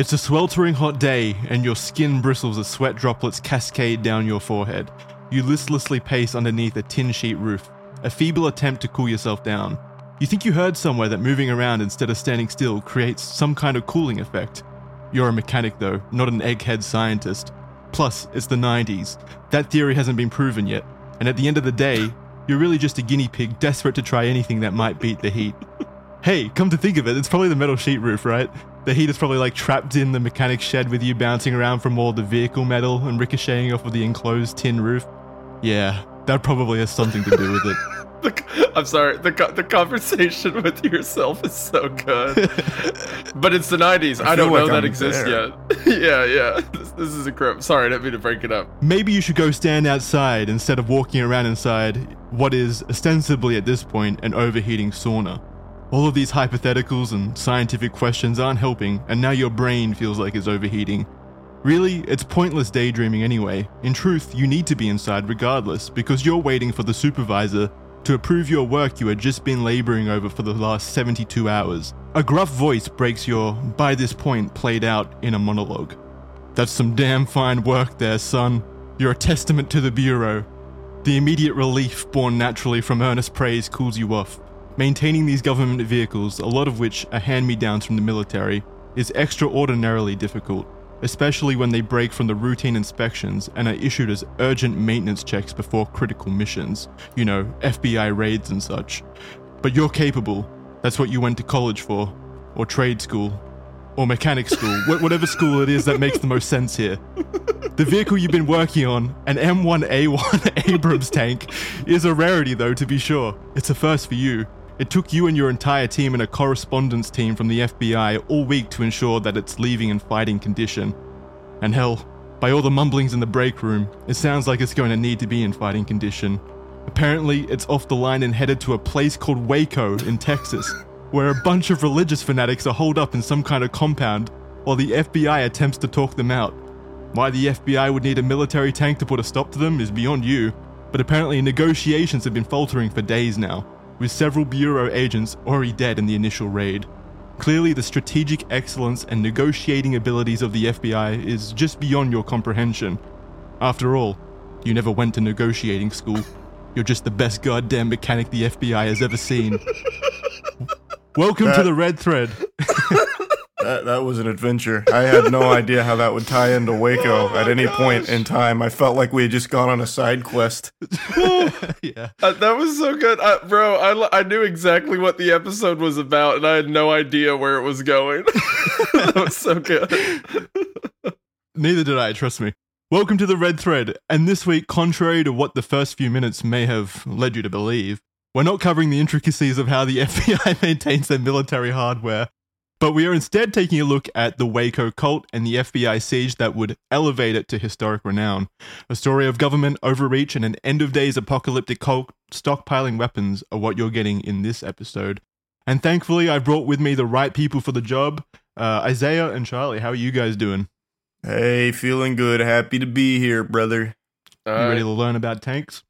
It's a sweltering hot day, and your skin bristles as sweat droplets cascade down your forehead. You listlessly pace underneath a tin sheet roof, a feeble attempt to cool yourself down. You think you heard somewhere that moving around instead of standing still creates some kind of cooling effect. You're a mechanic, though, not an egghead scientist. Plus, it's the 90s. That theory hasn't been proven yet, and at the end of the day, you're really just a guinea pig desperate to try anything that might beat the heat. Hey, come to think of it, it's probably the metal sheet roof, right? The heat is probably like trapped in the mechanic shed with you bouncing around from all the vehicle metal and ricocheting off of the enclosed tin roof. Yeah, that probably has something to do with it. The, I'm sorry. The the conversation with yourself is so good, but it's the '90s. I, I don't feel know like that I'm exists there. yet. yeah, yeah. This, this is incredible. Sorry, I didn't mean to break it up. Maybe you should go stand outside instead of walking around inside what is ostensibly at this point an overheating sauna. All of these hypotheticals and scientific questions aren't helping, and now your brain feels like it's overheating. Really, it's pointless daydreaming anyway. In truth, you need to be inside regardless, because you're waiting for the supervisor to approve your work you had just been laboring over for the last 72 hours. A gruff voice breaks your, by this point, played out in a monologue. That's some damn fine work there, son. You're a testament to the Bureau. The immediate relief born naturally from earnest praise cools you off. Maintaining these government vehicles, a lot of which are hand me downs from the military, is extraordinarily difficult, especially when they break from the routine inspections and are issued as urgent maintenance checks before critical missions, you know, FBI raids and such. But you're capable. That's what you went to college for, or trade school, or mechanic school, wh- whatever school it is that makes the most sense here. The vehicle you've been working on, an M1A1 Abrams tank, is a rarity though, to be sure. It's a first for you. It took you and your entire team and a correspondence team from the FBI all week to ensure that it's leaving in fighting condition. And hell, by all the mumblings in the break room, it sounds like it's going to need to be in fighting condition. Apparently, it's off the line and headed to a place called Waco in Texas, where a bunch of religious fanatics are holed up in some kind of compound while the FBI attempts to talk them out. Why the FBI would need a military tank to put a stop to them is beyond you, but apparently negotiations have been faltering for days now, with several Bureau agents already dead in the initial raid. Clearly, the strategic excellence and negotiating abilities of the FBI is just beyond your comprehension. After all, you never went to negotiating school. You're just the best goddamn mechanic the FBI has ever seen. Welcome to the Red Thread. That, that was an adventure. I had no idea how that would tie into Waco at any point in time. I felt like we had just gone on a side quest. yeah. Uh, that was so good, uh, bro. I knew exactly what the episode was about, and I had no idea where it was going. that was so good. Neither did I, trust me. Welcome to the Red Thread, and this week, contrary to what the first few minutes may have led you to believe, we're not covering the intricacies of how the FBI maintains their military hardware, but we are instead taking a look at the Waco cult and the FBI siege that would elevate it to historic renown. A story of government overreach and an end of days apocalyptic cult stockpiling weapons are what you're getting in this episode. And thankfully, I brought with me the right people for the job. Uh, Isaiah and Charlie, how are you guys doing? Hey, feeling good. Happy to be here, brother. All you ready to learn about tanks?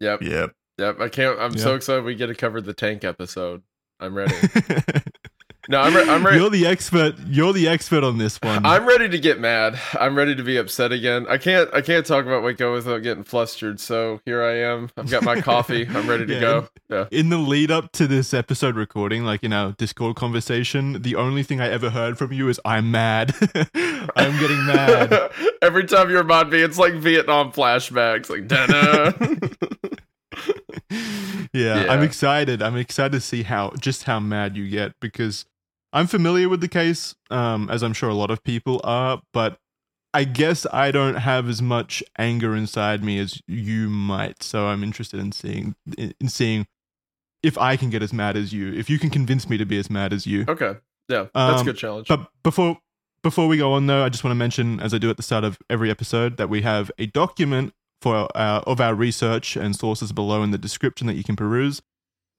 Yep. Yep. Yep. I can't. I'm Yeah. so excited we get to cover the tank episode. I'm ready. No, I'm. Re- I'm ready. You're the expert. You're the expert on this one. I'm ready to get mad. I'm ready to be upset again. I can't. I can't talk about Waco without getting flustered. So here I am. I've got my coffee. I'm ready to Yeah. go. Yeah. in the lead up to this episode recording, like in our Discord conversation, the only thing I ever heard from you is "I'm mad. I'm getting mad." Every time you remind me, it's like Vietnam flashbacks. Like, da yeah, I'm excited. I'm excited to see how just how mad you get because I'm familiar with the case, um, as I'm sure a lot of people are, but I guess I don't have as much anger inside me as you might. So I'm interested in seeing in, in seeing if I can get as mad as you. If you can convince me to be as mad as you. Okay. Yeah, that's a Um, good challenge. But before before we go on though, I just want to mention, as I do at the start of every episode, that we have a document for uh, of our research and sources below in the description that you can peruse.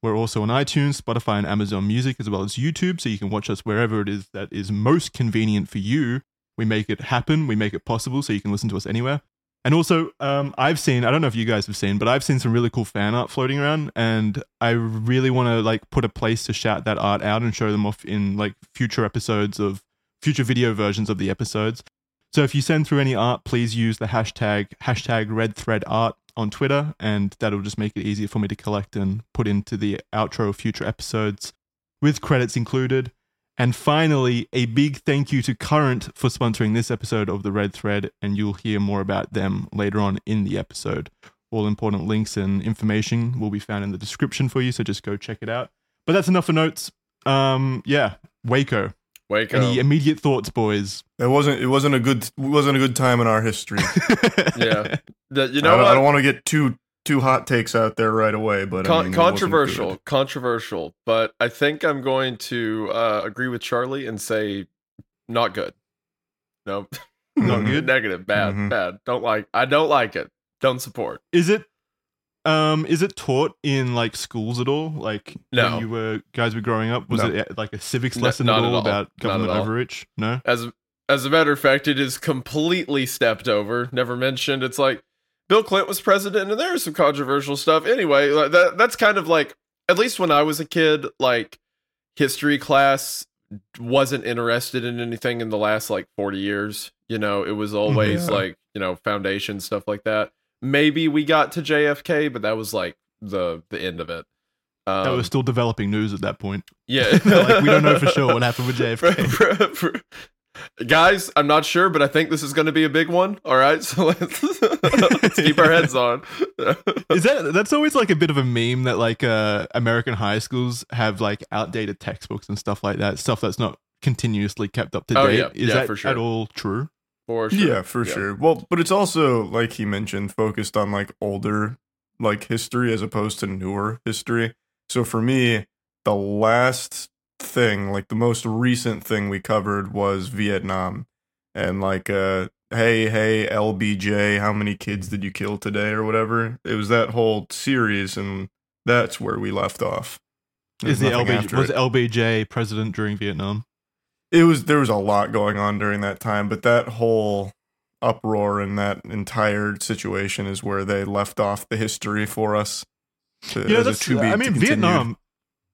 We're also on iTunes, Spotify, and Amazon Music, as well as YouTube, so you can watch us wherever it is that is most convenient for you. We make it happen, we make it possible, so you can listen to us anywhere. And also, um, I've seen, I don't know if you guys have seen, but I've seen some really cool fan art floating around, and I really want to like put a place to shout that art out and show them off in like future episodes of future video versions of the episodes. So if you send through any art, please use the hashtag hashtag red thread art on Twitter, and that'll just make it easier for me to collect and put into the outro of future episodes with credits included. And finally, a big thank you to Current for sponsoring this episode of the Red Thread, and you'll hear more about them later on in the episode. All important links and information will be found in the description for you, so just go check it out. But that's enough for notes. Um, yeah, Waco. Waco. Any immediate thoughts, boys? It wasn't. It wasn't a good. It wasn't a good time in our history. yeah. The- you I know don't, what? I don't want to get too too hot takes out there right away, but I mean, controversial, controversial, but I think I'm going to uh, agree with Charlie and say not good. No, Not good? negative, bad, Mhm. bad. Don't like. I don't like it. Don't support. Is it um is it taught in like schools at all? Like No. when you were guys were growing up, was No. it uh, like a civics lesson not at at all all. about government all. overreach? No. As as a matter of fact, it is completely stepped over. Never mentioned. It's like Bill Clinton was president, and there's some controversial stuff. Anyway, that that's kind of like at least when I was a kid, like history class wasn't interested in anything in the last like 40 years. You know, it was always Yeah. like, you know, foundation stuff like that. Maybe we got to JFK, but that was like the the end of it. Um, that was still developing news at that point. yeah. like we don't know for sure what happened with JFK. Guys, I'm not sure, but I think this is going to be a big one. All right, so let's, let's keep our heads on. Is that that's always like a bit of a meme that like uh American high schools have like outdated textbooks and stuff like that, stuff that's not continuously kept up to Oh, date. yeah. Is Yeah, that for sure. at all true? For sure. Yeah, for sure. Well, but it's also like he mentioned, focused on like older like history as opposed to newer history. So for me, the last thing, like the most recent thing we covered was Vietnam, and like uh, hey hey LBJ, how many kids did you kill today or whatever? It was that whole series, and that's where we left off. Is the LBJ was it. LBJ president during Vietnam? It was there was a lot going on during that time but that whole uproar and that entire situation is where they left off the history for us to, Yeah, that's. to be I mean. Vietnam.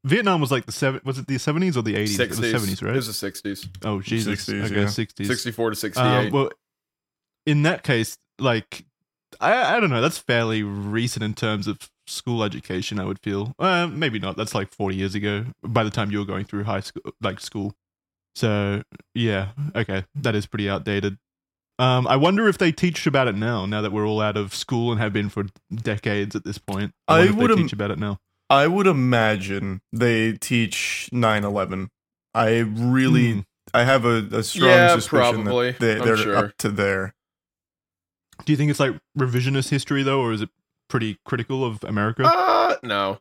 Vietnam was like the seven. Was it the seventies or the eighties? 60s. The seventies, right? It right? was the 60s. oh Jesus. 60s, okay, yeah. sixties. 64 to 68. Um, well, in that case, like, I I don't know. That's fairly recent in terms of school education. I would feel. Uh, maybe not. That's like forty years ago. By the time you were going through high school, like school. So yeah, okay, that is pretty outdated. Um, I wonder if they teach about it now. Now that we're all out of school and have been for decades at this point, I, I wonder if would they im- teach about it now. i would imagine they teach 9-11 i really Hmm. i have a, a strong Yeah, suspicion probably. that they, they're sure. up to there Do you think it's like revisionist history though, or is it pretty critical of America? Uh, no.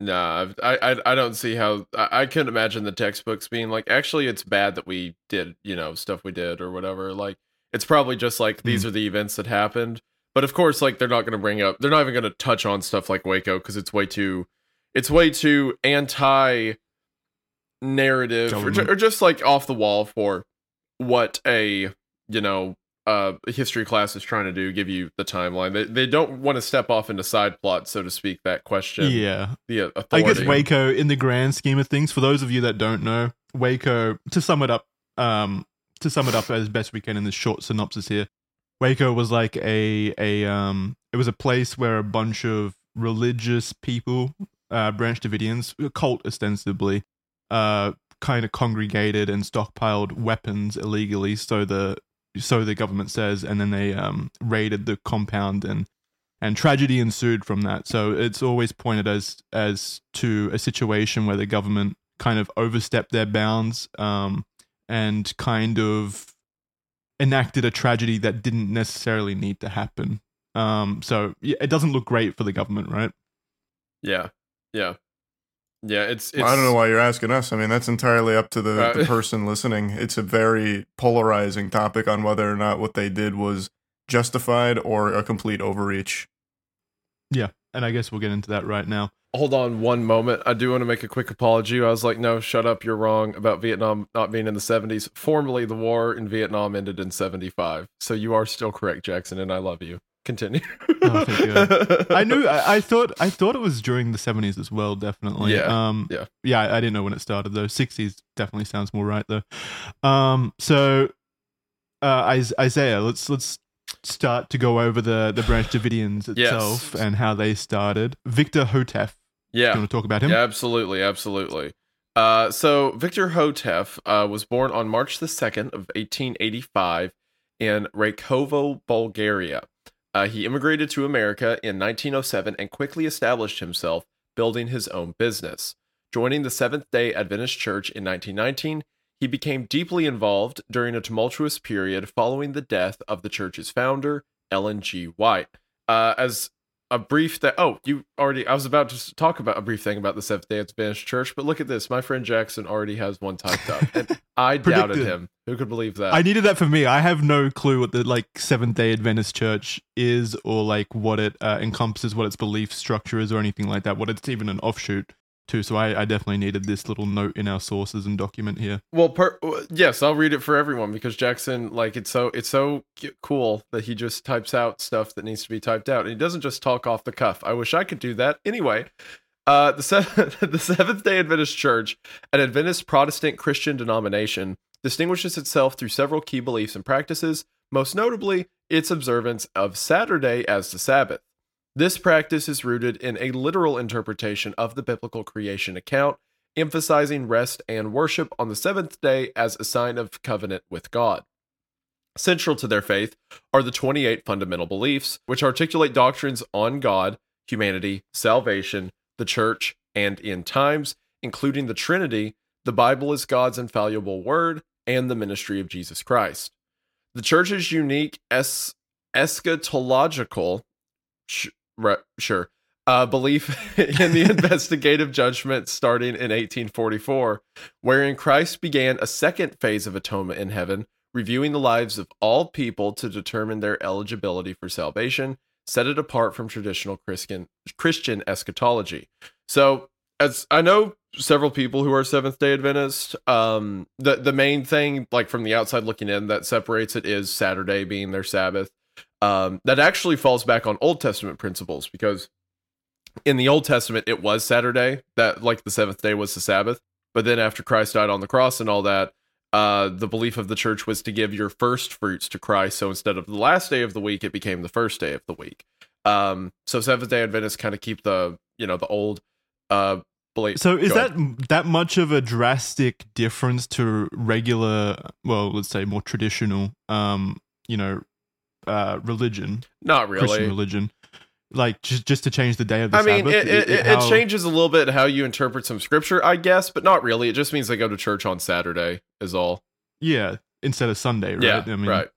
Nah, I, I I don't see how I, I couldn't imagine the textbooks being like actually it's bad that we did, you know, stuff we did or whatever. Like it's probably just like these Hmm. are the events that happened. But of course, like they're not going to bring up they're not even going to touch on stuff like Waco cuz it's way too it's way too anti narrative or, or just like off the wall for what a, you know, uh, history class is trying to do, give you the timeline. They, they don't want to step off into side plots, so to speak, that question yeah, the uh, I authority. guess Waco, in the grand scheme of things, for those of you that don't know, Waco, to sum it up, um, to sum it up as best we can in this short synopsis here, Waco was like a a um, it was a place where a bunch of religious people, uh, Branch Davidians, a cult ostensibly, uh, kind of congregated and stockpiled weapons illegally. So the so the government says, and then they um raided the compound and and tragedy ensued from that. So it's always pointed as as to a situation where the government kind of overstepped their bounds um, and kind of enacted a tragedy that didn't necessarily need to happen. Um, so it doesn't look great for the government, right? Yeah, yeah, yeah. It's, it's I don't know why you're asking us. I mean, that's entirely up to the, Uh, the person listening. It's a very polarizing topic on whether or not what they did was justified or a complete overreach. Yeah, and I guess we'll get into that right now. Hold on one moment. I do want to make a quick apology. I was like, no, shut up. You're wrong about Vietnam not being in the 70s. Formally, the war in Vietnam ended in 75. So you are still correct, Jackson, and I love you. Continue. Oh, thank you. I knew. I, I thought. I thought it was during the seventies as well. Definitely. Yeah, Um, yeah. Yeah. I, I didn't know when it started though. Sixties definitely sounds more right though. Um. So, uh, Is- Isaiah, let's let's start to go over the the Branch Davidians Yes. itself and how they started. Victor Houteff. Do Yeah. you want to talk about him? Yeah, absolutely, absolutely. Uh, so Victor Houteff uh, was born on March the 2nd of 1885 in Raykovo, Bulgaria. Uh, he immigrated to America in 1907 and quickly established himself, building his own business. Joining the Seventh-day Adventist Church in 1919, he became deeply involved during a tumultuous period following the death of the church's founder, Ellen G. White. Uh, as a brief that oh you already i was about to talk about a brief thing about the seventh day adventist church but look at this my friend jackson already has one typed up and i doubted him who could believe that I needed that for me. I have no clue what the like Seventh Day Adventist Church is, or like what it uh, encompasses, what its belief structure is, or anything like that. What it's even an offshoot to. So I, I definitely needed this little note in our sources and document here. well per- yes i'll read it for everyone because jackson like it's so it's so cool that he just types out stuff that needs to be typed out and he doesn't just talk off the cuff i wish i could do that anyway uh, the, the Seventh day Adventist Church, an Adventist Protestant Christian denomination, distinguishes itself through several key beliefs and practices, most notably its observance of Saturday as the Sabbath. This practice is rooted in a literal interpretation of the biblical creation account, emphasizing rest and worship on the seventh day as a sign of covenant with God. Central to their faith are the 28 fundamental beliefs, which articulate doctrines on God, humanity, salvation, the church, and end times, including the Trinity, the Bible is God's infallible word, and the ministry of Jesus Christ. The church's unique es- eschatological, re- sure, uh, belief in the investigative judgment starting in 1844, wherein Christ began a second phase of atonement in heaven, reviewing the lives of all people to determine their eligibility for salvation, set it apart from traditional Christian Christian eschatology. So, as I know several people who are Seventh Day Adventist, um, the the main thing, like from the outside looking in, that separates it is Saturday being their Sabbath. Um, that actually falls back on Old Testament principles because in the Old Testament it was Saturday that like the seventh day was the Sabbath, but then after Christ died on the cross and all that, uh, the belief of the church was to give your first fruits to Christ. So instead of the last day of the week, it became the first day of the week. Um, so Seventh Day Adventists kind of keep the you know the old uh belief. So is that that much of a drastic difference to regular, well, let's say more traditional, um, you know, uh, religion, not really Christian religion, like just just to change the day of the I mean, Sabbath? it, it, it, how- changes a little bit how you interpret some scripture, I guess, but not really. It just means they go to church on Saturday, is all. Yeah, instead of Sunday, right? Yeah, I mean, right.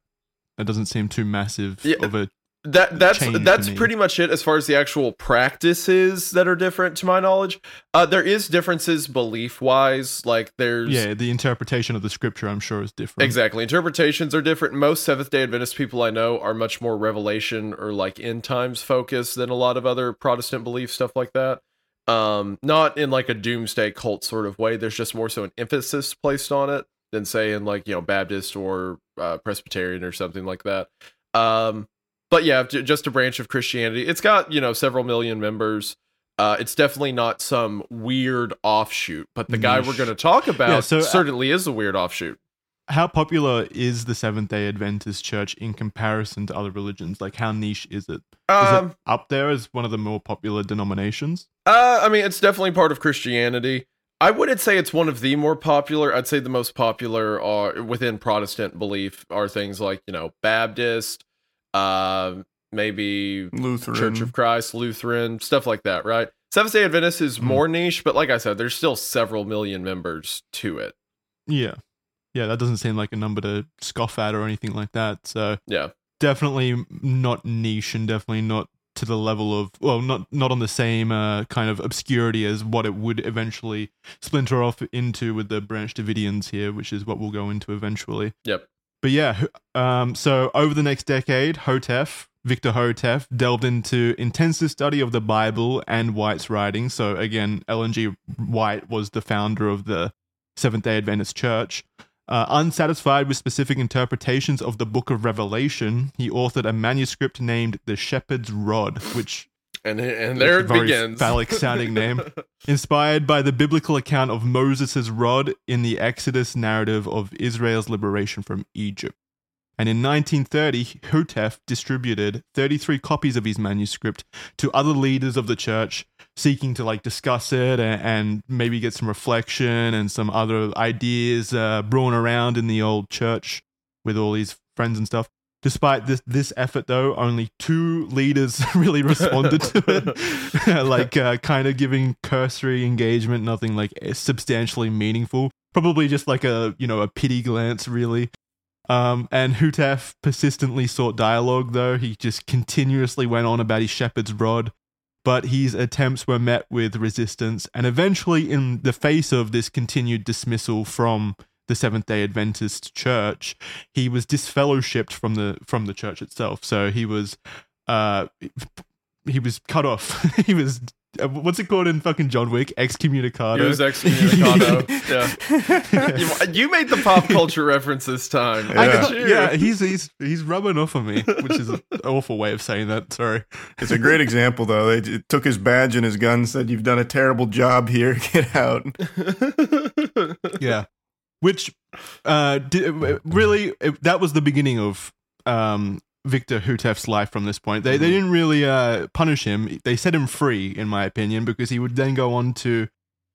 That doesn't seem too massive Yeah. of a That that's that's pretty much it as far as the actual practices that are different to my knowledge. Uh, there is differences belief wise, like there's yeah. The interpretation of the scripture, I'm sure, is different. Exactly. Interpretations are different. Most Seventh day Adventist people I know are much more revelation or like end times focused than a lot of other Protestant belief stuff like that. Um, not in like a doomsday cult sort of way. There's just more so an emphasis placed on it than say in like, you know, Baptist or uh, Presbyterian or something like that. Um, but yeah, just a branch of Christianity. It's got, you know, several million members. Uh, it's definitely not some weird offshoot, but the guy we're going to talk about so, uh, certainly is a weird offshoot. How popular is the Seventh Day Adventist Church in comparison to other religions? Like, how niche is it? Is Um, it up there as one of the more popular denominations? Uh, I mean, it's definitely part of Christianity. I wouldn't say it's one of the more popular. I'd say the most popular are within Protestant belief are things like you know Baptist, uh, maybe Lutheran. Church of Christ, Lutheran, stuff like that, right? Seventh day Adventist is Mhm. more niche, but like I said, there's still several million members to it. Yeah. Yeah, that doesn't seem like a number to scoff at or anything like that. So Yeah. definitely not niche and definitely not to the level of well not not on the same uh, kind of obscurity as what it would eventually splinter off into with the branch davidians here which is what we'll go into eventually Yep. But yeah um, so over the next decade houteff victor houteff delved into intensive study of the bible and white's writings. So again ellen g white was the founder of the seventh day adventist church. Uh, unsatisfied with specific interpretations of the book of Revelation, he authored a manuscript named The Shepherd's Rod, which And and there it very begins. phallic sounding name, inspired by the biblical account of Moses' rod in the Exodus narrative of Israel's liberation from Egypt. And in 1930, Houteff distributed 33 copies of his manuscript to other leaders of the church, seeking to like discuss it and, and maybe get some reflection and some other ideas uh, brewing around in the old church with all his friends and stuff. Despite this this effort, though, only two leaders really responded to it, like uh, kind of giving cursory engagement, nothing like substantially meaningful. Probably just like a you know a pity glance, really. Um, and Houteff persistently sought dialogue, though. He just continuously went on about his shepherd's rod, but his attempts were met with resistance. And eventually, in the face of this continued dismissal from the Seventh Day Adventist Church, he was disfellowshipped from the from the church itself. So he was, uh, he was cut off. he was. uh, What's it called in fucking John Wick? Excommunicado. He was excommunicado. yeah. You, you made the pop culture reference this time. I Look got- yeah, he's he's he's rubbing off on me, which is an awful way of saying that. Sorry. It's a great example, though. They j- took his badge and his gun, said, "You've done a terrible job here. Get out." Yeah, which uh, di- really it- that was the beginning of um Victor Houteff's life from this point. They they Mhm. didn't really uh punish him. They set him free, in my opinion, because he would then go on to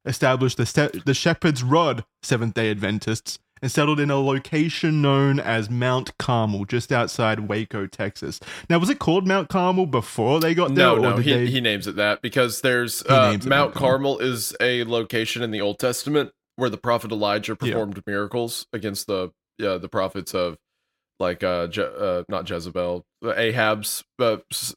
establish the ste- the Shepherd's Rod Seventh Day Adventists and settled in a location known as Mount Carmel, just outside Waco, Texas. Now, was it called Mount Carmel before they got there? No, no, he, they- he names it that because there's uh, Mount Mount Carmel. Carmel is a location in the Old Testament where the prophet Elijah Yeah. performed miracles against the yeah the prophets of like uh, Je- uh not Jezebel, uh, Ahab's uh, s-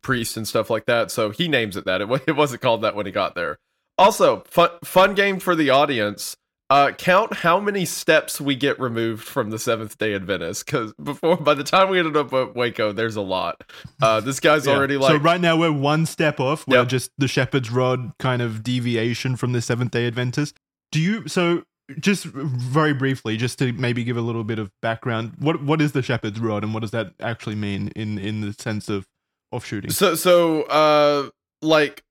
priest and stuff like that. So he names it that. It, it wasn't called that when he got there. Also, fun fun game for the audience. Uh, count how many steps we get removed from the Seventh Day Adventist, because before by the time we ended up at Waco, there's a lot. Uh, this guy's Yeah. already so like right now we're one step off. We're Yep. just the shepherd's rod kind of deviation from the Seventh Day Adventist. Do you so just very briefly, just to maybe give a little bit of background? What what is the shepherd's rod, and what does that actually mean in in the sense of shooting So so uh like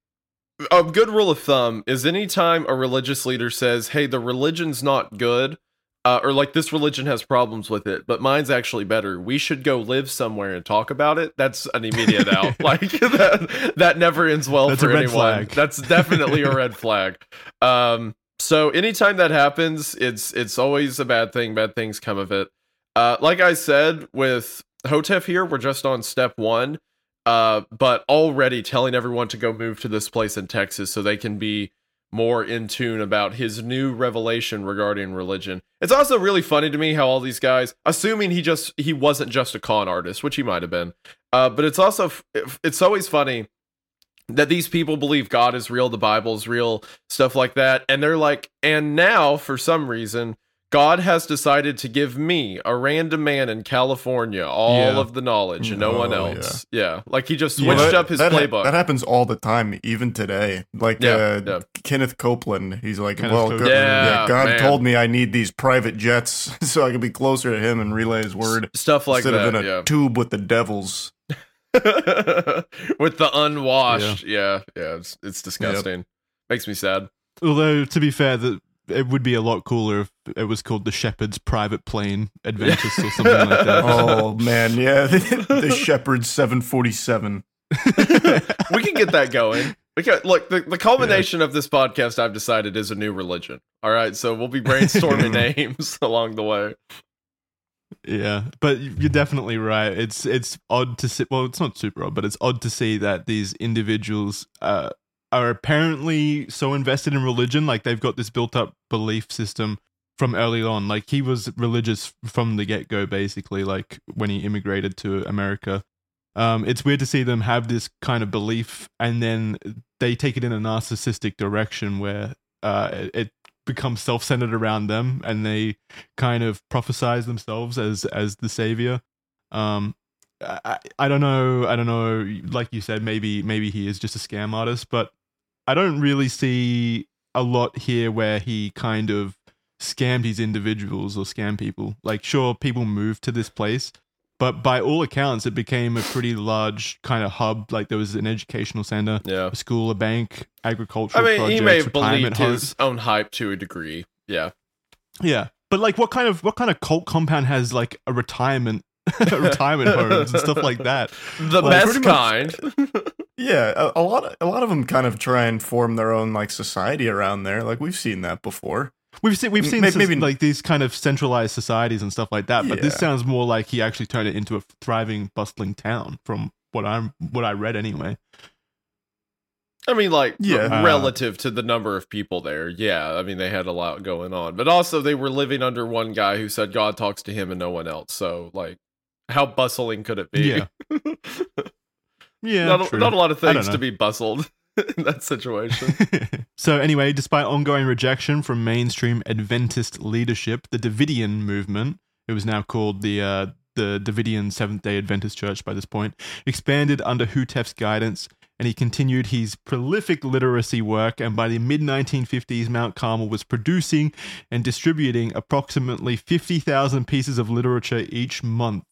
a good rule of thumb is anytime a religious leader says, "Hey, the religion's not good," uh, or like this religion has problems with it, but mine's actually better. We should go live somewhere and talk about it. That's an immediate out. Like that that never ends well That's for anyone. flag. That's definitely a red flag. Um so anytime that happens, it's it's always a bad thing. Bad things come of it. Uh like I said with Houteff here, we're just on step 1 uh, but already telling everyone to go move to this place in Texas so they can be more in tune about his new revelation regarding religion. It's also really funny to me how all these guys, assuming he just he wasn't just a con artist, which he might have been, uh, but it's also it's always funny that these people believe God is real, the Bible's real, stuff like that, and they're like, and now for some reason. God has decided to give me, a random man in California, all Yeah. of the knowledge and no one Oh, else. Yeah. Like he just Yeah. switched Well, up his that, playbook. That happens all the time, even today. Like Yeah, uh, yeah. Kenneth Copeland, he's like, Kenneth "Well, Copeland. go- Yeah, God man. told me I need these private jets so I can be closer to Him and relay His word stuff like instead that. Instead of in a yeah. tube with the devils." With the unwashed. Yeah. Yeah. it's, it's disgusting. Makes me sad. Although to be fair, that it would be a lot cooler if it was called the Shepherd's Private Plane Adventist or something like that. Oh man, yeah, the Shepherd 747. we can get that going. Look, the, the culmination of this podcast, I've decided, is a new religion. All right. So we'll be brainstorming names along the way. Yeah, but you're definitely right. It's it's odd to see. Well, it's not super odd, but it's odd to see that these individuals uh, are apparently so invested in religion, like they've got this built-up belief system from early on. Like he was religious from the get-go, basically. Like when he immigrated to America, um, it's weird to see them have this kind of belief, and then they take it in a narcissistic direction where uh, it, it becomes self-centered around them and they kind of prophesize themselves as as the savior. Um I, I don't know i don't know like you said maybe maybe he is just a scam artist but i don't really see a lot here where he kind of scammed these individuals or scam people. Like sure people move to this place but by all accounts it became a pretty large kind of hub like there was an educational center Yeah. a school a bank I agricultural mean, projects he may have retirement believed homes. his own hype to a degree. Yeah. Yeah, but like, what kind of what kind of cult compound has like a retirement retirement homes and stuff like that? The Like, best much- kind. Yeah, a, a lot of a lot of them kind of try and form their own like society around there. Like we've seen that before. We've seen we've seen may- sus- maybe- like these kind of centralized societies and stuff like that. But this sounds more like he actually turned it into a thriving, bustling town. From what I'm what I read anyway. I mean, like, Yeah. Uh, relative to the number of people there. Yeah. I mean, they had a lot going on. But also, they were living under one guy who said God talks to him and no one else. So, like, how bustling could it be? Yeah. Yeah, not, a, not a lot of things to be bustled in that situation. so anyway, despite ongoing rejection from mainstream Adventist leadership, the Davidian movement, it was now called the uh, the Davidian Seventh Day Adventist Church by this point, expanded under Houteff's guidance, and he continued his prolific literacy work. And by the mid 1950s, Mount Carmel was producing and distributing approximately 50,000 pieces of literature each month.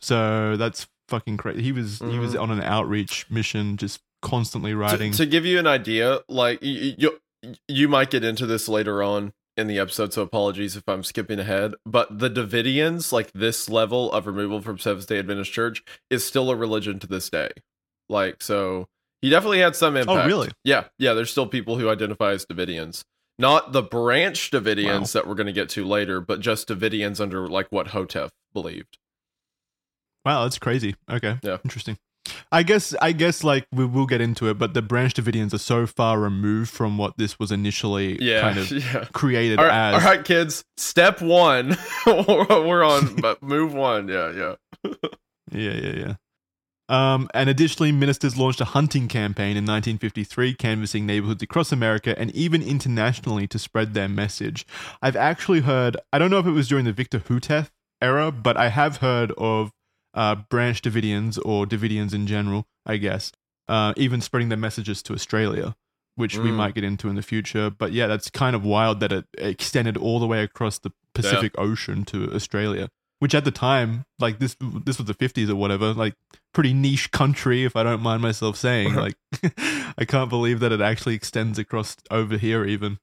So that's fucking crazy. He was he was Mhm. on an outreach mission, just constantly writing. to give you an idea, like, you, you, you might get into this later on in the episode, so apologies if I'm skipping ahead. But the Davidians, like this level of removal from Seventh day Adventist Church, is still a religion to this day. Like, so he definitely had some oh, impact. Oh, really? Yeah, yeah. There's still people who identify as Davidians, not the branch Davidians that we're going to get to later, but just Davidians under like what Houteff believed. Wow, that's crazy. Okay. Yeah. Interesting. I guess I guess like we will get into it, but the branch Davidians are so far removed from what this was initially Yeah, kind of yeah. created All right, as. all right, kids. Step one, we're on, but move one. Yeah, yeah. Yeah, yeah, yeah. Um, and additionally, ministers launched a hunting campaign in 1953, canvassing neighborhoods across America and even internationally to spread their message. I've actually heard, I don't know if it was during the Victor Houteff era, but I have heard of uh, branch Davidians or Davidians in general, I guess, uh, even spreading their messages to Australia, which we Mm. might get into in the future. But yeah, that's kind of wild that it extended all the way across the Pacific Ocean to Australia which at the time, like this, this was the fifties or whatever, like pretty niche country, if I don't mind myself saying. like, I can't believe that it actually extends across over here, even.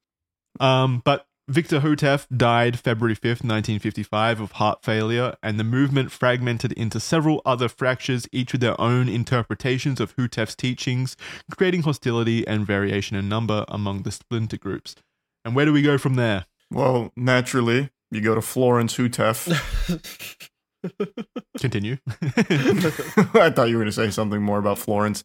Um, but Victor Houteff died February fifth, nineteen fifty-five, of heart failure, and the movement fragmented into several other fractures, each with their own interpretations of Houteff's teachings, creating hostility and variation in number among the splinter groups. And where do we go from there? Well, naturally, you go to Florence Houteff. Continue. I thought you were going to say something more about Florence.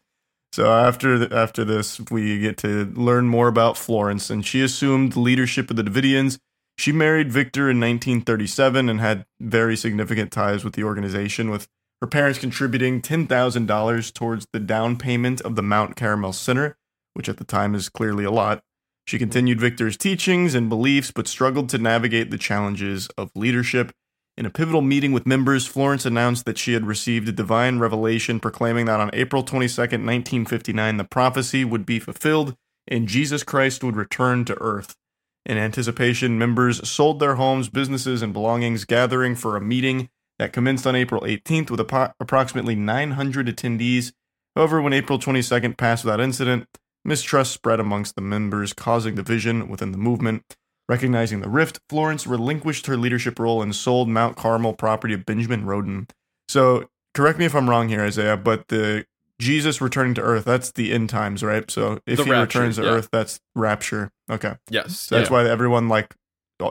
So after th- after this, we get to learn more about Florence, and she assumed leadership of the Davidians. She married Victor in 1937 and had very significant ties with the organization, with her parents contributing $10,000 towards the down payment of the Mount Carmel Center, which at the time is clearly a lot. She continued Victor's teachings and beliefs, but struggled to navigate the challenges of leadership. In a pivotal meeting with members, Florence announced that she had received a divine revelation proclaiming that on April 22, 1959, the prophecy would be fulfilled and Jesus Christ would return to earth. In anticipation, members sold their homes, businesses, and belongings, gathering for a meeting that commenced on April 18th with appo- approximately 900 attendees. However, when April 22nd passed without incident, mistrust spread amongst the members, causing division within the movement. Recognizing the rift, Florence relinquished her leadership role and sold Mount Carmel property of Benjamin Roden. So, correct me if I'm wrong here, Isaiah, but the Jesus returning to earth, that's the end times, right? So, if The he rapture, returns to yeah. earth, that's rapture. Okay. yes, So that's yeah. why everyone like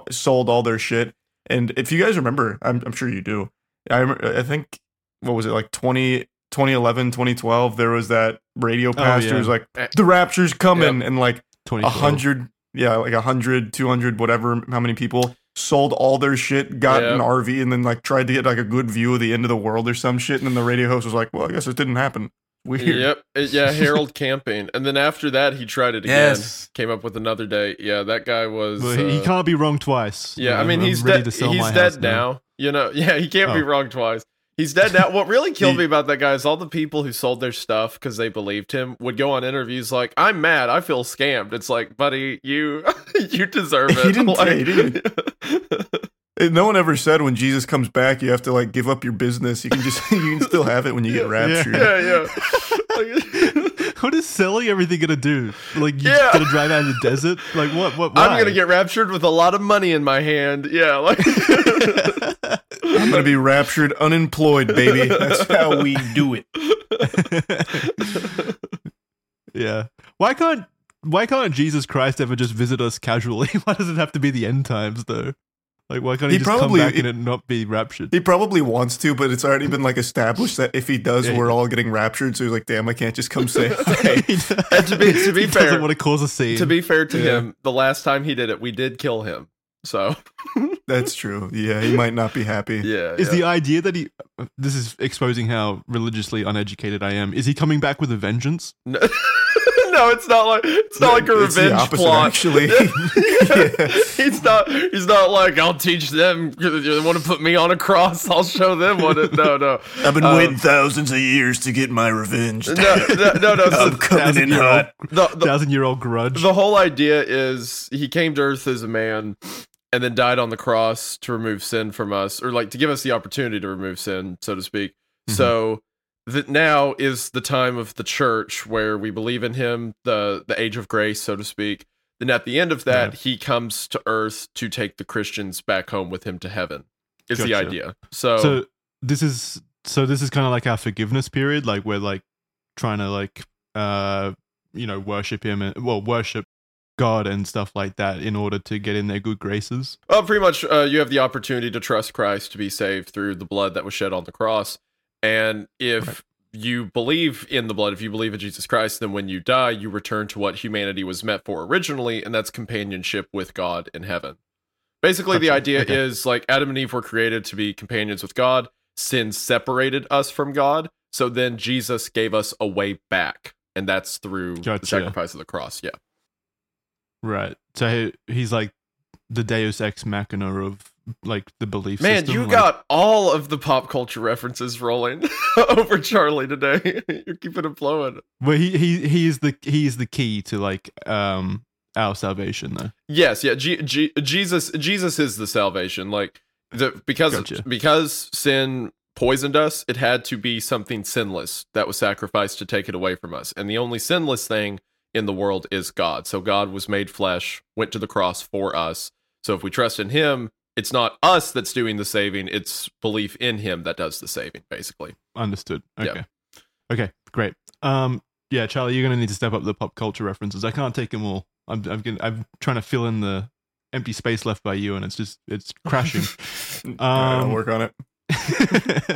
sold all their shit. And if you guys remember, I'm, I'm sure you do. I I think what was it like 20, 2011, 2012? There was that radio pastor yeah. who's like Eh, the rapture's coming, and like a hundred, yeah, like a hundred, two hundred, whatever, how many people sold all their shit, got an RV, and then like tried to get like a good view of the end of the world or some shit. And then the radio host was like, "Well, I guess it didn't happen." Weird. Yep. Uh, Yeah, Harold Camping. And then after that, he tried it again. Yes. Came up with another date. Yeah, that guy was. Well, he, he uh, can't be wrong twice. Yeah, I I'm- mean, I'm he's ready dead. He's dead house now. You know, yeah, he can't be Oh. wrong twice. He's dead now. What really killed me about that guy is all the people who sold their stuff because they believed him would go on interviews like, "I'm mad. I feel scammed." It's like, buddy, you you deserve it. He didn't- Like- he didn't- No one ever said when Jesus comes back, you have to like give up your business. You can just you can still have it when you get raptured. yeah, yeah. Like- what is selling everything gonna do? Like, you Yeah. just gonna drive out of the desert? Like, what? What? Why? I'm gonna get raptured with a lot of money in my hand. Yeah, like I'm gonna be raptured unemployed, baby. That's how we do it. yeah. Why can't Why can't Jesus Christ ever just visit us casually? Why does it have to be the end times though? Like, why can't he, He just probably- come back and it not be raptured? He probably wants to, but it's already been like established that if he does, Yeah. we're all getting raptured. So he's like, "Damn, I can't just come say hi." And to be- to be he fair- doesn't want to cause a scene. to be fair to Yeah. him, the last time he did it, we did kill him. So That's true. Yeah, he might not be happy. yeah, is yeah. the idea that he? This is exposing how religiously uneducated I am. Is he coming back with a vengeance? No, no, it's not like it's not like a It's the revenge opposite, plot. actually. Yeah. Yeah. He's not. He's not like I'll teach them. They want to put me on a cross. I'll show them what it. No, no, I've been Um, waiting thousands of years to get my revenge. no, no, no. no. I'm coming in hot. the, the, Thousand year old grudge. the whole idea is he came to Earth as a man, and then died on the cross to remove sin from us, or like to give us the opportunity to remove sin, so to speak. Mhm. So that now is the time of the church where we believe in him, the the age of grace, so to speak. Then at the end of that, Yeah. he comes to Earth to take the Christians back home with him to heaven. Is the idea. So, so this is so this is kind of like our forgiveness period like we're like trying to like uh you know worship him and well worship god and stuff like that in order to get in their good graces Well, pretty much, uh, you have the opportunity to trust Christ to be saved through the blood that was shed on the cross. And if Right. you believe in the blood, if you believe in Jesus Christ, then when you die, you return to what humanity was meant for originally, and that's companionship with God in heaven. Basically, the idea Okay. is like Adam and Eve were created to be companions with God. Sin separated us from God. So then Jesus gave us a way back. And that's through the sacrifice of the cross. Yeah. right so he, he's like the deus ex machina of like the belief Man, system you like- got all of the pop culture references rolling over Charlie today. You're keeping it flowing. well he he he is the he is the key to like um our salvation though Yes, yeah. G- G- Jesus, Jesus is the salvation. Like the because Gotcha. because sin poisoned us, it had to be something sinless that was sacrificed to take it away from us. And the only sinless thing in the world is God. So God was made flesh, went to the cross for us. So if we trust in Him, it's not us that's doing the saving; it's belief in Him that does the saving. Basically. Understood. Yeah. Okay. Okay. Great. Um. Yeah, Charlie, you're gonna need to step up the pop culture references. I can't take them all. I'm. I'm. Gonna, I'm trying to fill in the empty space left by you, and it's just it's crashing. I'll Um, work on it.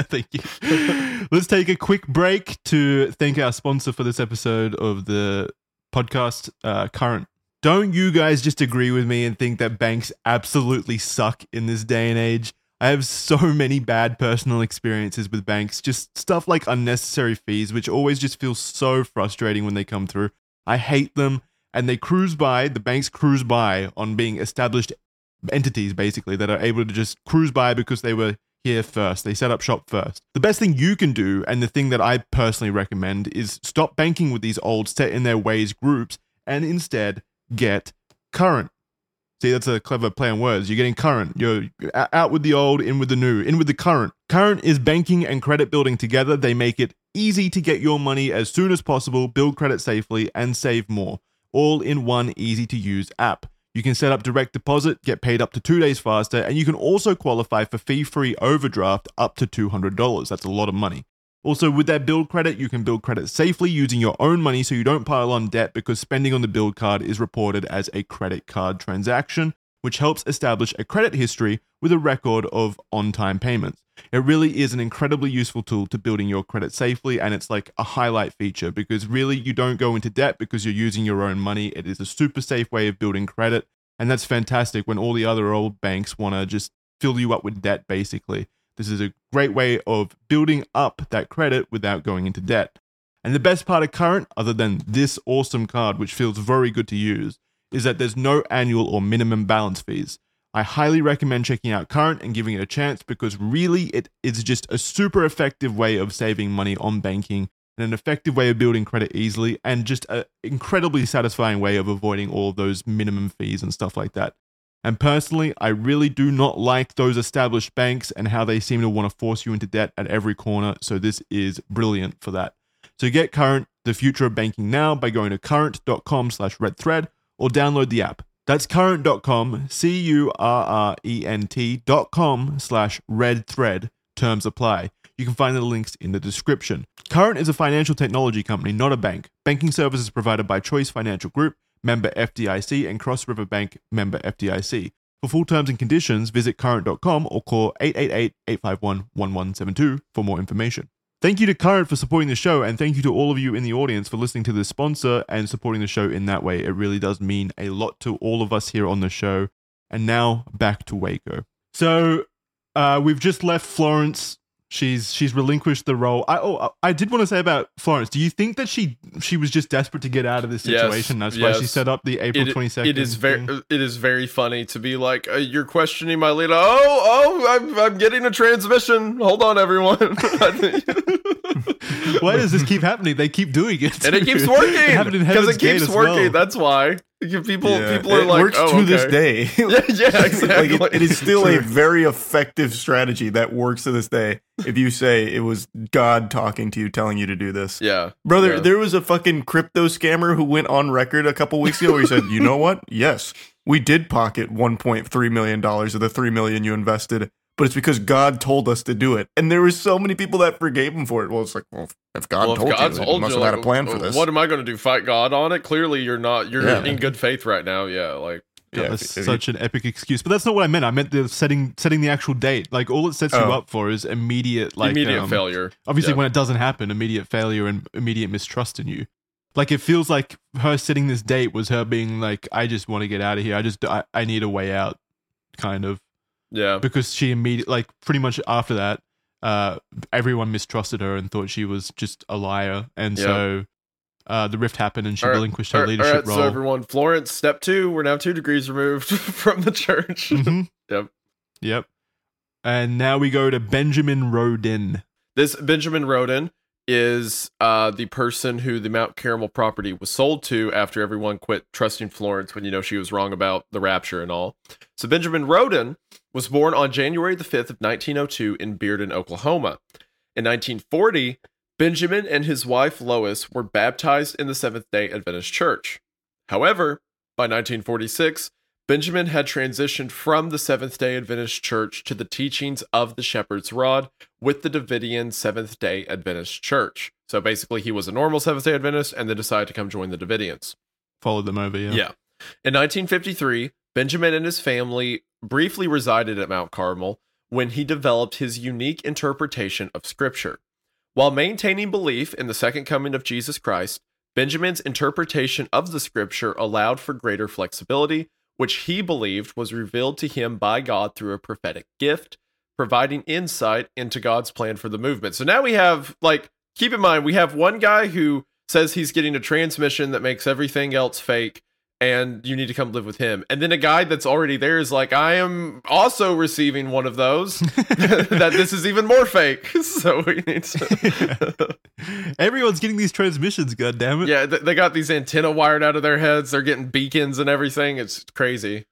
thank you. Let's take a quick break to thank our sponsor for this episode of the podcast, uh, Current. Don't you guys just agree with me and think that banks absolutely suck in this day and age? I have so many bad personal experiences with banks, just stuff like unnecessary fees, which always just feels so frustrating when they come through. I hate them, and they cruise by, the banks cruise by on being established entities, basically, that are able to just cruise by because they were here first. They set up shop first. The best thing you can do, and the thing that I personally recommend, is stop banking with these old set in their ways groups and instead get current. See, that's a clever play on words. You're getting current. You're out with the old, in with the new, in with the current. Current is banking and credit building together. They make it easy to get your money as soon as possible, build credit safely, and save more, all in one easy to use app. You can set up direct deposit, get paid up to two days faster, and you can also qualify for fee free overdraft up to $200. That's a lot of money. Also, with that build credit, you can build credit safely using your own money so you don't pile on debt because spending on the build card is reported as a credit card transaction. which helps establish a credit history with a record of on time payments. It really is an incredibly useful tool to building your credit safely, and it's like a highlight feature because really you don't go into debt because you're using your own money. It is a super safe way of building credit, and that's fantastic when all the other old banks want to just fill you up with debt, basically. This is a great way of building up that credit without going into debt. And the best part of Current, other than this awesome card, which feels very good to use, is that there's no annual or minimum balance fees. I highly recommend checking out Current and giving it a chance because really it is just a super effective way of saving money on banking and an effective way of building credit easily and just an incredibly satisfying way of avoiding all those minimum fees and stuff like that. And personally, I really do not like those established banks and how they seem to want to force you into debt at every corner. So this is brilliant for that. So get Current, the future of banking now by going to current.com slash red thread or download the app. That's current.com, C U R R E N T.com slash red thread. Terms apply. You can find the links in the description. Current is a financial technology company, not a bank. Banking services provided by Choice Financial Group, member FDIC, and Cross River Bank, member FDIC. For full terms and conditions, visit current.com or call 888 851 1172 for more information. Thank you to Current for supporting the show, and thank you to all of you in the audience for listening to this sponsor and supporting the show in that way. It really does mean a lot to all of us here on the show. And now back to Waco. So uh, we've just left Florence. She's she's relinquished the role. I oh I did want to say about Florence. Do you think that she she was just desperate to get out of this Yes, situation? That's why she set up the April It- twenty second. It is very, it is very funny to be like, uh, you're questioning my leader. Oh, oh, I'm, I'm getting a transmission. Hold on, everyone. Why does this keep happening? They keep doing it, and it keeps working because Heaven's it keeps working. well. That's why people Yeah, people are it like, works oh, to this day. Yeah, yeah, exactly. like it, it is still a very effective strategy that works to this day. If you say it was God talking to you, telling you to do this, yeah, brother, yeah. there was a fucking crypto scammer who went on record a couple weeks ago where he said, "You know what? Yes, we did pocket 1.3 million dollars of the three million you invested." But it's because God told us to do it, and there were so many people that forgave him for it. Well, it's like, well, if God Well, if told God you, he told must you, have had a plan for this. What am I going to do? Fight God on it? Clearly, you're not. You're Yeah. in good faith right now. Yeah, like God, Yeah, that's if- if such an epic excuse. But that's not what I meant. I meant the setting setting the actual date. Like all it sets you Oh. up for is immediate like immediate um, failure. Obviously, Yeah. when it doesn't happen, immediate failure and immediate mistrust in you. Like it feels like her setting this date was her being like, "I just want to get out of here. I just I, I need a way out," kind of Yeah, because she immediately like pretty much after that, uh, everyone mistrusted her and thought she was just a liar, and Yeah. so. Uh, the rift happened and she All right, relinquished her right, leadership all right, role. So everyone, Florence, step two. We're now two degrees removed from the church. Mhm. Yep. Yep. And now we go to Benjamin Roden. This Benjamin Roden is uh, the person who the Mount Carmel property was sold to after everyone quit trusting Florence when you know she was wrong about the rapture and all. So Benjamin Roden was born on January the 5th of 1902 in Bearden, Oklahoma. In 1940, Benjamin and his wife Lois were baptized in the Seventh-day Adventist Church. However, by 1946, Benjamin had transitioned from the Seventh day Adventist Church to the teachings of the Shepherd's Rod with the Davidian Seventh day Adventist Church. So basically, he was a normal Seventh day Adventist and then decided to come join the Davidians. Followed them over, yeah. Yeah. In 1953, Benjamin and his family briefly resided at Mount Carmel when he developed his unique interpretation of Scripture. While maintaining belief in the second coming of Jesus Christ, Benjamin's interpretation of the Scripture allowed for greater flexibility, which he believed was revealed to him by God through a prophetic gift, providing insight into God's plan for the movement. So now we have, like, keep in mind, we have one guy who says he's getting a transmission that makes everything else fake and you need to come live with him. And then a guy that's already there is like, I am also receiving one of those. that this is even more fake. So we need to. Everyone's getting these transmissions, god damn it. yeah, th- they got these antenna wired out of their heads. They're getting beacons and everything. It's crazy.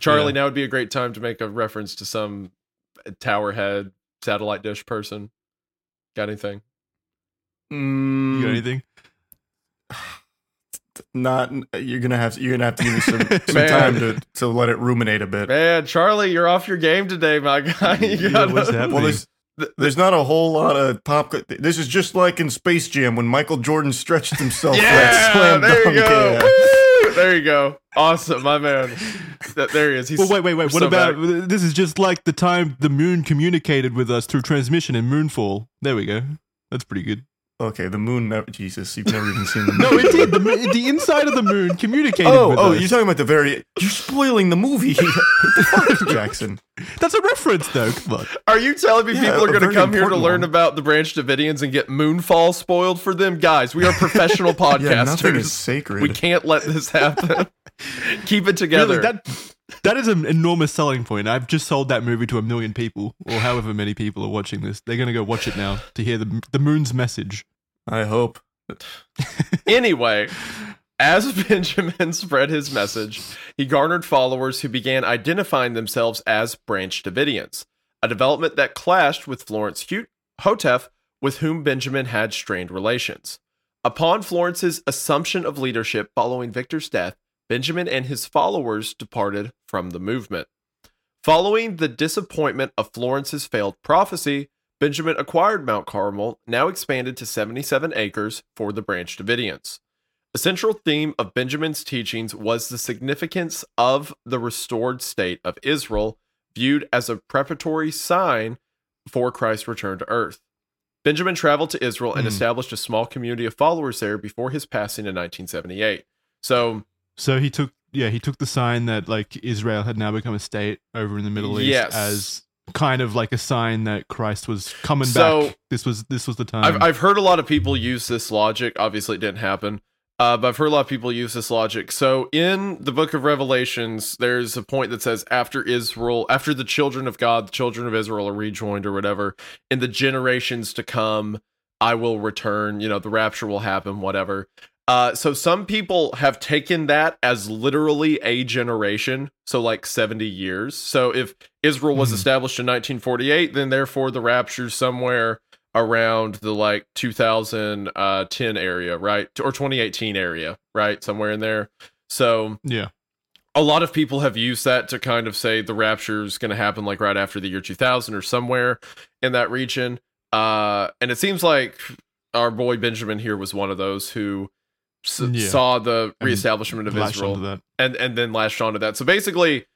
Charlie, Yeah. now would be a great time to make a reference to some tower head satellite dish person. Got anything? You Mm, got anything? not you're gonna have you're gonna have to give me some, some time to to let it ruminate a bit. Man, Charlie, you're off your game today, my guy. You Yeah, gotta- what's happening? Well, there's there's not a whole lot of pop. This is just like in Space Jam when Michael Jordan stretched himself. Yeah, slam there you go. Yeah. There you go. Awesome, my man. There he is. He's Well, wait, wait, wait. What so about back. this? Is just like the time the moon communicated with us through transmission in Moonfall. There we go. That's pretty good. Okay, the moon. Never, Jesus, you've never even seen the moon. No, it did. The, mo- the inside of the moon communicated Oh, with oh, us. you're talking about the very. You're spoiling the movie, What the fuck, Jackson. That's a reference, though. Come on. Are you telling me Yeah, people are going to come here to important learn one. about the Branch Davidians and get Moonfall spoiled for them? Guys, we are professional podcasters. Yeah, nothing is podcasters. sacred. we can't let this happen. Keep it together. Really, that that is an enormous selling point. I've just sold that movie to a million people, or however many people are watching this. They're gonna go watch it now to hear the the moon's message. I hope. Anyway, as Benjamin spread his message, he garnered followers who began identifying themselves as Branch Davidians, a development that clashed with Florence Houteff, with whom Benjamin had strained relations. Upon Florence's assumption of leadership following Victor's death, Benjamin and his followers departed from the movement. Following the disappointment of Florence's failed prophecy, Benjamin acquired Mount Carmel, now expanded to 77 acres, for the Branch Davidians. A central theme of Benjamin's teachings was the significance of the restored state of Israel, viewed as a preparatory sign for Christ's return to earth. Benjamin traveled to Israel and Hmm. established a small community of followers there before his passing in 1978. So, So he took yeah he took the sign that like Israel had now become a state over in the Middle East Yes. as kind of like a sign that Christ was coming So- back. This was this was the time. I've, I've heard a lot of people use this logic. Obviously, it didn't happen. Uh, but I've heard a lot of people use this logic. So in the book of Revelations, there's a point that says after Israel, after the children of God, the children of Israel are rejoined or whatever, in the generations to come, I will return. You know, the rapture will happen, whatever. Uh, so some people have taken that as literally a generation, so like 70 years. So if Israel was Mhm. established in 1948, then therefore the rapture's somewhere around the like 2010 area, right? Or 2018 area, right? Somewhere in there. So yeah. a lot of people have used that to kind of say the rapture is going to happen like right after the year 2000 or somewhere in that region. Uh, and it seems like our boy Benjamin here was one of those who s- Yeah. saw the And reestablishment of Israel and and then latched onto that. So basically,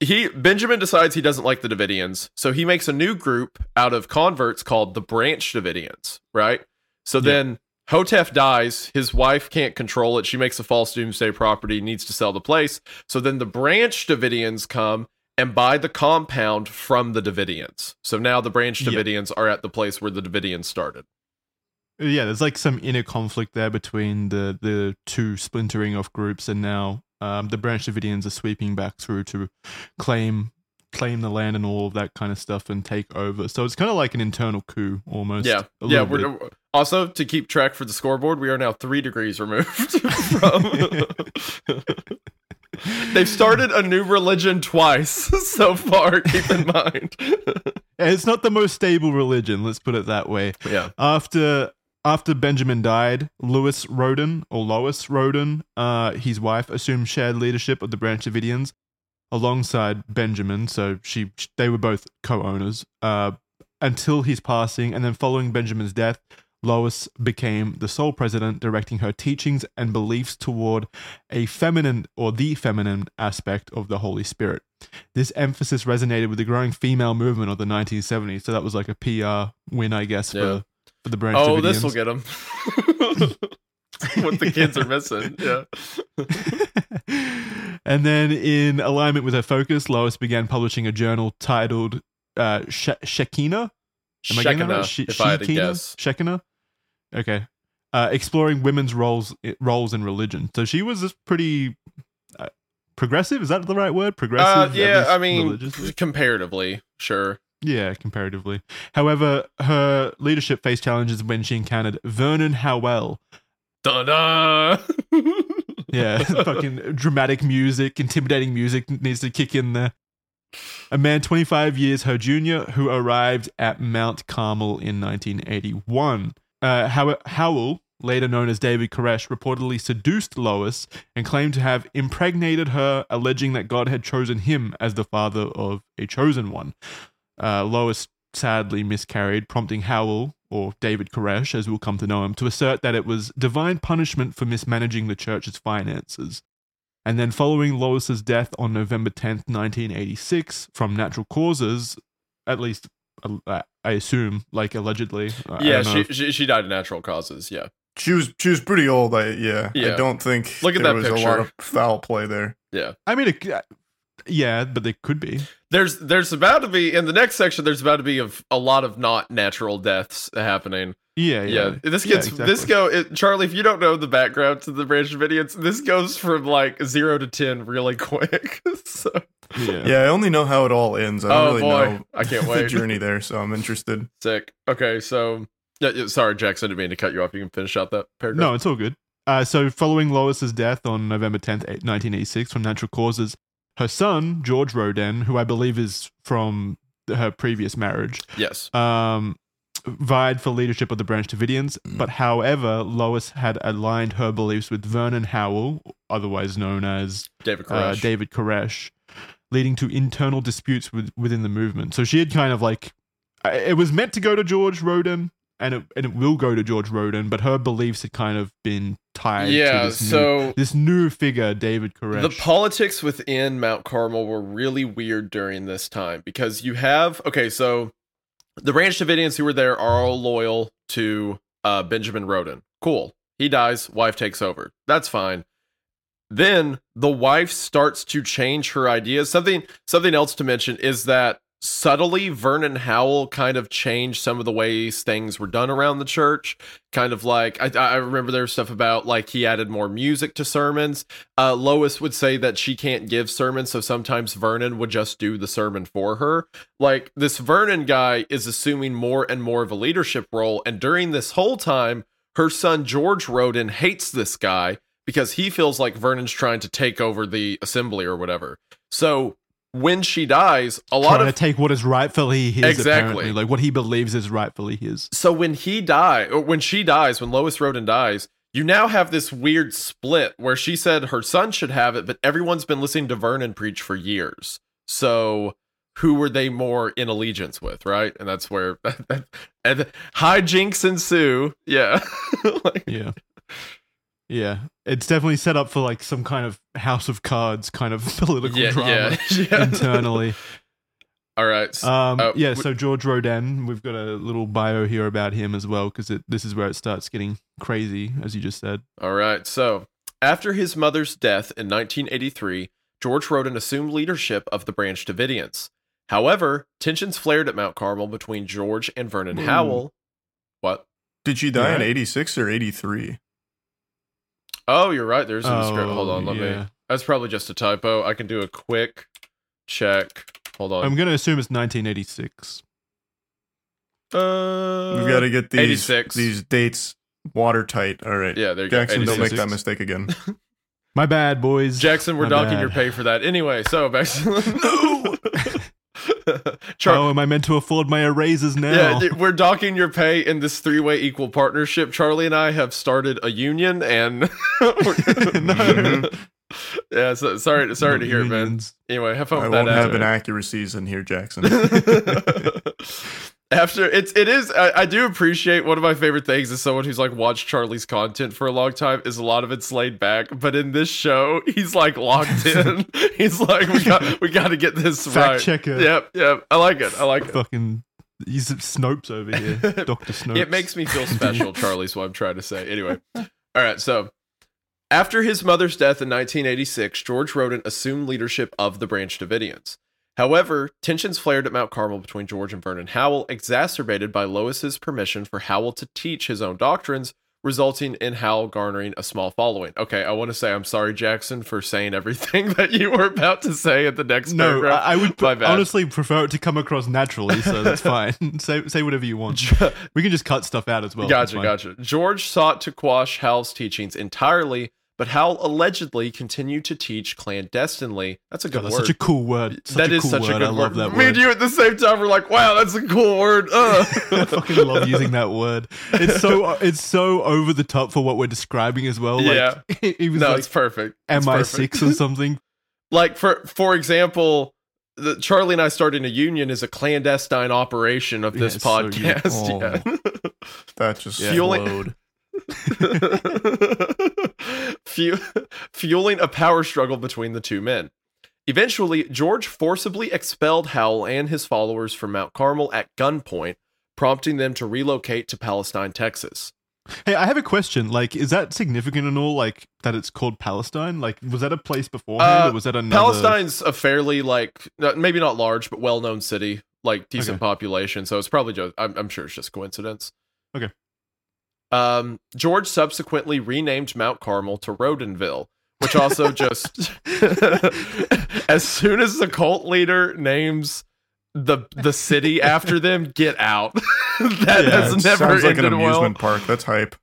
he Benjamin decides he doesn't like the Davidians, so he makes a new group out of converts called the Branch Davidians. Right. So Yeah. then Houteff dies. His wife can't control it. She makes a false doomsday property. Needs to sell the place. So then the Branch Davidians come and buy the compound from the Davidians. So now the Branch Yeah. Davidians are at the place where the Davidians started. Yeah, there's like some inner conflict there between the the two splintering off groups, and now um, the Branch Davidians are sweeping back through to claim claim the land and all of that kind of stuff and take over. So it's kind of like an internal coup almost. Yeah, yeah. We're, also to keep track for the scoreboard, we are now three degrees removed from. They've started a new religion twice so far. Keep in mind. And it's not the most stable religion. Let's put it that way. yeah, After after Benjamin died, Louis Roden or Lois Roden, uh, his wife, assumed shared leadership of the Branch Davidians alongside Benjamin. So she they were both co-owners uh, until his passing, and then following Benjamin's death, Lois became the sole president, directing her teachings and beliefs toward a feminine or the feminine aspect of the Holy Spirit. This emphasis resonated with the growing female movement of the 1970s. So that was like a PR win, I guess, Yeah. for, for the Branch Oh, this will get them. what the kids are missing. Yeah. and then, in alignment with her focus, Lois began publishing a journal titled uh, Shekinah. Am I getting that right? Shekinah, She- if I had to Shekinah? guess. Shekinah. Okay. Uh, exploring women's roles roles in religion. So she was pretty uh, progressive. Is that the right word? Progressive. Uh, yeah, I mean, comparatively, sure. Yeah, comparatively. However, her leadership faced challenges when she encountered Vernon Howell, Da da. Yeah, fucking dramatic music, intimidating music needs to kick in there. A man 25 years her junior who arrived at Mount Carmel in 1981. Uh, How- Howell, later known as David Koresh, reportedly seduced Lois and claimed to have impregnated her, alleging that God had chosen him as the father of a chosen one. Uh, Lois sadly miscarried, prompting Howell, or David Koresh, as we'll come to know him, to assert that it was divine punishment for mismanaging the church's finances. And then, following Lois's death on November 10th, 1986, from natural causes, at least uh, I assume, like allegedly. I yeah, she, she she died of natural causes. Yeah, She was she was pretty old. I yeah. Yeah. I don't think Look at there that was a lot of foul play there. Yeah, I mean, it, yeah, but they could be. there's there's about to be in the next section. There's about to be of a lot of not natural deaths happening. Yeah, Yeah, yeah. this Yeah, gets this exactly. go it, Charlie. If you don't know the background to the Branch Davidians, this goes from like zero to ten really quick. so, Yeah. Yeah, I only know how it all ends. I don't oh really boy, know I can't wait the wait. journey there, so I'm interested. Sick. Okay, so yeah, yeah, sorry, Jackson. Didn't mean to cut you off. You can finish out that paragraph. No, it's all good. Uh, so, following Lois's death on November 10th, 1986, from natural causes, her son, George Roden, who I believe is from her previous marriage, Yes. um, vied for leadership of the Branch Davidians. But however, Lois had aligned her beliefs with Vernon Howell, otherwise known as David uh, Koresh. David Koresh, leading to internal disputes with, within the movement. So she had kind of like it was meant to go to George Roden, and it and it will go to George Roden, but her beliefs had kind of been tied. yeah. to this new, So this new figure, David Koresh. the politics within Mount Carmel were really weird during this time because you have okay, so the Branch Davidians who were there are all loyal to uh, Benjamin Roden. Cool. He dies, wife takes over. That's fine. Then the wife starts to change her ideas. Something something else to mention is that subtly Vernon Howell kind of changed some of the ways things were done around the church. Kind of like I, I remember was stuff about like he added more music to sermons. Uh, Lois would say that she can't give sermons, so sometimes Vernon would just do the sermon for her. Like this Vernon guy is assuming more and more of a leadership role, and during this whole time, her son George Roden hates this guy because he feels like Vernon's trying to take over the assembly or whatever. So when she dies, a lot trying of to take what is rightfully his, Exactly. apparently, like what he believes is rightfully his. so when he die or when she dies, when Lois Roden dies, you now have this weird split where she said her son should have it, but everyone's been listening to Vernon preach for years. So who were they more in allegiance with, right? And that's where and hijinks ensue. Yeah. Like, Yeah. Yeah, it's definitely set up for like some kind of House of Cards kind of political yeah, drama yeah, yeah. internally. All right. so- Um, Uh, yeah, so George Roden, we've got a little bio here about him as well because this is where it starts getting crazy, as you just said. All right. So, after his mother's death in 1983, George Roden assumed leadership of the Branch Davidians. However, tensions flared at Mount Carmel between George and Vernon Ooh. Howell. What? Did she die in 86 or 83? Oh, you're right. There's a script. Hold Oh, on. Let me. That's probably just a typo. I can do a quick check. Hold on. I'm going to assume it's 1986. uh, We've got to get these 86. these dates watertight. All right. Yeah, there you go. Jackson, don't make that mistake again. My bad, boys. Jackson, we're My docking bad. your pay for that. Anyway, so back to No! Char- How am I meant to afford my erasers now? Yeah, we're docking your pay in this three-way equal partnership. Charlie and I have started a union, and No. yeah. So, sorry, sorry to hear, it, man. Anyway, have fun I with won't have after. inaccuracies in here, Jackson. After it's it is I, I do appreciate one of my favorite things as someone who's like watched Charlie's content for a long time is a lot of it's laid back, but in this show he's like locked in. he's like we got we got to get this Fact right. checker. Yep, yep. I like it. I like it. Fucking. He's Snopes over here. Dr. Snopes. It makes me feel special, Charlie's what I'm trying to say. Anyway. All right, so after his mother's death in 1986, George Roden assumed leadership of the Branch Davidians. However, tensions flared at Mount Carmel between George and Vernon Howell, exacerbated by Lois's permission for Howell to teach his own doctrines, resulting in Howell garnering a small following. Okay, I want to say I'm sorry, Jackson, for saying everything that you were about to say at the next No, paragraph. I, I would bad. honestly prefer it to come across naturally, so that's fine. say say whatever you want. We can just cut stuff out as well. Gotcha, gotcha. George sought to quash Howell's teachings entirely, but Howell allegedly continued to teach clandestinely. That's a God, good that's word. such a cool word. Such That a is cool such word. a good I love word. that Me word. and you at the same time were like, "Wow, that's a cool word." Ugh. I fucking love using that word. It's so it's so over the top for what we're describing as well. Yeah. Like he was no, like it's perfect. It's MI perfect. six or something. Like for for example, the Charlie and I starting a union is a clandestine operation of Yeah, this so good. podcast. that just Yeah. Fueling- flowed. Yeah. Fu- fueling a power struggle between the two men. Eventually, George forcibly expelled Howell and his followers from Mount Carmel at gunpoint, prompting them to relocate to Palestine, Texas. Hey, I have a question. Like, is that significant and all? Like that it's called Palestine? Like, was that a place beforehand, Uh, or was that another? Palestine's a fairly like maybe not large but well-known city, like decent Okay. population. So it's probably just I'm, I'm sure it's just coincidence. Okay. Um, George subsequently renamed Mount Carmel to Rodenville, which also just as soon as the cult leader names the the city after them, get out. that Yeah, has never sounds like an ended well. amusement park. That's hype.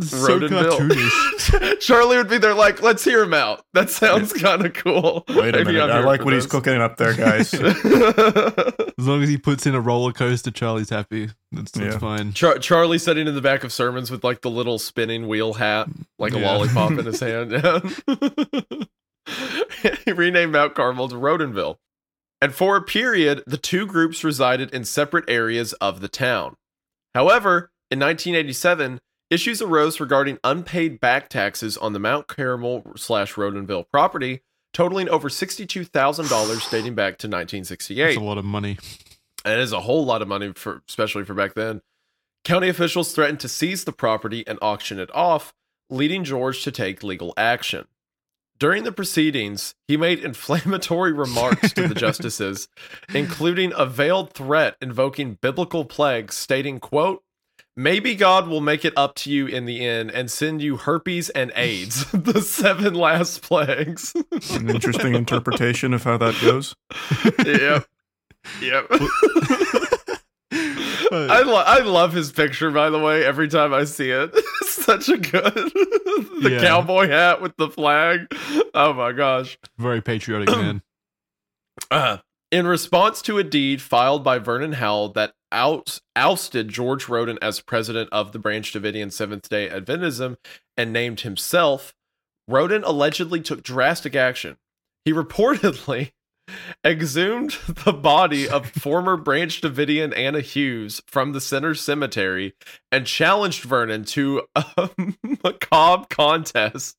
So Rodenville. cartoonish. Charlie would be there like, let's hear him out. That sounds kind of cool. Wait a Maybe minute. I'm I like for what he's cooking up there, guys. As long as he puts in a roller coaster, Charlie's happy. That's, that's Yeah. fine. Char- Charlie sitting in the back of sermons with like the little spinning wheel hat, like a lollipop in his hand. he renamed Mount Carmel to Rodenville. And for a period, the two groups resided in separate areas of the town. However, in 1987, issues arose regarding unpaid back taxes on the Mount Carmel slash Rodenville property, totaling over $62,000 dating back to 1968. That's a lot of money. And it is a whole lot of money for especially for back then. County officials threatened to seize the property and auction it off, leading George to take legal action. During the proceedings, he made inflammatory remarks to the justices, including a veiled threat invoking biblical plagues, stating, quote, Maybe God will make it up to you in the end and send you herpes and AIDS, the seven last plagues. An interesting interpretation of how that goes. yep. Yep. I, lo- I love his picture, by the way, every time I see it. Such a good. the Yeah. cowboy hat with the flag. Oh my gosh. Very patriotic man. Uh, in response to a deed filed by Vernon Howell that out- ousted George Roden as president of the Branch Davidian Seventh day Adventism and named himself, Roden allegedly took drastic action. He reportedly exhumed the body of former Branch Davidian Anna Hughes from the Center Cemetery and challenged Vernon to a macabre contest.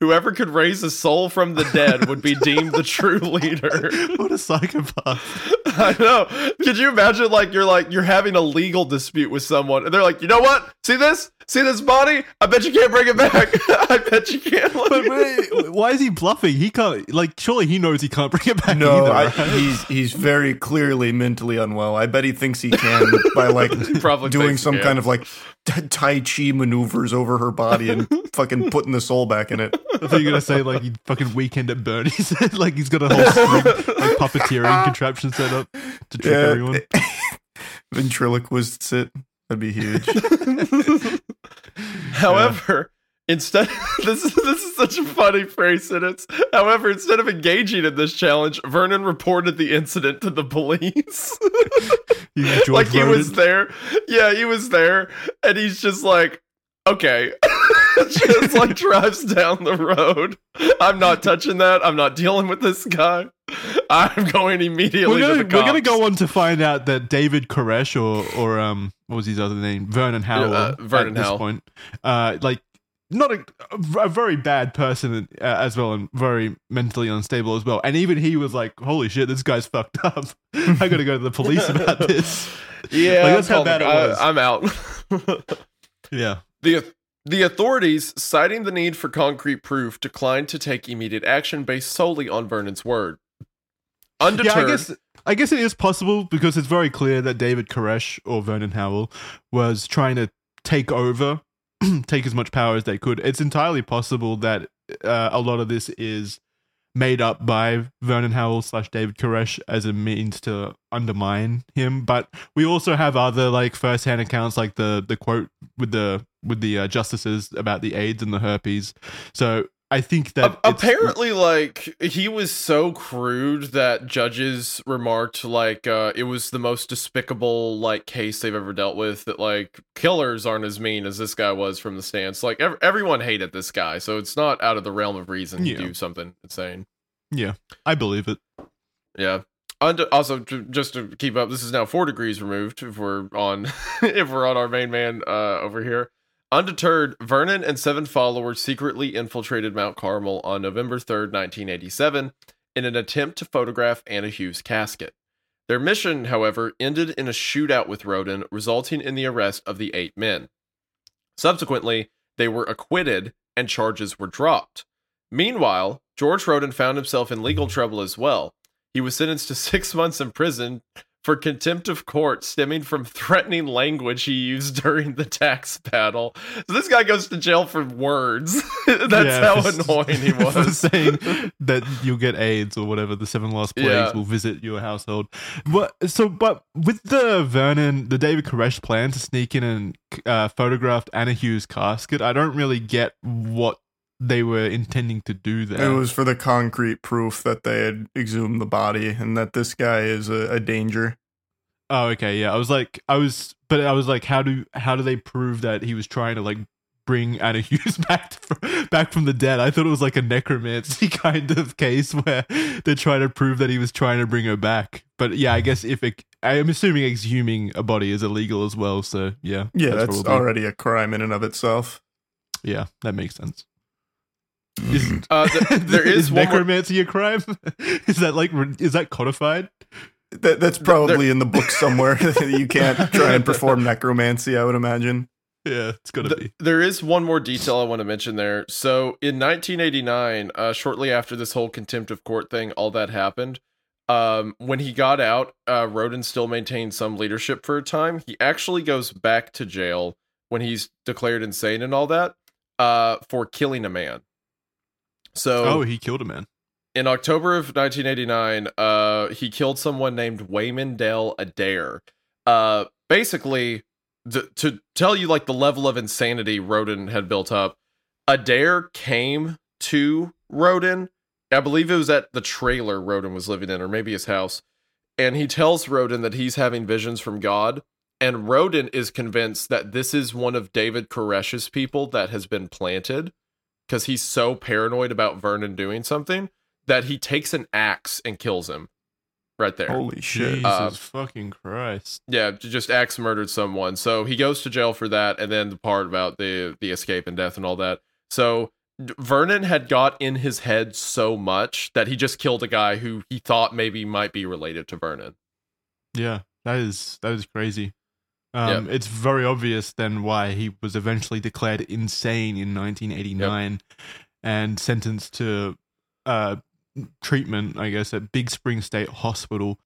Whoever could raise a soul from the dead would be deemed the true leader. what a psychopath. I know. Could you imagine like you're like you're having a legal dispute with someone and they're like, you know what? See this? See this body? I bet you can't bring it back. I bet you can't. But wait, why is he bluffing? He can't. Like, surely he knows he can't bring it back. No, either, I, right? he's he's very clearly mentally unwell. I bet he thinks he can by like probably doing some kind of like tai chi maneuvers over her body and fucking putting the soul back in it. I thought you were gonna say like he fucking weekend at Bernie's, like he's got a whole string, like puppeteering contraption set up to trick everyone. ventriloquist sit. That'd be huge. However, instead this is this is such a funny phrase sentence. However, instead of engaging in this challenge, Vernon reported the incident to the police. He was like he was there. Yeah, he was there, and he's just like, okay. just like drives down the road. I'm not touching that. I'm not dealing with this guy. I'm going immediately We're to gonna, the we're gonna go on to find out that David Koresh or or um what was his other name Vernon Howell uh, Vernon at this Howell. point uh like not a, a very bad person uh, as well and very mentally unstable as well and even he was like holy shit this guy's fucked up I gotta go to the police about this Yeah, Like, that's how bad it was. I, I'm out. yeah The the authorities, citing the need for concrete proof, declined to take immediate action based solely on Vernon's word. Undeterred, Yeah, I guess I guess it is possible because it's very clear that David Koresh or Vernon Howell was trying to take over, take as much power as they could. It's entirely possible that uh, a lot of this is made up by Vernon Howell slash David Koresh as a means to undermine him. But we also have other like first-hand accounts, like the the quote with the with the uh, justices about the AIDS and the herpes. So I think that A- apparently, like he was so crude that judges remarked like uh, it was the most despicable like case they've ever dealt with. That like killers aren't as mean as this guy was from the stance. Like ev- everyone hated this guy, so it's not out of the realm of reason Yeah. to do something insane. yeah, I believe it. Yeah. Und- also, to, just to keep up, this is now four degrees removed. If we're on, if we're on our main man uh, over here. Undeterred, Vernon and seven followers secretly infiltrated Mount Carmel on November 3, 1987, in an attempt to photograph Anna Hughes' casket. Their mission, however, ended in a shootout with Roden, resulting in the arrest of the eight men. Subsequently, they were acquitted and charges were dropped. Meanwhile, George Roden found himself in legal trouble as well. He was sentenced to six months in prison for contempt of court stemming from threatening language he used during the tax battle. So this guy goes to jail for words. That's Yeah, how annoying he was. saying that you'll get AIDS or whatever the seven last plagues Yeah. will visit your household. But so, but with the Vernon, the David Koresh plan to sneak in and uh, photograph Anna Hughes' casket, I don't really get what they were intending to do that. It was for the concrete proof that they had exhumed the body and that this guy is a, a danger. Oh, okay, yeah. I was like, I was, but I was like, how do how do they prove that he was trying to like bring Anna Hughes back to, back from the dead? I thought it was like a necromancy kind of case where they're trying to prove that he was trying to bring her back. But yeah, I guess if it, I am assuming exhuming a body is illegal as well. So yeah, Yeah, that's, probably- already a crime in and of itself. yeah, that makes sense. Is, Uh, th- there is one more- necromancy a crime? is that like is that codified? That, that's probably in the book somewhere. you can't try and perform necromancy, I would imagine. Yeah, it's gotta Th- be. there is one more detail I want to mention there. So in 1989, uh, shortly after this whole contempt of court thing, all that happened. Um, when he got out, uh, Roden still maintained some leadership for a time. He actually goes back to jail when he's declared insane and all that, uh, for killing a man. So Oh, he killed a man. in October of 1989, uh, he killed someone named Wayman Dale Adair. Uh, basically, th- to tell you like the level of insanity Roden had built up, Adair came to Roden. I believe it was at the trailer Roden was living in, or maybe his house. And he tells Roden that he's having visions from God. And Roden is convinced that this is one of David Koresh's people that has been planted because he's so paranoid about Vernon doing something that he takes an axe and kills him right there. Holy shit. Jesus Uh, fucking Christ. Yeah, just axe murdered someone. So he goes to jail for that, and then the part about the the escape and death and all that. So Vernon had got in his head so much that he just killed a guy who he thought maybe might be related to Vernon. Yeah, that is that is crazy. Um, It's very obvious then why he was eventually declared insane in 1989 and sentenced to uh, treatment, I guess, at Big Spring State Hospital.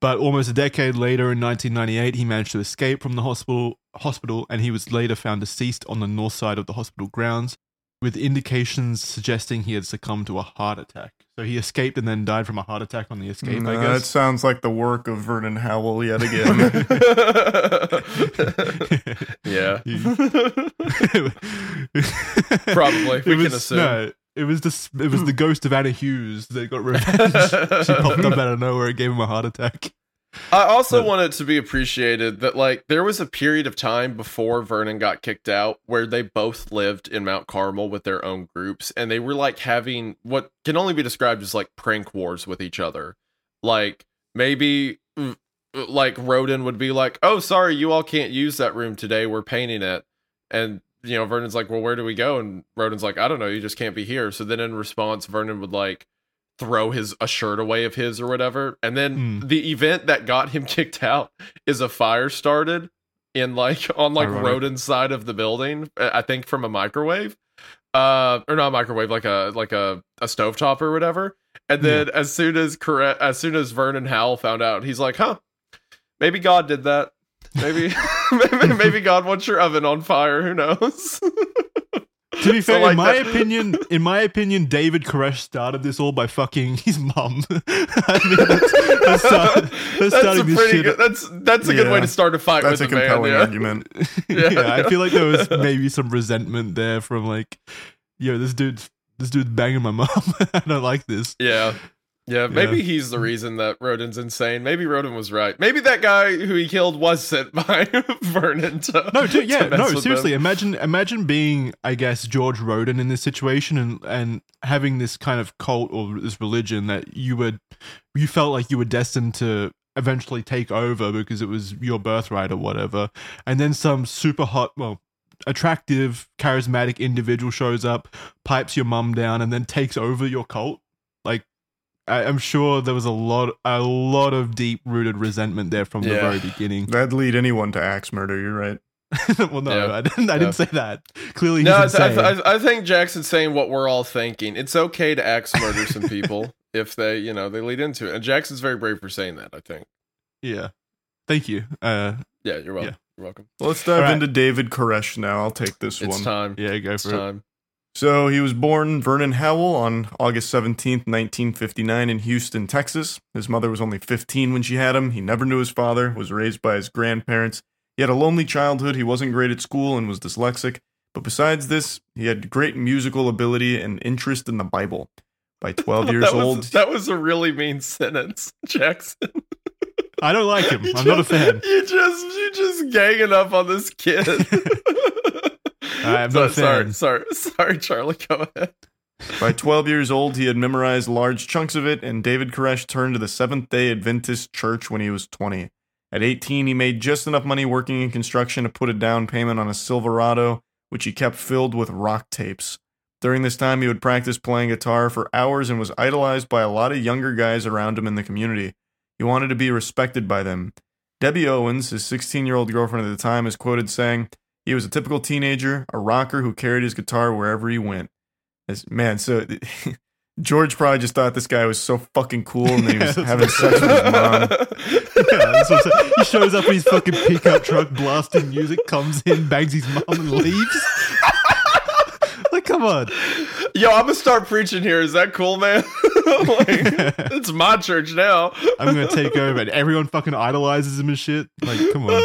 But almost a decade later, in 1998, he managed to escape from the hospital, hospital, and he was later found deceased on the north side of the hospital grounds, with indications suggesting he had succumbed to a heart attack. So he escaped and then died from a heart attack on the escape. Nah, I that sounds like the work of Vernon Howell yet again. yeah. Probably. We can assume. No, it was the it was the hmm. ghost of Anna Hughes that got revenge. she popped up out of nowhere and gave him a heart attack. I also But- want it to be appreciated that like there was a period of time before Vernon got kicked out where they both lived in Mount Carmel with their own groups and they were like having what can only be described as like prank wars with each other. Like maybe mm, like Roden would be like, "Oh, sorry, you all can't use that room today. We're painting it." And you know, Vernon's like, "Well, where do we go?" And Roden's like, "I don't know. You just can't be here." So then in response, Vernon would like throw his a shirt away of his or whatever. And then Hmm. the event that got him kicked out is a fire started in like on like. Roden's side of the building. uh, I think from a microwave. Uh or not a microwave, like a like a, a stovetop or whatever. And then as soon as correct as soon as Vernon Howell found out, he's like, huh, maybe God did that. Maybe maybe, maybe God wants your oven on fire. Who knows? To be So, fair, like, in my that- opinion, in my opinion, David Koresh started this all by fucking his mum. I mean, that's, that's, start, that's, that's a pretty good. That's that's a good way to start a fight That's a with a man. compelling Yeah. argument. yeah. Yeah. I feel like there was maybe some resentment there from like, yo, this dude's this dude's banging my mom. I don't like this. Yeah. Yeah, maybe he's the reason that Roden's insane. Maybe Roden was right. Maybe that guy who he killed was sent by Vernon to No, dude, yeah, no, seriously. Imagine, imagine being, I guess, George Roden in this situation and and having this kind of cult or this religion that you would, you felt like you were destined to eventually take over because it was your birthright or whatever, and then some super hot, well, attractive, charismatic individual shows up, pipes your mum down, and then takes over your cult. Like, I, I'm sure there was a lot, a lot of deep rooted resentment there from the very beginning. That'd lead anyone to axe murder. You're right. well, no, Yeah. I didn't. I Yeah. didn't say that. Clearly, he's No, I, insane. I, I think Jackson's saying what we're all thinking. It's okay to axe murder some people if they, you know, they lead into it. And Jackson's very brave for saying that. I think. yeah. Thank you. Uh, Yeah, you're welcome. Yeah. You're welcome. Let's dive All right. into David Koresh now. I'll take this one. It's one. time. yeah, go It's for it. Time. So he was born Vernon Howell on August 17th, 1959 in Houston, Texas. His mother was only 15 when she had him. He never knew his father, was raised by his grandparents. He had a lonely childhood. He wasn't great at school and was dyslexic. But besides this, he had great musical ability and interest in the Bible. By 12 years that was, old, That was a really mean sentence, Jackson. I don't like him. You I'm not a fan. You just you just ganging up on this kid. I'm So- sorry, sorry, sorry, Charlie. Go ahead. By 12 years old, he had memorized large chunks of it, and David Koresh turned to the Seventh day Adventist Church when he was 20. At 18, he made just enough money working in construction to put a down payment on a Silverado, which he kept filled with rock tapes. During this time, he would practice playing guitar for hours and was idolized by a lot of younger guys around him in the community. He wanted to be respected by them. Debbie Owens, his 16 year old girlfriend at the time, is quoted saying, He was a typical teenager, a rocker who carried his guitar wherever he went. As, man, so George probably just thought this guy was so fucking cool and he was Yeah, having sex with his mom. Yeah, that's what I'm saying. He shows up in his fucking pickup truck, blasting music, comes in, bangs his mom, and leaves. like, come on. Yo, I'm gonna start preaching here. Is that cool, man? like, it's my church now. I'm gonna take over, and everyone fucking idolizes him and shit. Like, come on.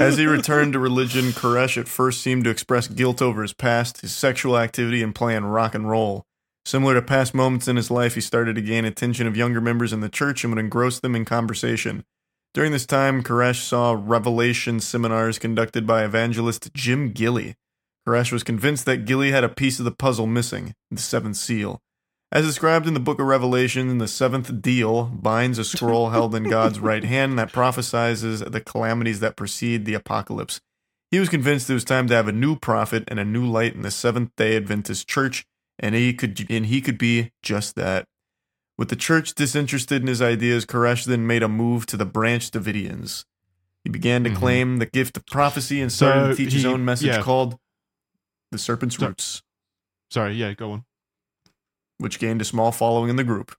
As he returned to religion, Koresh at first seemed to express guilt over his past, his sexual activity, and playing rock and roll. Similar to past moments in his life, he started to gain attention of younger members in the church and would engross them in conversation. During this time, Koresh saw revelation seminars conducted by evangelist Jim Gilley. Koresh was convinced that Gilly had a piece of the puzzle missing, the seventh seal. As described in the book of Revelation, the seventh deal binds a scroll held in God's right hand that prophesies the calamities that precede the apocalypse. He was convinced it was time to have a new prophet and a new light in the Seventh Day Adventist Church, and he could and he could be just that. With the church disinterested in his ideas, Koresh then made a move to the Branch Davidians. He began to Mhm. claim the gift of prophecy and started So to teach his own message yeah. called "The Serpent's So- Roots." Sorry, yeah, go on. Which gained a small following in the group.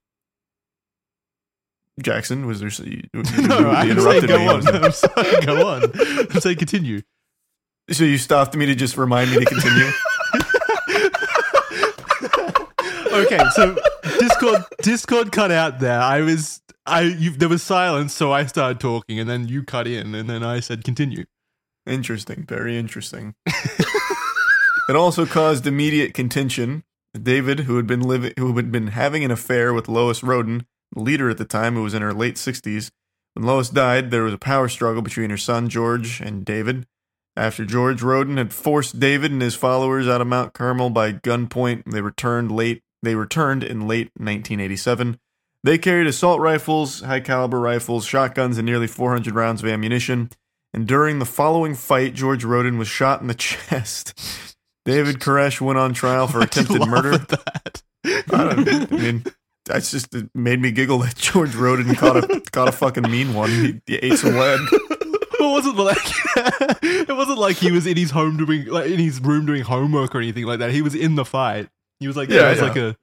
Jackson, was there? You, you, No, saying interrupted go me. on. I'm sorry, go on. I'm saying continue. So you stopped me to just remind me to continue. okay, so Discord Discord cut out there. I was I you, there was silence, so I started talking, and then you cut in, and then I said continue. interesting, very interesting. it also caused immediate contention. David, who had been living, who had been having an affair with Lois Roden, the leader at the time, who was in her late sixties. When Lois died, there was a power struggle between her son George and David. After George Roden had forced David and his followers out of Mount Carmel by gunpoint, they returned late. They returned in late 1987. They carried assault rifles, high caliber rifles, shotguns, and nearly 400 rounds of ammunition. And during the following fight, George Roden was shot in the chest. David Koresh went on trial for attempted murder. at that. I don't. I mean, that's just it made me giggle that George Roden caught a caught a fucking mean one. He, he ate some lead. it wasn't like it wasn't like he was in his home doing like in his room doing homework or anything like that. He was in the fight. He was like Yeah, yeah, it was yeah. like a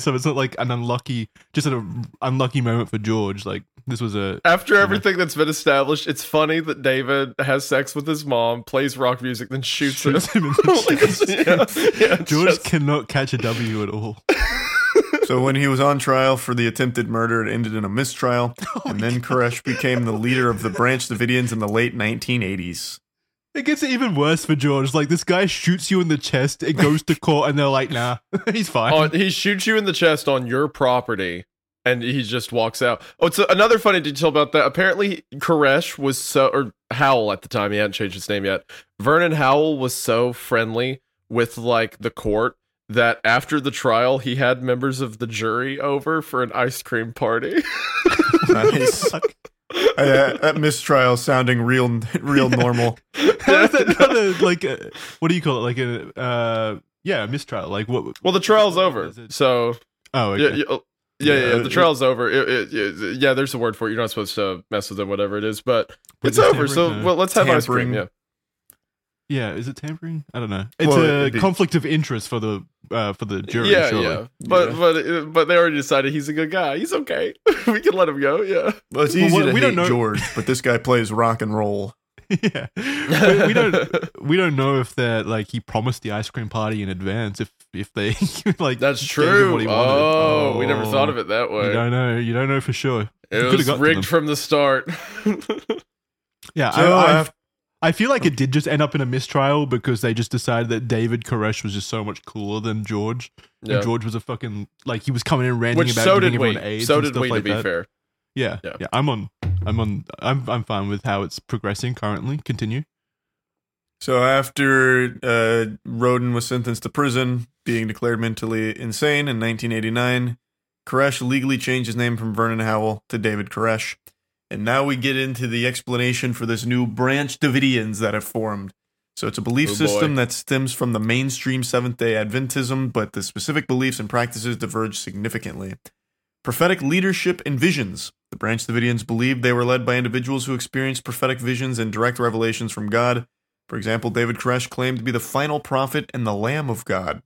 so it's not like an unlucky just an unlucky moment for George. Like this was a After everything that's been established, it's funny that David has sex with his mom, plays rock music, then shoots, shoots him. him in the chest. yeah, yeah, George just- cannot catch a W at all. So when he was on trial for the attempted murder, it ended in a mistrial, Oh and then Koresh became the leader of the Branch Davidians in the late 1980s. It gets even worse for George. Like this guy shoots you in the chest, it goes to court, and they're like, "Nah, he's fine." on, he shoots you in the chest on your property and he just walks out. Oh, it's another funny detail about that. Apparently, Koresh was so, or Howell at the time, he hadn't changed his name yet. Vernon Howell was so friendly with like the court that after the trial, he had members of the jury over for an ice cream party. Nice. Uh, that mistrial sounding real, real normal. How is that not a like? A, what do you call it? Like a uh, yeah, a mistrial. Like what? Well, the trial's over, so Oh, yeah, okay. yeah, oh, yeah, yeah, Yeah, The it- trial's over. It, it, it- yeah, there's a word for it. You're not supposed to mess with them, whatever it is, but it's over. So? No. well, let's have ice cream. Yeah. Yeah, is it tampering? I don't know. It's Well, a it'd conflict of interest for the uh, for the jury. yeah, surely. yeah, but Yeah. but uh, but they already decided he's a good guy. He's okay. we can let him go. Yeah. Well, it's Well, easy what- to we hate don't know- George, but this guy plays rock and roll. yeah. We, we don't we don't know if they're like he promised the ice cream party in advance. If if they like That's true. what he wanted. Oh, we never thought of it that way. You don't know. You don't know for sure. It Could've was rigged from the start. Yeah, So, I, I, uh, I feel like it did just end up in a mistrial because they just decided that David Koresh was just so much cooler than George. yeah. And George was a fucking like he was coming in ranting Which about so giving did we. everyone AIDS So did we. like to be that. fair. Yeah, Yeah. yeah, I'm on. I'm on. I'm I'm fine with how it's progressing currently. Continue. So after uh, Roden was sentenced to prison, being declared mentally insane in 1989, Koresh legally changed his name from Vernon Howell to David Koresh. And now we get into the explanation for this new branch Davidians that have formed. So it's a belief Oh, system that stems from the mainstream Seventh day Adventism, but the specific beliefs and practices diverge significantly. Prophetic leadership and visions. The Branch Davidians believed they were led by individuals who experienced prophetic visions and direct revelations from God. For example, David Koresh claimed to be the final prophet and the Lamb of God.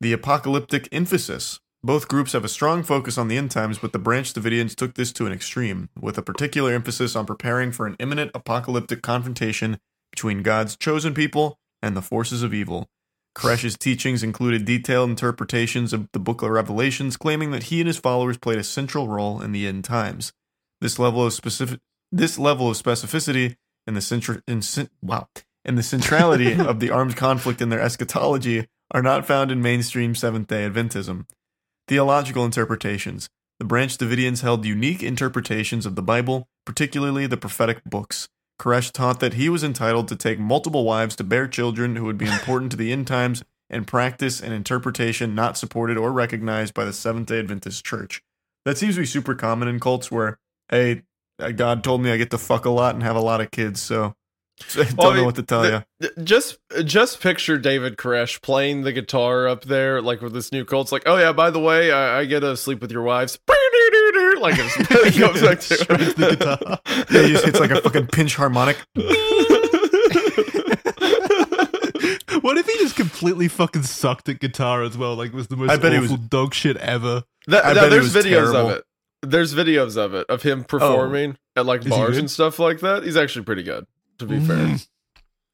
The apocalyptic emphasis. Both groups have a strong focus on the end times, but the Branch Davidians took this to an extreme, with a particular emphasis on preparing for an imminent apocalyptic confrontation between God's chosen people and the forces of evil. Koresh's teachings included detailed interpretations of the Book of Revelations, claiming that he and his followers played a central role in the end times. This level of specific, this level of specificity and the central, cen- wow, and the centrality of the armed conflict in their eschatology are not found in mainstream Seventh Day Adventism. Theological interpretations. The Branch Davidians held unique interpretations of the Bible, particularly the prophetic books. Koresh taught that he was entitled to take multiple wives to bear children who would be important to the end times and practice an interpretation not supported or recognized by the Seventh day Adventist Church. That seems to be super common in cults where, hey, uh, God told me I get to fuck a lot and have a lot of kids, so I don't Well, know what to tell the- you. Just just picture David Koresh playing the guitar up there, like with this new cult. It's like, oh yeah, by the way, I, I get to sleep with your wives. Like it's, it goes back to the guitar. Yeah, he just hits like a fucking pinch harmonic. what if he just completely fucking sucked at guitar as well? Like was the most I bet he awful was- dog shit ever. That, I no, bet there's was videos terrible. of it. There's videos of it of him oh. performing at like bars and stuff like that. He's actually pretty good, to be fair. Mm.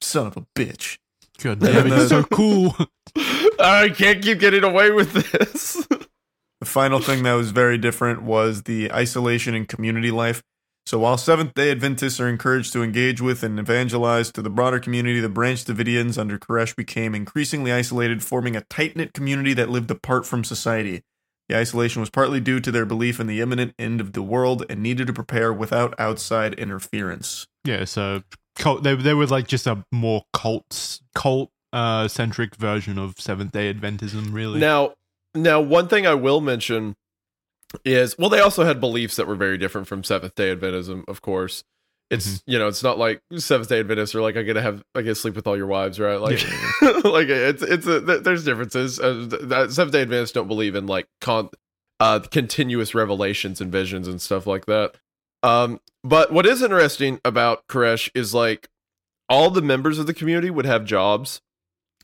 Son of a bitch. God damn it, he's so cool. I can't keep getting away with this. The final thing that was very different was the isolation and community life. So while Seventh day Adventists are encouraged to engage with and evangelize to the broader community, the Branch Davidians under Koresh became increasingly isolated, forming a tight knit community that lived apart from society. The isolation was partly due to their belief in the imminent end of the world and needed to prepare without outside interference. yeah, so cult, they they were like just a more cult cult uh centric version of Seventh Day Adventism, really. Now, now one thing I will mention is well, they also had beliefs that were very different from Seventh Day Adventism, of course. It's Mhm. you know, it's not like Seventh Day Adventists are like I get to have I get to sleep with all your wives, right? Like, like it's it's a, there's differences. Uh, that Seventh Day Adventists don't believe in like con uh continuous revelations and visions and stuff like that. Um, but what is interesting about Koresh is like all the members of the community would have jobs.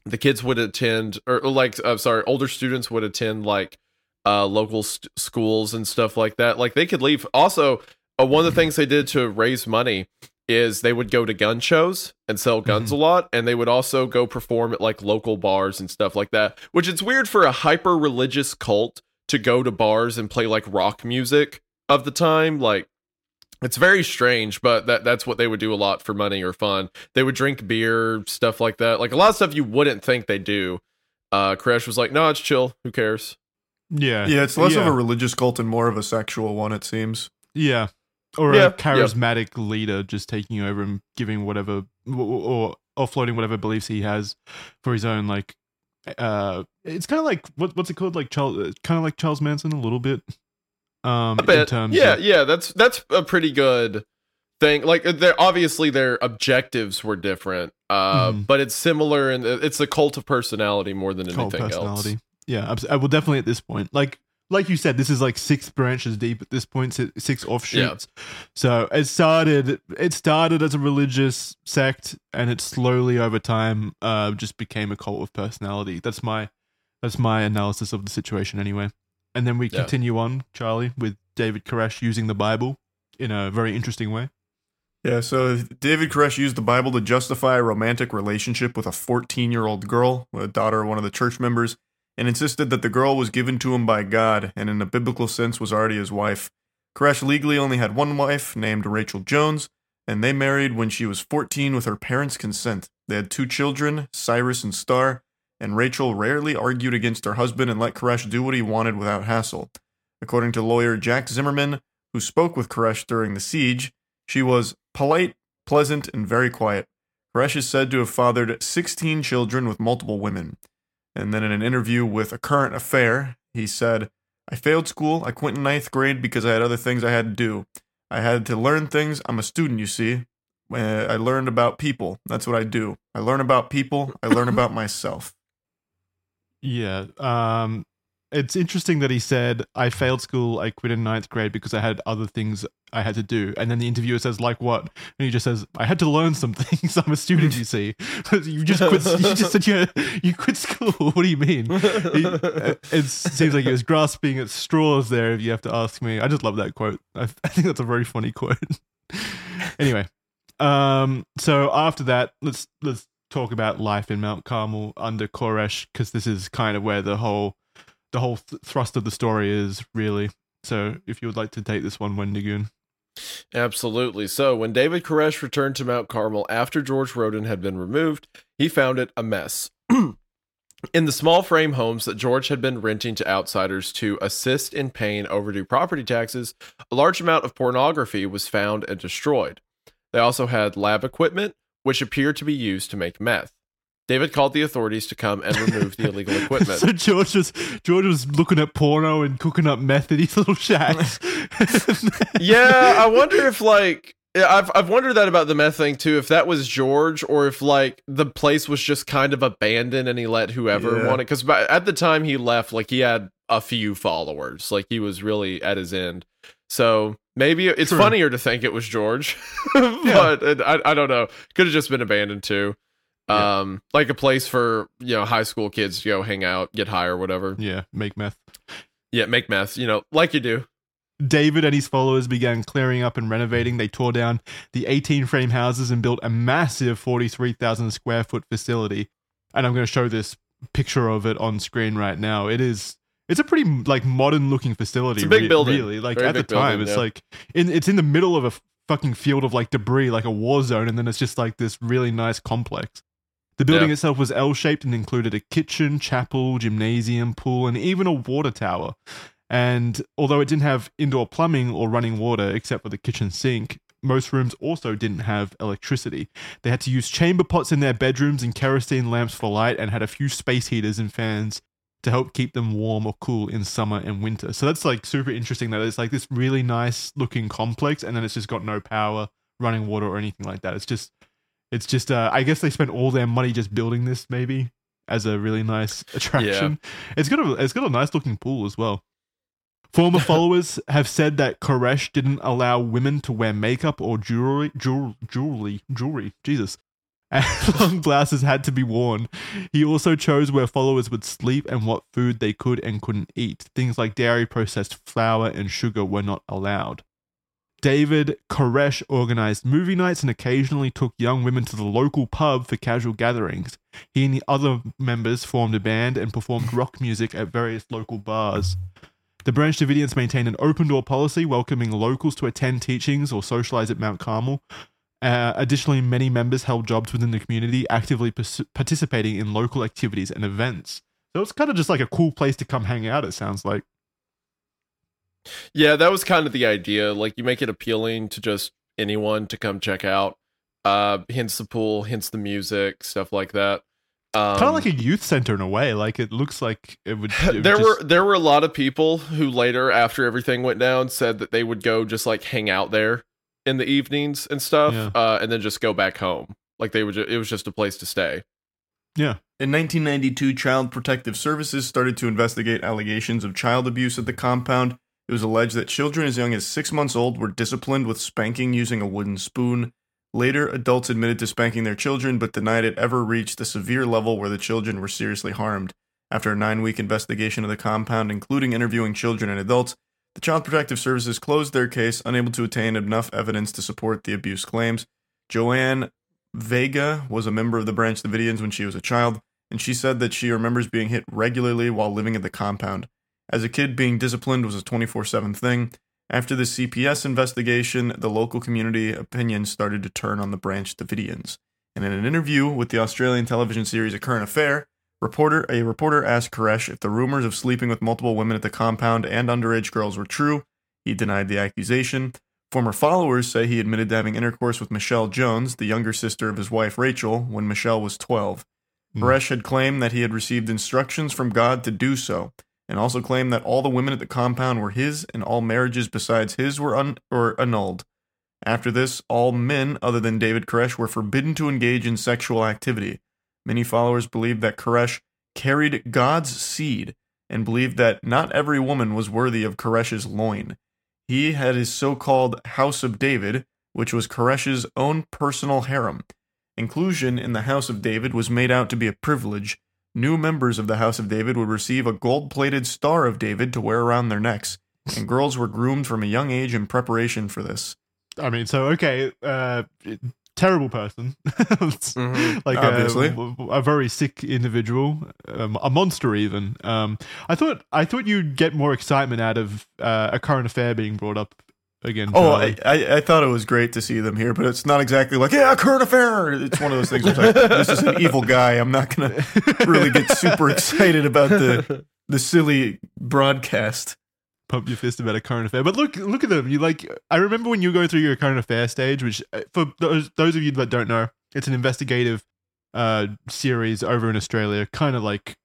The kids would attend, or like, uh, sorry, older students would attend like uh, local st- schools and stuff like that. Like they could leave. Also, uh, one of the things they did to raise money is they would go to gun shows and sell guns a lot, and they would also go perform at like local bars and stuff like that. Which it's weird for a hyper religious cult to go to bars and play like rock music of the time, like. It's very strange, but that that's what they would do a lot for money or fun. They would drink beer, stuff like that. Like a lot of stuff you wouldn't think they do. Uh Koresh was like, "No, it's chill. Who cares?" yeah, Yeah, it's less of a religious cult and more of a sexual one, it seems. Yeah. Or Yeah, a charismatic leader just taking over and giving whatever or offloading whatever beliefs he has for his own like uh it's kind of like what what's it called like Charles kind of like Charles Manson a little bit um A bit. yeah, of, yeah, that's that's a pretty good thing. Like they're obviously their objectives were different. Uh, Mhm. but it's similar and it's a cult of personality more than Cult anything else. Yeah, abs- uh, well, definitely at this point. Like, like you said, this is like six branches deep at this six offshoots. So it started. It started as a religious sect, and it slowly over time uh, just became a cult of personality. That's my that's my analysis of the situation, anyway. And then we Yeah. continue on, Charlie, with David Koresh using the Bible in a very interesting way. Yeah, so David Koresh used the Bible to justify a romantic relationship with a 14 year old girl, a daughter of one of the church members, and insisted that the girl was given to him by God and, in a biblical sense, was already his wife. Koresh legally only had one wife, named Rachel Jones, and they married when she was 14 with her parents' consent. They had two children, Cyrus and Star, and Rachel rarely argued against her husband and let Koresh do what he wanted without hassle. According to lawyer Jack Zimmerman, who spoke with Koresh during the siege, she was polite, pleasant, and very quiet. Koresh is said to have fathered 16 children with multiple women. And then in an interview with A Current Affair, he said, I failed school. I quit in ninth grade because I had other things I had to do. I had to learn things. I'm a student, you see. Uh, I learned about people. That's what I do. I learn about people. I learn about myself. Yeah. Um, it's interesting that he said, I failed school, I quit in ninth grade because I had other things I had to do. And then the interviewer says, like what? And he just says, I had to learn some things. I'm a student, you see. you just quit you just said you, you quit school. what do you mean? Uh, it seems like he was grasping at straws there, if you have to ask me. I just love that quote. I, I think that's a very funny quote. anyway, um, so after that, let's let's talk about life in Mount Carmel under Koresh because this is kind of where the whole the whole th- thrust of the story is really. So, if you would like to take this one, Wendigoon. Absolutely. So, when David Koresh returned to Mount Carmel after George Roden had been removed, he found it a mess. in the small frame homes that George had been renting to outsiders to assist in paying overdue property taxes, a large amount of pornography was found and destroyed. They also had lab equipment, which appeared to be used to make meth. David called the authorities to come and remove the illegal equipment. so George was George was looking at porno and cooking up meth at his little shacks. yeah, I wonder if like I've I've wondered that about the meth thing too. If that was George, or if like the place was just kind of abandoned and he let whoever Yeah. wanted. Because at the time he left, like he had a few followers, like he was really at his end. So maybe it's True. funnier to think it was George, but it, I I don't know. Could have just been abandoned too. Yeah. Um, like a place for you know high school kids to go hang out, get high or whatever. yeah, make meth. Yeah, make meth. You know, like you do. David and his followers began clearing up and renovating. They tore down the 18 frame houses and built a massive 43,000 square foot facility. And I'm going to show this picture of it on screen right now. It is it's a pretty like modern looking facility. It's a big re- building. Really, like Very at the big building, time, it's yeah. like in it's in the middle of a fucking field of like debris, like a war zone, and then it's just like this really nice complex. The building Yeah. itself was L shaped and included a kitchen, chapel, gymnasium, pool, and even a water tower. And although it didn't have indoor plumbing or running water except for the kitchen sink, most rooms also didn't have electricity. They had to use chamber pots in their bedrooms and kerosene lamps for light and had a few space heaters and fans to help keep them warm or cool in summer and winter. So that's like super interesting that it's like this really nice looking complex and then it's just got no power, running water or anything like that. It's just it's just uh I guess they spent all their money just building this maybe as a really nice attraction. It's got a it's got a nice looking pool as well. Former followers have said that Koresh didn't allow women to wear makeup or jewelry, jewel, jewelry, jewelry. Jesus, and long blouses had to be worn. He also chose where followers would sleep and what food they could and couldn't eat. Things like dairy processed flour and sugar were not allowed. David Koresh organized movie nights and occasionally took young women to the local pub for casual gatherings. He and the other members formed a band and performed rock music at various local bars. The Branch Davidians maintained an open door policy, welcoming locals to attend teachings or socialize at Mount Carmel. Uh, additionally, many members held jobs within the community, actively pers- participating in local activities and events. So it's kind of just like a cool place to come hang out, it sounds like. Yeah, that was kind of the idea. Like you make it appealing to just anyone to come check out. Uh hence the pool, hence the music, stuff like that. Um, kind of like a youth center in a way. Like it looks like it would. it would there just- were there were a lot of people who later after everything went down said that they would go just like hang out there in the evenings and stuff Yeah. uh and then just go back home Like they would, ju- it was just a place to stay. Yeah. In 1992, Child Protective Services started to investigate allegations of child abuse at the compound. It was alleged that children as young as six months old were disciplined with spanking using a wooden spoon. Later, adults admitted to spanking their children but denied it ever reached a severe level where the children were seriously harmed. After a nine week investigation of the compound, including interviewing children and adults, the Child Protective Services closed their case, unable to attain enough evidence to support the abuse claims. Joanne Vega was a member of the Branch Davidians when she was a child, and she said that she remembers being hit regularly while living at the compound. As a kid, being disciplined was a 24 7 thing. After the CPS investigation, the local community opinion started to turn on the Branch Davidians. And in an interview with the Australian television series A Current Affair, reporter a reporter asked Koresh if the rumors of sleeping with multiple women at the compound and underage girls were true. He denied the accusation. Former followers say he admitted to having intercourse with Michelle Jones, the younger sister of his wife Rachel, when Michelle was 12. Hmm. Koresh had claimed that he had received instructions from God to do so, and also claimed that all the women at the compound were his and all marriages besides his were un- or annulled. After this, all men other than David Koresh were forbidden to engage in sexual activity. Many followers believed that Koresh carried God's seed and believed that not every woman was worthy of Koresh's loin. He had his so called House of David, which was Koresh's own personal harem. Inclusion in the House of David was made out to be a privilege. New members of the House of David would receive a gold plated Star of David to wear around their necks, and girls were groomed from a young age in preparation for this. I mean, so okay, uh, terrible person, Mhm. like Obviously. a, a very sick individual, um, a monster even. Um, I thought I thought you'd get more excitement out of uh, a current affair being brought up again. Oh, I, I, I thought it was great to see them here, but it's not exactly like, yeah, current affair. It's one of those things. Where it's like, this is an evil guy. I'm not going to really get super excited about the the silly broadcast. Pump your fist about a current affair. But look, look at them. You like. I remember when you go through your current affair stage, which uh, for those those of you that don't know, it's an investigative uh series over in Australia. Kind of like,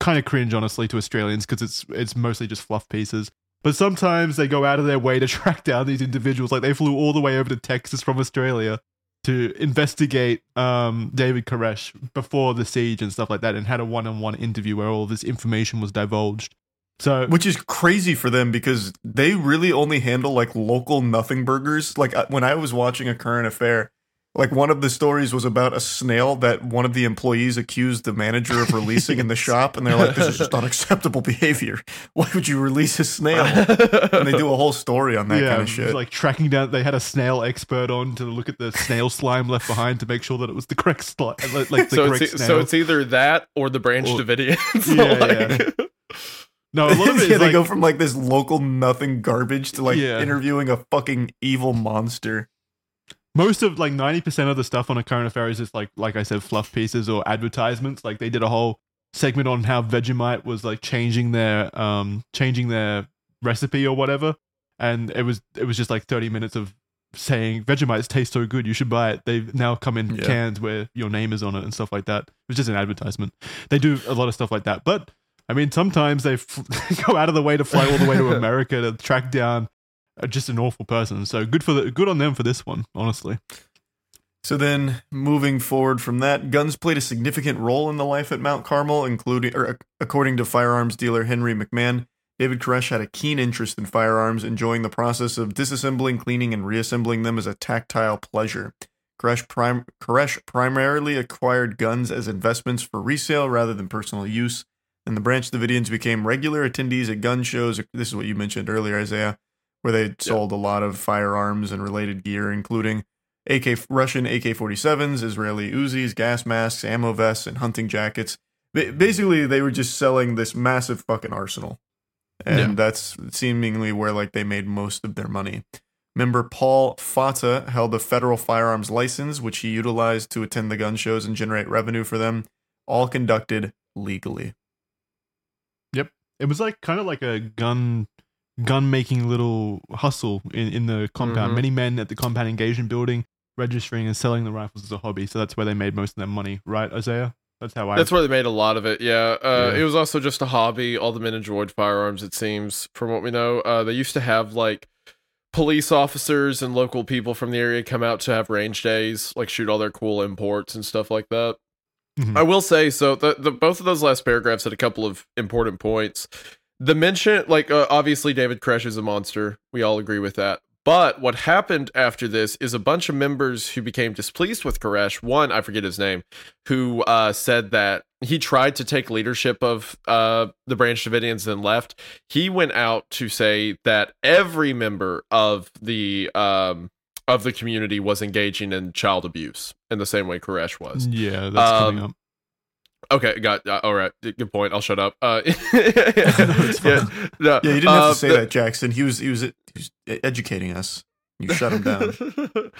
kind of cringe, honestly, to Australians because it's it's mostly just fluff pieces. But sometimes they go out of their way to track down these individuals. Like they flew all the way over to Texas from Australia to investigate um, David Koresh before the siege and stuff like that, and had a one-on-one interview where all this information was divulged. So Which is crazy for them because they really only handle like local nothing burgers. Like uh, when I was watching a current affair, like one of the stories was about a snail that one of the employees accused the manager of releasing in the shop, and they're like, "This is just unacceptable behavior. Why would you release a snail?" And they do a whole story on that yeah, kind of was shit. like tracking down. They had a snail expert on to look at the snail slime left behind to make sure that it was the correct slime, like the so correct it's snail. so it's either that or the Branch Or- Davidians. Yeah, Like- no, a lot of it yeah, they like, go from like this local nothing garbage to like Yeah. interviewing a fucking evil monster. most of like ninety percent of the stuff on a current affair is just like like I said, fluff pieces or advertisements. Like they did a whole segment on how Vegemite was like changing their um changing their recipe or whatever, and it was it was just like thirty minutes of saying Vegemites taste so good, you should buy it. They've now come in Yeah. cans where your name is on it and stuff like that. It was just an advertisement. They do a lot of stuff like that, but I mean, sometimes they f- go out of the way to fly all the way to America to track down uh, just an awful person. So good for the good on them for this one, honestly. So then, moving forward from that, guns played a significant role in the life at Mount Carmel, including, or according to firearms dealer Henry McMahon, David Koresh had a keen interest in firearms, enjoying the process of disassembling, cleaning, and reassembling them as a tactile pleasure. Koresh, prim- Koresh primarily acquired guns as investments for resale rather than personal use, and the Branch Davidians became regular attendees at gun shows. This is what you mentioned earlier, Isaiah, where they sold a lot of firearms and related gear, including AK Russian AK-47s, Israeli Uzis, gas masks, ammo vests, and hunting jackets. Basically, they were just selling this massive fucking arsenal, and Yeah. that's seemingly where like they made most of their money. Member Paul Fatta held a federal firearms license, which he utilized to attend the gun shows and generate revenue for them, all conducted legally. It was like kind of like a gun gun making little hustle in, in the compound. Mhm. Many men at the compound engaged in building, registering, and selling the rifles as a hobby. So that's where they made most of their money, right, Isaiah? That's how I. That's where they made a lot of it. Yeah. Uh, Yeah. It was also just a hobby. All the men enjoyed firearms, it seems, from what we know. Uh, they used to have like police officers and local people from the area come out to have range days, like shoot all their cool imports and stuff like that. Mhm. I will say so. The, the both of those last paragraphs had a couple of important points. The mention, like uh, obviously, David Koresh is a monster. We all agree with that. But what happened after this is a bunch of members who became displeased with Koresh. One, I forget his name, who uh, said that he tried to take leadership of uh, the Branch Davidians and left. He went out to say that every member of the um, of the community was engaging in child abuse in the same way Koresh was. Yeah, that's coming Um, up. Okay, got uh, all right. Good point. I'll shut up. Uh, it's yeah, no, Yeah, you didn't have uh, to say the- that, Jackson. He was he was, he was educating us. You shut him down.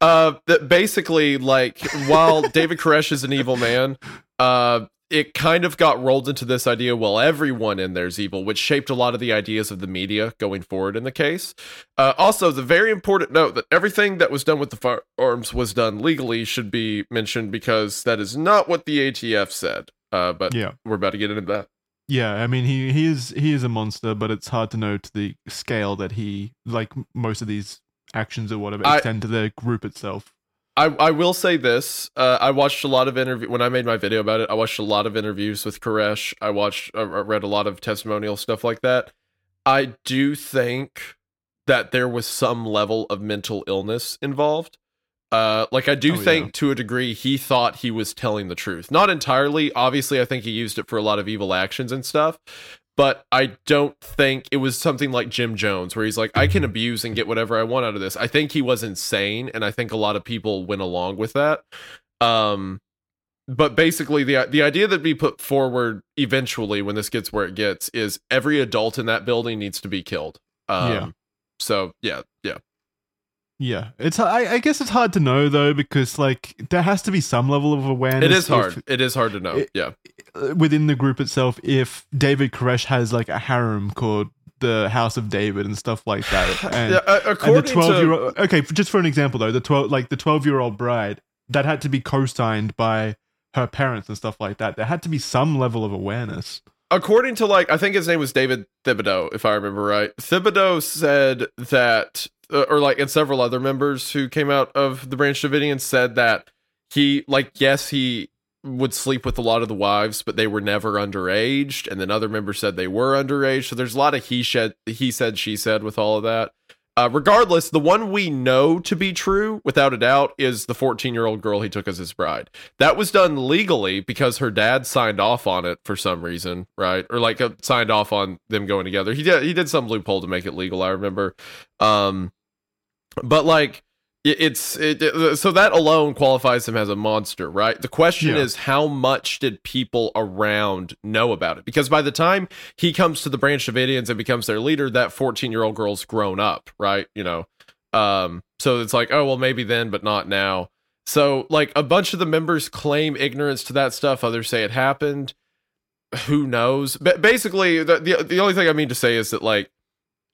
uh, that basically, like, while David Koresh is an evil man, uh, it kind of got rolled into this idea, well, everyone in there's evil, which shaped a lot of the ideas of the media going forward in the case. Uh, also, the very important note that everything that was done with the firearms was done legally should be mentioned because that is not what the ATF said. Uh, but Yeah. we're about to get into that. Yeah, I mean he he is he is a monster, but it's hard to know to the scale that he like most of these actions or whatever I- extend to the group itself. I, I will say this. Uh, I watched a lot of interview when I made my video about it. I watched a lot of interviews with Koresh. I watched, I I read a lot of testimonial stuff like that. I do think that there was some level of mental illness involved. Uh, like I do Oh, yeah. think to a degree he thought he was telling the truth. Not entirely. Obviously, I think he used it for a lot of evil actions and stuff. But I don't think it was something like Jim Jones, where he's like, I can abuse and get whatever I want out of this. I think he was insane, and I think a lot of people went along with that. Um, but basically, the the idea that we put forward eventually, when this gets where it gets, is every adult in that building needs to be killed. Um, Yeah. So yeah, yeah. Yeah, it's I, I guess it's hard to know though because like there has to be some level of awareness. It is if- hard. it is hard to know. it- yeah. uh, within the group itself if David Koresh has like a harem called the House of David and stuff like that. And, yeah. uh, and the twelve year old. okay, just for an example though, the twelve like the twelve year old bride that had to be co-signed by her parents and stuff like that. There had to be some level of awareness. according to like I think his name was David Thibodeau, if I remember right. Thibodeau said that, uh, or like, and several other members who came out of the Branch Davidians said that he, like, yes, he would sleep with a lot of the wives, but they were never underaged. And then other members said they were underage. So there's a lot of he said, he said, she said with all of that. Uh, regardless, the one we know to be true, without a doubt, is the 14 year old girl he took as his bride. That was done legally because her dad signed off on it for some reason, right? Or like uh, signed off on them going together. He did he did some loophole to make it legal, I remember. Um but like it's it, it- so that alone qualifies him as a monster, right? The question Yeah. is how much did people around know about it? Because by the time he comes to the Branch Davidians and becomes their leader, that 14-year-old girl's grown up, right? You know. Um so it's like, oh well maybe then but not now. So, like, a bunch of the members claim ignorance to that stuff. Others say it happened. Who knows? But basically, the, the the only thing I mean to say is that like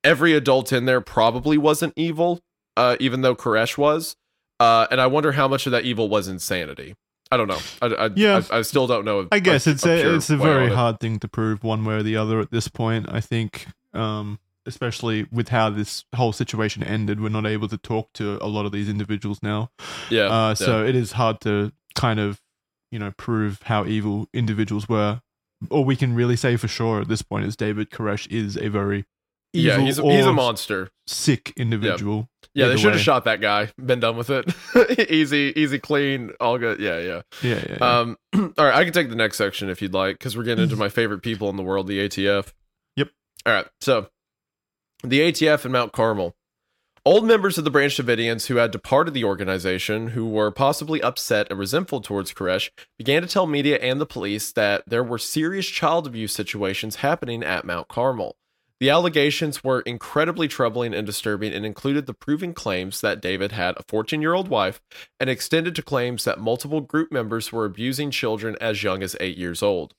every adult in there probably wasn't evil, uh, even though Koresh was. Uh, and I wonder how much of that evil was insanity. I don't know. I, I, Yeah. I, I still don't know. I guess it's a, it's a very on it. hard thing to prove one way or the other at this point. I think, um, especially with how this whole situation ended, we're not able to talk to a lot of these individuals now. Yeah. uh, yeah. so it is hard to kind of, you know, prove how evil individuals were. All we can really say for sure at this point is David Koresh is a very yeah, he's a, he's a monster. sick individual. Yeah, they should have shot that guy. Been done with it. easy, easy, clean, all good. Yeah, yeah. Yeah, yeah. yeah. Um, all right, I can take the next section if you'd like, because we're getting into my favorite people in the world, the ATF. Yep. All right, so the ATF in Mount Carmel. Old members of the Branch Davidians who had departed the organization, who were possibly upset and resentful towards Koresh, began to tell media and the police that there were serious child abuse situations happening at Mount Carmel. The allegations were incredibly troubling and disturbing and included the proven claims that David had a 14 year old wife and extended to claims that multiple group members were abusing children as young as eight years old.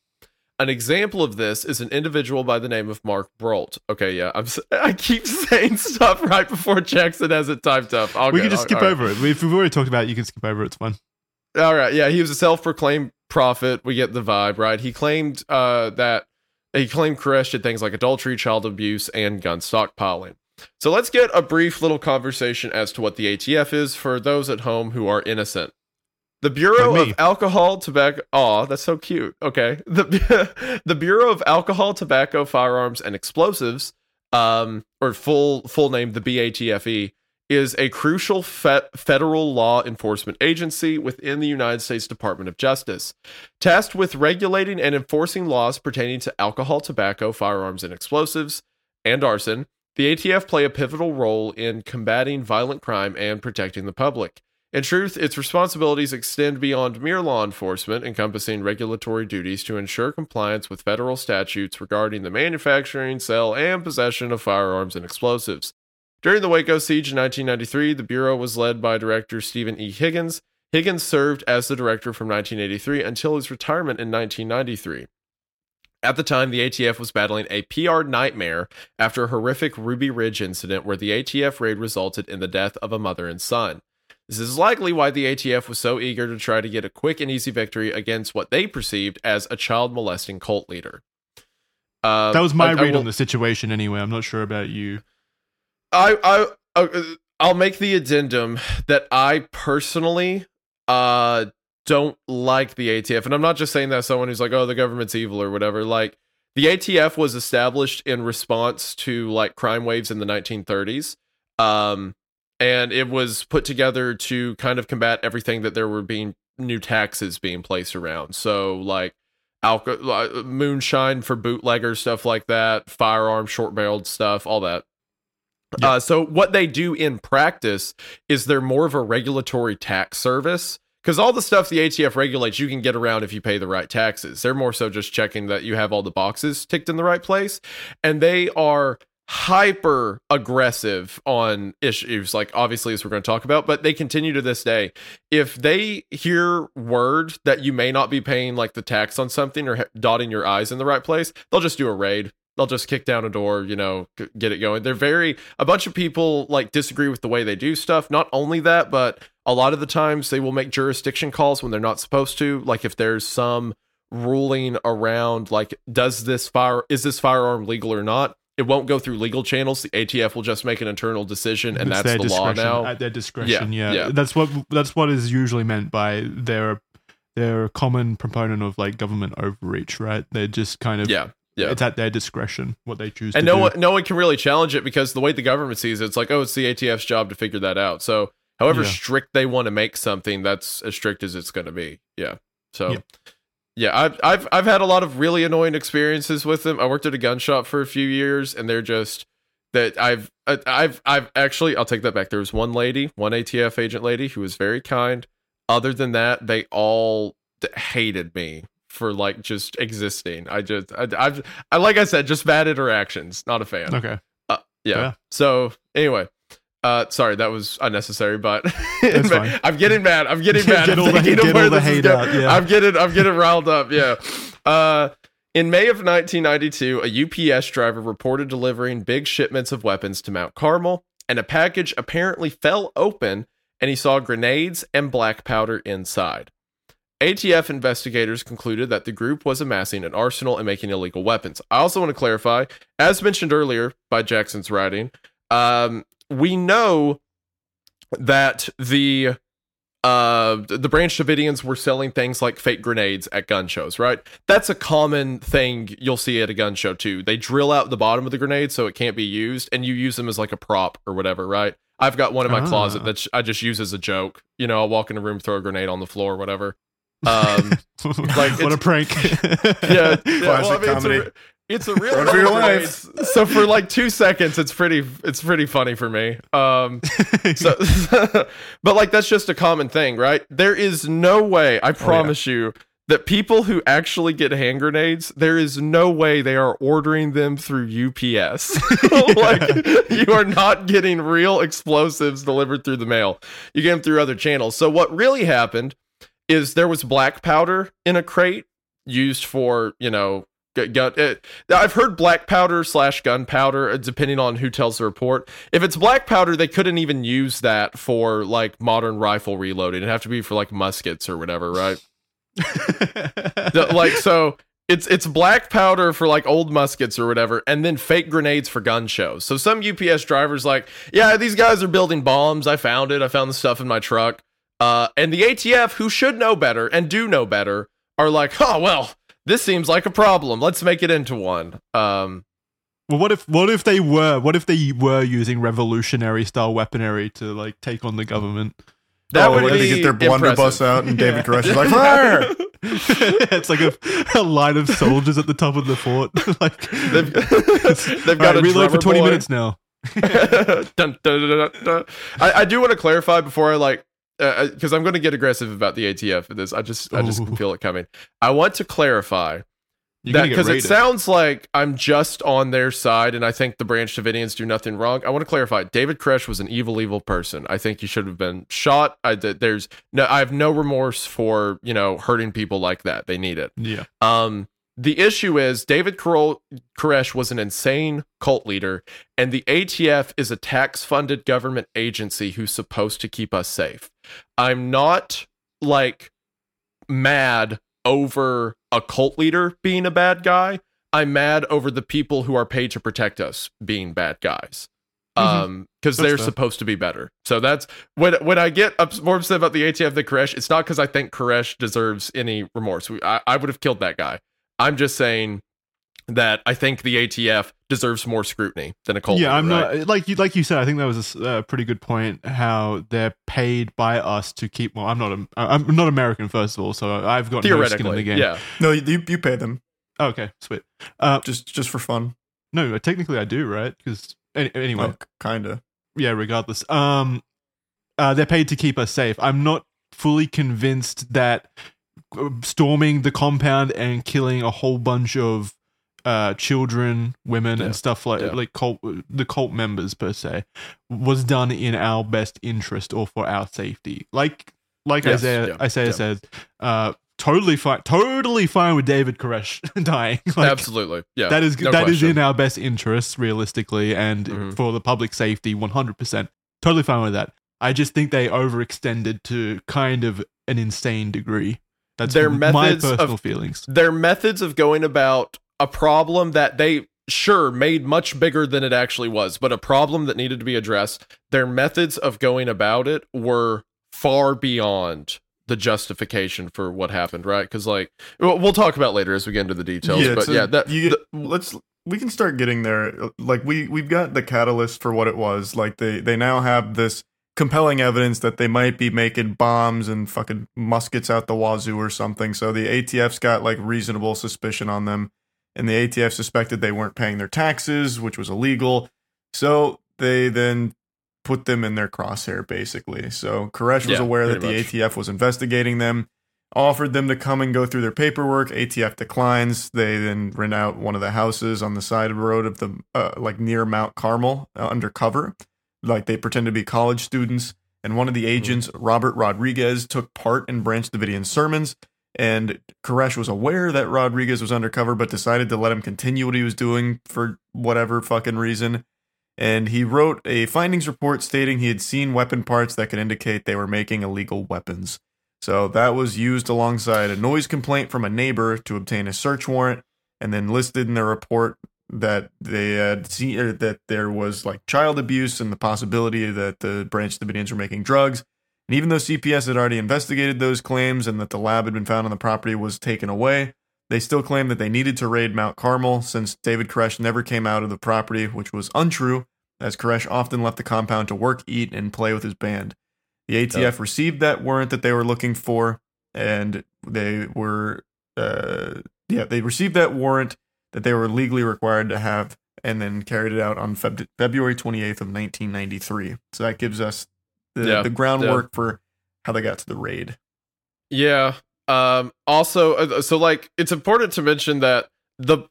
An example of this is an individual by the name of Marc Breault. Okay, yeah, I'm. I keep saying stuff right before Jackson has it typed up. All we can just all- skip right. over it. If we've already talked about it, you can skip over it. It's fine. All right, yeah, he was a self-proclaimed prophet. We get the vibe, right? He claimed uh, that he claimed Koresh did things like adultery, child abuse, and gun stockpiling. So let's get a brief little conversation as to what the ATF is for those at home who are innocent. The Bureau of Alcohol, Tobacco. Aw, that's so cute. Okay. The the Bureau of Alcohol, Tobacco, Firearms, and Explosives, um, or full full name, the BATFE, is a crucial fe- federal law enforcement agency within the United States Department of Justice, tasked with regulating and enforcing laws pertaining to alcohol, tobacco, firearms, and explosives, and arson. The ATF play a pivotal role in combating violent crime and protecting the public. In truth, its responsibilities extend beyond mere law enforcement, encompassing regulatory duties to ensure compliance with federal statutes regarding the manufacturing, sale, and possession of firearms and explosives. During the Waco siege in 1993, the Bureau was led by Director Stephen E. Higgins. Higgins served as the director from 1983 until his retirement in 1993. At the time, the ATF was battling a PR nightmare after a horrific Ruby Ridge incident where the ATF raid resulted in the death of a mother and son. This is likely why the ATF was so eager to try to get a quick and easy victory against what they perceived as a child molesting cult leader. Uh, That was my I- I read will- on the situation anyway. I'm not sure about you. I I uh, I'll make the addendum that I personally uh don't like the ATF, and I'm not just saying that someone who's like, oh, the government's evil or whatever. Like the ATF was established in response to like crime waves in the 1930s, um, and it was put together to kind of combat everything that there were being new taxes being placed around. So like alcohol, moonshine for bootleggers, stuff like that, firearm, short barreled stuff, all that. Uh, so what they do in practice is they're more of a regulatory tax service because all the stuff the ATF regulates you can get around if you pay the right taxes. They're more so just checking that you have all the boxes ticked in the right place, and they are hyper aggressive on issues like obviously as we're going to talk about but they continue to this day. If they hear word that you may not be paying like the tax on something or dotting your i's in the right place they'll just do a raid they'll just kick down a door you know g- get it going. They're very a bunch of people like disagree with the way they do stuff. Not only that but a lot of the times they will make jurisdiction calls when they're not supposed to. Like if there's some ruling around like does this fire is this firearm legal or not it won't go through legal channels. The atf will just make an internal decision and It's that's the law now. At their discretion, Yeah, yeah, yeah. That's what that's what is usually meant by their their common proponent of like government overreach, right? They're just kind of yeah yeah. It's at their discretion what they choose and to no do. one no one can really challenge it because the way the government sees it, it's like oh it's the atf's job to figure that out. So however Yeah. strict they want to make something that's as strict as it's going to be. Yeah. So Yeah. yeah I've, I've i've had a lot of really annoying experiences with them. I worked at a gun shop for a few years and they're just that i've i've i've actually i'll take that back. There was one lady one atf agent lady who was very kind. Other than that they all hated me for like just existing i just I, i've I, like i said just bad interactions not a fan Okay. yeah. Yeah. So anyway, uh, sorry that was unnecessary, but fine. I'm getting mad. I'm getting mad. Get I'm all the- of get where this is hate out, yeah. I'm getting, I'm getting riled up. Yeah. Uh, in May of 1992, a UPS driver reported delivering big shipments of weapons to Mount Carmel, and a package apparently fell open, and he saw grenades and black powder inside. ATF investigators concluded that the group was amassing an arsenal and making illegal weapons. I also want to clarify, as mentioned earlier by Jackson's writing, um, we know that the uh the Branch Davidians were selling things like fake grenades at gun shows, right? That's a common thing you'll see at a gun show too. They drill out the bottom of the grenade so it can't be used, and you use them as like a prop or whatever, right? I've got one in my Ah. closet that I just use as a joke. You know, I'll walk in a room, throw a grenade on the floor, whatever. Um, Like, what a prank. yeah, yeah well, I Classic mean, comedy. It's a, it's a real for your life. So for like two seconds, it's pretty, it's pretty funny for me. Um, so, but like that's just a common thing, right? There is no way, I promise you, that people who actually get hand grenades, there is no way they are ordering them through UPS. like you are not getting real explosives delivered through the mail. You get them through other channels. So what really happened is there was black powder in a crate used for, you know, gun. uh, I've heard black powder slash gunpowder, uh, depending on who tells the report. If it's black powder, they couldn't even use that for like modern rifle reloading. It'd have to be for like muskets or whatever, right? Like so. it's it's black powder for like old muskets or whatever, and then fake grenades for gun shows. So some UPS drivers like, yeah, these guys are building bombs. I found it. I found the stuff in my truck. Uh, and the ATF, who should know better and do know better, are like, oh well, this seems like a problem. Let's make it into one. Um, Well, what if what if they were what if they were using revolutionary style weaponry to like take on the government? that oh, would when be they get their blunderbuss out and David Yeah. Koresh is like, fire! it's like a, a line of soldiers at the top of the fort. like They've, they've got right, a reload for twenty boy. minutes now. dun, dun, dun, dun, dun. I, I do want to clarify before I like because I'm going to get aggressive about the ATF for this. I just I just feel it coming. I want to clarify You're that because it sounds like I'm just on their side, and I think the Branch Davidians do nothing wrong. I want to clarify: David Koresh was an evil, evil person. I think he should have been shot. I there's no, I have no remorse for you know hurting people like that. They need it. yeah. Um, the issue is David Koresh was an insane cult leader, and the ATF is a tax funded government agency who's supposed to keep us safe. I'm not like mad over a cult leader being a bad guy. I'm mad over the people who are paid to protect us being bad guys. Mhm. Um, because That's they're fair. supposed to be better. So that's when when I get ups- more upset about the ATF than Koresh. It's not because I think Koresh deserves any remorse. We, I, I would have killed that guy. I'm just saying that I think the ATF deserves more scrutiny than a cult. yeah, leader, I'm right? not like you like you said. I think that was a s- a pretty good point. How they're paid by us to keep. Well, I'm not. A, I'm not American, first of all, so I've got no skin in theoretically. the game. Yeah, No, you you pay them Okay, sweet. Uh, just just for fun. no, technically I do, right? Because any, anyway, Oh, kinda. yeah. Regardless, um, uh, they're paid to keep us safe. I'm not fully convinced that uh, storming the compound and killing a whole bunch of uh children women Yeah. and stuff like Yeah. like cult the cult members per se was done in our best interest or for our safety like like Yes, isaiah yeah, isaiah yeah. says uh totally fine totally fine with david koresh dying like, absolutely. Yeah, that is no that is in our best interests realistically and Mhm. for the public safety 100% totally fine with that i just think they overextended to kind of an insane degree that's Their methods of- feelings their methods of going about a problem that they sure made much bigger than it actually was, but a problem that needed to be addressed. Their methods of going about it were far beyond the justification for what happened, right? Because like we'll, we'll talk about later as we get into the details. but it's a- yeah, that you the- let's we can start getting there. Like we we've got the catalyst for what it was. Like they they now have this compelling evidence that they might be making bombs and fucking muskets out the wazoo or something. So the ATF's got like reasonable suspicion on them, and the ATF suspected they weren't paying their taxes, which was illegal. So they then put them in their crosshair basically. So Koresh was Yeah, aware that the ATF was investigating them offered them to come and go through their paperwork. ATF declines. They then rent out one of the houses on the side of the road of the uh, like near Mount Carmel uh, undercover. Like they pretend to be college students. And one of the hmm. agents, Robert Rodriguez, took part in Branch Davidian's sermons. And Koresh was aware that Rodriguez was undercover, but decided to let him continue what he was doing for whatever fucking reason. And he wrote a findings report stating he had seen weapon parts that could indicate they were making illegal weapons. So that was used alongside a noise complaint from a neighbor to obtain a search warrant, and then listed in the report that they had seen er, that there was like child abuse and the possibility that the Branch Davidians were making drugs. And even though CPS had already investigated those claims and that the lab had been found on the property was taken away, they still claimed that they needed to raid Mount Carmel since David Koresh never came out of the property, which was untrue, as Koresh often left the compound to work, eat, and play with his band. The ATF received that warrant that they were looking for, and they were, uh, yeah, they received that warrant that they were legally required to have, and then carried it out on Feb- February 28th of 1993. So that gives us the, Yeah, the groundwork for how they got to the raid. Yeah. Um also uh, so like it's important to mention that the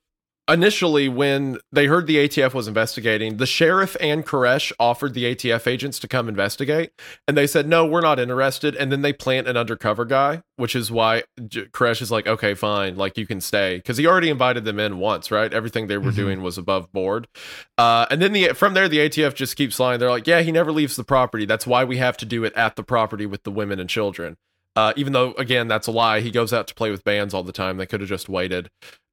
initially when they heard the ATF was investigating, the sheriff and Koresh offered the ATF agents to come investigate and they said no, we're not interested and then they plant an undercover guy, which is why J- Koresh is like okay, fine, like you can stay cuz he already invited them in once, right? Everything they were Mhm. doing was above board. Uh and then the from there the ATF just keeps lying. They're like, "Yeah, he never leaves the property. That's why we have to do it at the property with the women and children." Uh, even though again that's a lie, he goes out to play with bands all the time. They could have just waited.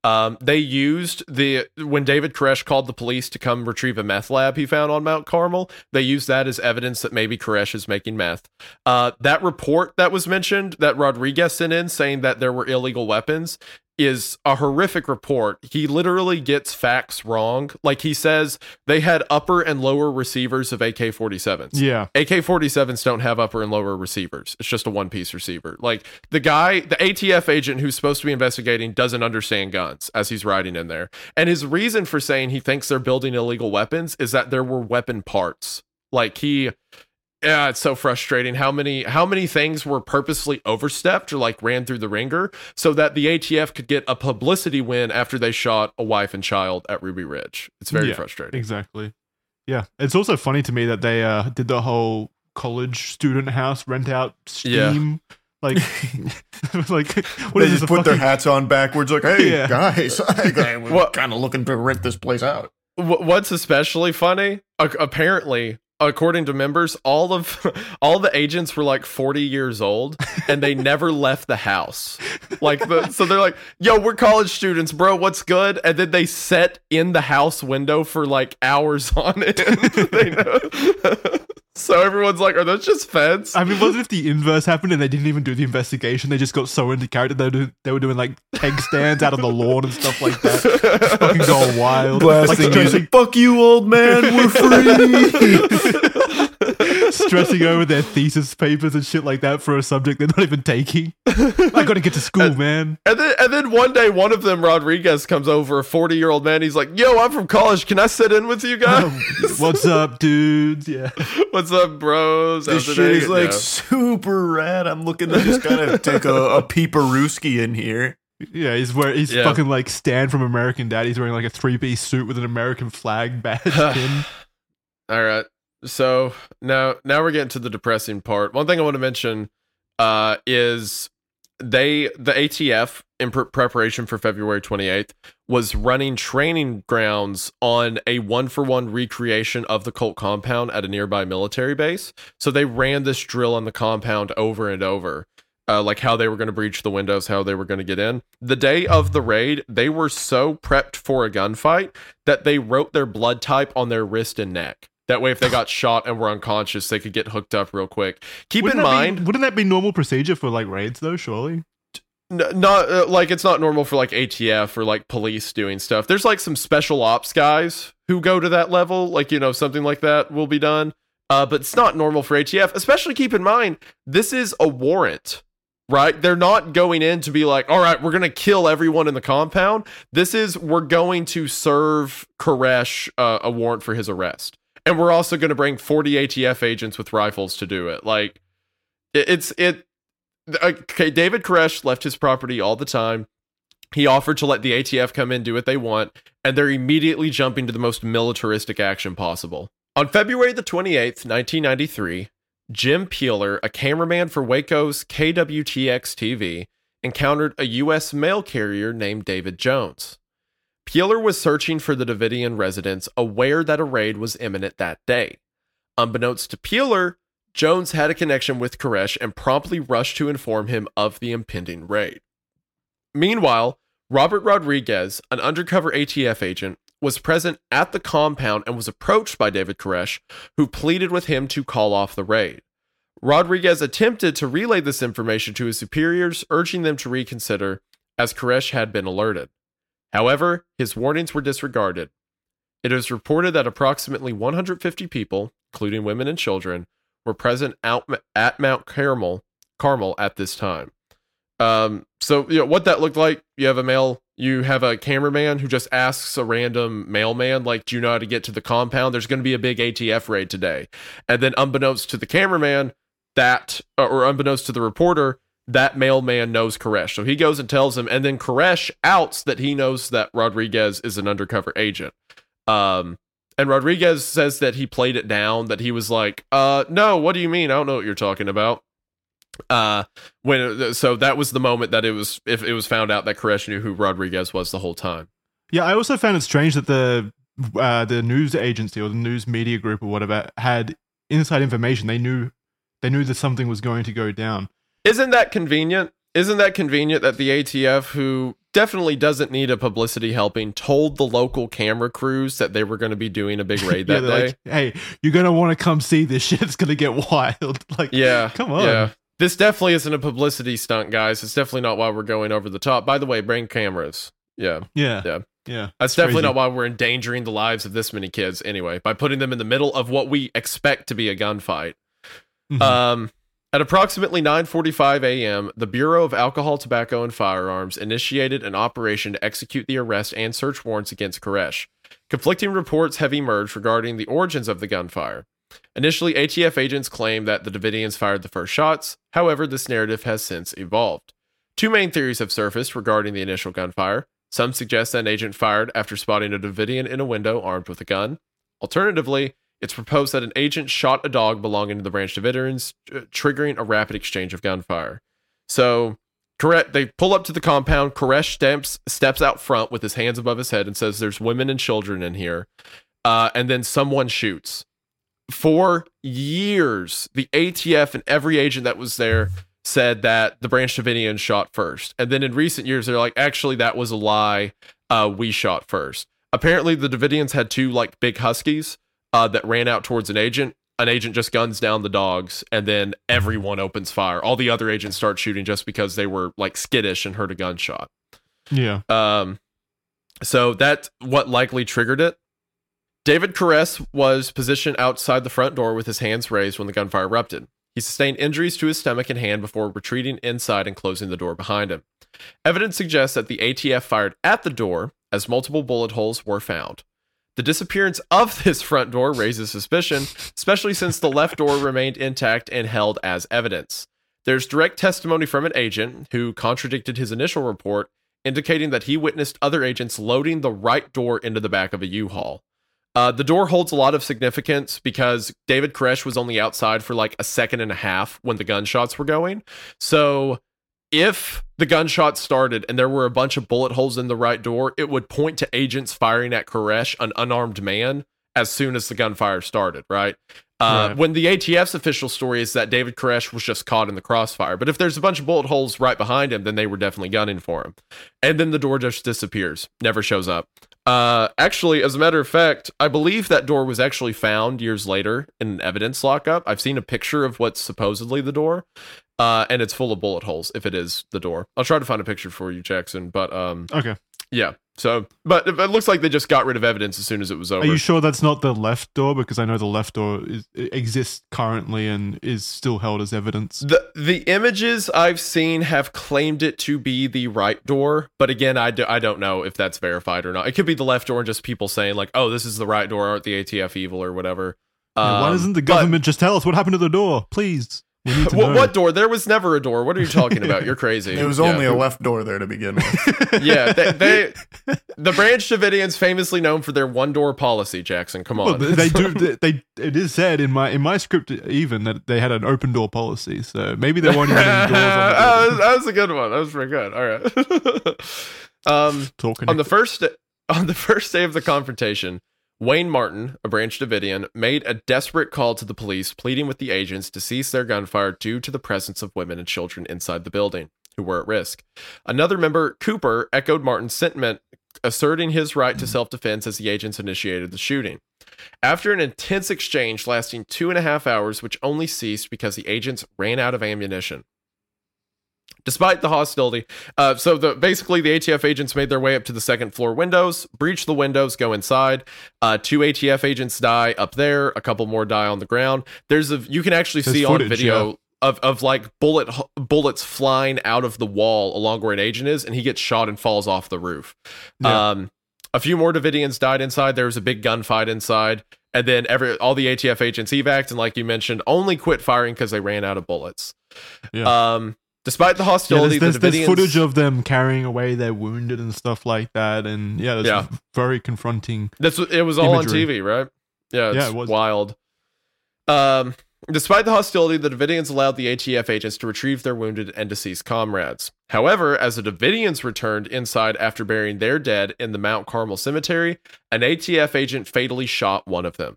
Um, they used the when David Koresh called the police to come retrieve a meth lab he found on Mount Carmel. They used that as evidence that maybe Koresh is making meth. Uh, that report that was mentioned that Rodriguez sent in saying that there were illegal weapons is a horrific report. He literally gets facts wrong. Like he says they had upper and lower receivers of AK 47s. Yeah. AK 47s don't have upper and lower receivers. It's just a one piece receiver. Like the guy, the ATF agent who's supposed to be investigating doesn't understand guns as he's writing in there. And his reason for saying he thinks they're building illegal weapons is that there were weapon parts. Like he yeah, it's so frustrating how many how many things were purposely overstepped or like ran through the ringer so that the ATF could get a publicity win after they shot a wife and child at Ruby Ridge. It's very Yeah, frustrating. Exactly. Yeah. It's also funny to me that they uh, did the whole college student house rent out Yeah. Like, like what they is just this? a put their hats on backwards, like, "Hey Yeah. guys, I, we're What- kind of looking to rent this place out." What's especially funny, apparently, according to members, all of all the agents were like 40 years old and they never left the house. Like the so they're like, "Yo, we're college students, bro. What's good?" And then they sat in the house window for like hours on end. they know. so everyone's like, "Are those just feds?" I mean, wasn't if the inverse happened and they didn't even do the investigation? They just got so into character they were, do- they were doing like peg stands out on the lawn and stuff like that. Fucking going wild. Blasting like, music. Fuck you, old man. We're free. stressing, stressing over their thesis papers and shit like that for a subject they're not even taking. I gotta get to school, man. And then, and then one day, one of them, Rodriguez, comes over, a 40 year old man. He's like, Yo, I'm from college. Can I sit in with you guys? Oh, what's up, dudes? Yeah. What's up, bros? this How's shit is like Yeah. super rad. I'm looking to just kind of take a, a peeperooski in here. Yeah, he's where he's Yeah. fucking like Stan from American Dad. He's wearing like a three piece suit with an American flag badge pin. All right. So now, now we're getting to the depressing part. One thing I want to mention uh, is they, the ATF, in pre- preparation for February 28th, was running training grounds on a one for one recreation of the cult compound at a nearby military base. So they ran this drill on the compound over and over. Uh, like how they were going to breach the windows, how they were going to get in. The day of the raid, they were so prepped for a gunfight that they wrote their blood type on their wrist and neck. That way, if they got shot and were unconscious, they could get hooked up real quick. Keep Wouldn't in that be- mind, wouldn't that be normal procedure for like raids though? Surely. n- not uh, like it's not normal for like ATF or like police doing stuff. There's like some special ops guys who go to that level, like you know something like that will be done. Uh, but it's not normal for ATF. Especially keep in mind this is a warrant, right? They're not going in to be like, all right, we're gonna kill everyone in the compound. This is we're going to serve Koresh uh, a warrant for his arrest, and we're also going to bring 40 ATF agents with rifles to do it. Like it, it's it okay, uh, David Koresh left his property all the time. He offered to let the ATF come in, do what they want, and they're immediately jumping to the most militaristic action possible. On February the 28th, 1993, Jim Peeler, a cameraman for Waco's KWTX TV, encountered a U.S. mail carrier named David Jones. Peeler was searching for the Davidian residence, aware that a raid was imminent that day. Unbeknownst to Peeler, Jones had a connection with Koresh and promptly rushed to inform him of the impending raid. Meanwhile, Robert Rodriguez, an undercover ATF agent, was present at the compound and was approached by David Koresh, who pleaded with him to call off the raid. Rodriguez attempted to relay this information to his superiors, urging them to reconsider, as Koresh had been alerted. However, his warnings were disregarded. It is reported that approximately 150 people, including women and children, were present out at Mount Carmel, Carmel at this time. Um, so you know what that looked like. You have a mail, you have a cameraman who just asks a random mailman, like, "Do you know how to get to the compound? There's going to be a big ATF raid today." And then, unbeknownst to the cameraman, that or unbeknownst to the reporter, that mailman knows Koresh. So he goes and tells him, and then Koresh outs that he knows that Rodriguez is an undercover agent. Um, and Rodriguez says that he played it down, that he was like, uh, no, what do you mean? I don't know what you're talking about. Uh, when so that was the moment that it was if it was found out that Koresh knew who Rodriguez was the whole time. Yeah, I also found it strange that the uh, the news agency or the news media group or whatever had inside information. They knew they knew that something was going to go down. Isn't that convenient? Isn't that convenient that the ATF, who definitely doesn't need a publicity helping. Told the local camera crews that they were going to be doing a big raid yeah, that day. like, hey, you're gonna want to come see this shit. It's gonna get wild. Like, yeah, come on. Yeah, this definitely isn't a publicity stunt, guys. It's definitely not why we're going over the top. By the way, bring cameras. Yeah, yeah, Yeah. yeah. that's definitely crazy. not why we're endangering the lives of this many kids. Anyway, by putting them in the middle of what we expect to be a gunfight. Mhm. Um, at approximately 9:45 a.m., the Bureau of Alcohol, Tobacco, and Firearms initiated an operation to execute the arrest and search warrants against Koresh. Conflicting reports have emerged regarding the origins of the gunfire. Initially, ATF agents claimed that the Davidians fired the first shots. However, this narrative has since evolved. Two main theories have surfaced regarding the initial gunfire. Some suggest that an agent fired after spotting a Davidian in a window armed with a gun. Alternatively, it's proposed that an agent shot a dog belonging to the Branch Davidians, uh, triggering a rapid exchange of gunfire. So, correct. They pull up to the compound. Koresh steps steps out front with his hands above his head and says, "There's women and children in here." Uh, and then someone shoots. For years, the ATF and every agent that was there said that the Branch Davidians shot first. And then in recent years, they're like, actually, that was a lie. Uh, we shot first. Apparently, the Davidians had two like big huskies uh, that ran out towards an agent. An agent just guns down the dogs, and then everyone opens fire. All the other agents start shooting just because they were like skittish and heard a gunshot. yeah. Um, so that's what likely triggered it. David Koresh was positioned outside the front door with his hands raised when the gunfire erupted. He sustained injuries to his stomach and hand before retreating inside and closing the door behind him. Evidence suggests that the ATF fired at the door as multiple bullet holes were found. The disappearance of this front door raises suspicion, especially since the left door remained intact and held as evidence. There's direct testimony from an agent who contradicted his initial report, indicating that he witnessed other agents loading the right door into the back of a U-Haul. Uh, the door holds a lot of significance because David Koresh was only outside for like a second and a half when the gunshots were going. So if the gunshots started and there were a bunch of bullet holes in the right door, it would point to agents firing at Koresh, an unarmed man, as soon as the gunfire started, right? Uh, Right. When the ATF's official story is that David Koresh was just caught in the crossfire. But if there's a bunch of bullet holes right behind him, then they were definitely gunning for him. And then the door just disappears, never shows up. Uh, actually, as a matter of fact, I believe that door was actually found years later in an evidence lockup. I've seen a picture of what's supposedly the door, uh, and it's full of bullet holes. If it is the door, I'll try to find a picture for you, Jackson. But um, Okay. Yeah. So, but it looks like they just got rid of evidence as soon as it was over. Are you sure that's not the left door? Because I know the left door is, exists currently and is still held as evidence. The the images I've seen have claimed it to be the right door, but again, I, do, I don't know if that's verified or not. It could be the left door and just people saying like, "Oh, this is the right door," aren't the ATF evil or whatever. Yeah, why Um, doesn't the but- government just tell us what happened to the door? Please. We need to what, what door? There was never a door. What are you talking about? You're crazy. It was Yeah. only a left door there to begin with. yeah, they, they the Branch Davidians famously known for their one door policy. Jackson, come Well, on. they, they do. They, they it is said in my in my script even that they had an open door policy. So maybe they weren't even doors on the that, was, that was a good one. That was pretty good. All right. um, Talking on the first on the first day of the confrontation, Wayne Martin, a Branch Davidian, made a desperate call to the police, pleading with the agents to cease their gunfire due to the presence of women and children inside the building who were at risk. Another member, Cooper, echoed Martin's sentiment, asserting his right to self defense as the agents initiated the shooting. After an intense exchange lasting two and a half hours, which only ceased because the agents ran out of ammunition. Despite the hostility, uh, so the basically the ATF agents made their way up to the second floor windows, breach the windows, go inside. Uh, two ATF agents die up there. A couple more die on the ground. There's a you can actually There's see footage, on video yeah. of of like bullet bullets flying out of the wall along where an agent is, and he gets shot and falls off the roof. Yeah. Um, a few more Davidians died inside. There was a big gunfight inside, and then every all the ATF agents evac, and like you mentioned, only quit firing because they ran out of bullets. Yeah. Um, despite the Yeah, hostility, there's, there's, the there's footage of them carrying away their wounded and stuff like that, and yeah, Yeah. very confronting. That's it was all imagery. on TV, right? Yeah, it's Yeah, it was. wild. Um, despite the hostility, the Davidians allowed the ATF agents to retrieve their wounded and deceased comrades. However, as the Davidians returned inside after burying their dead in the Mount Carmel cemetery, an ATF agent fatally shot one of them.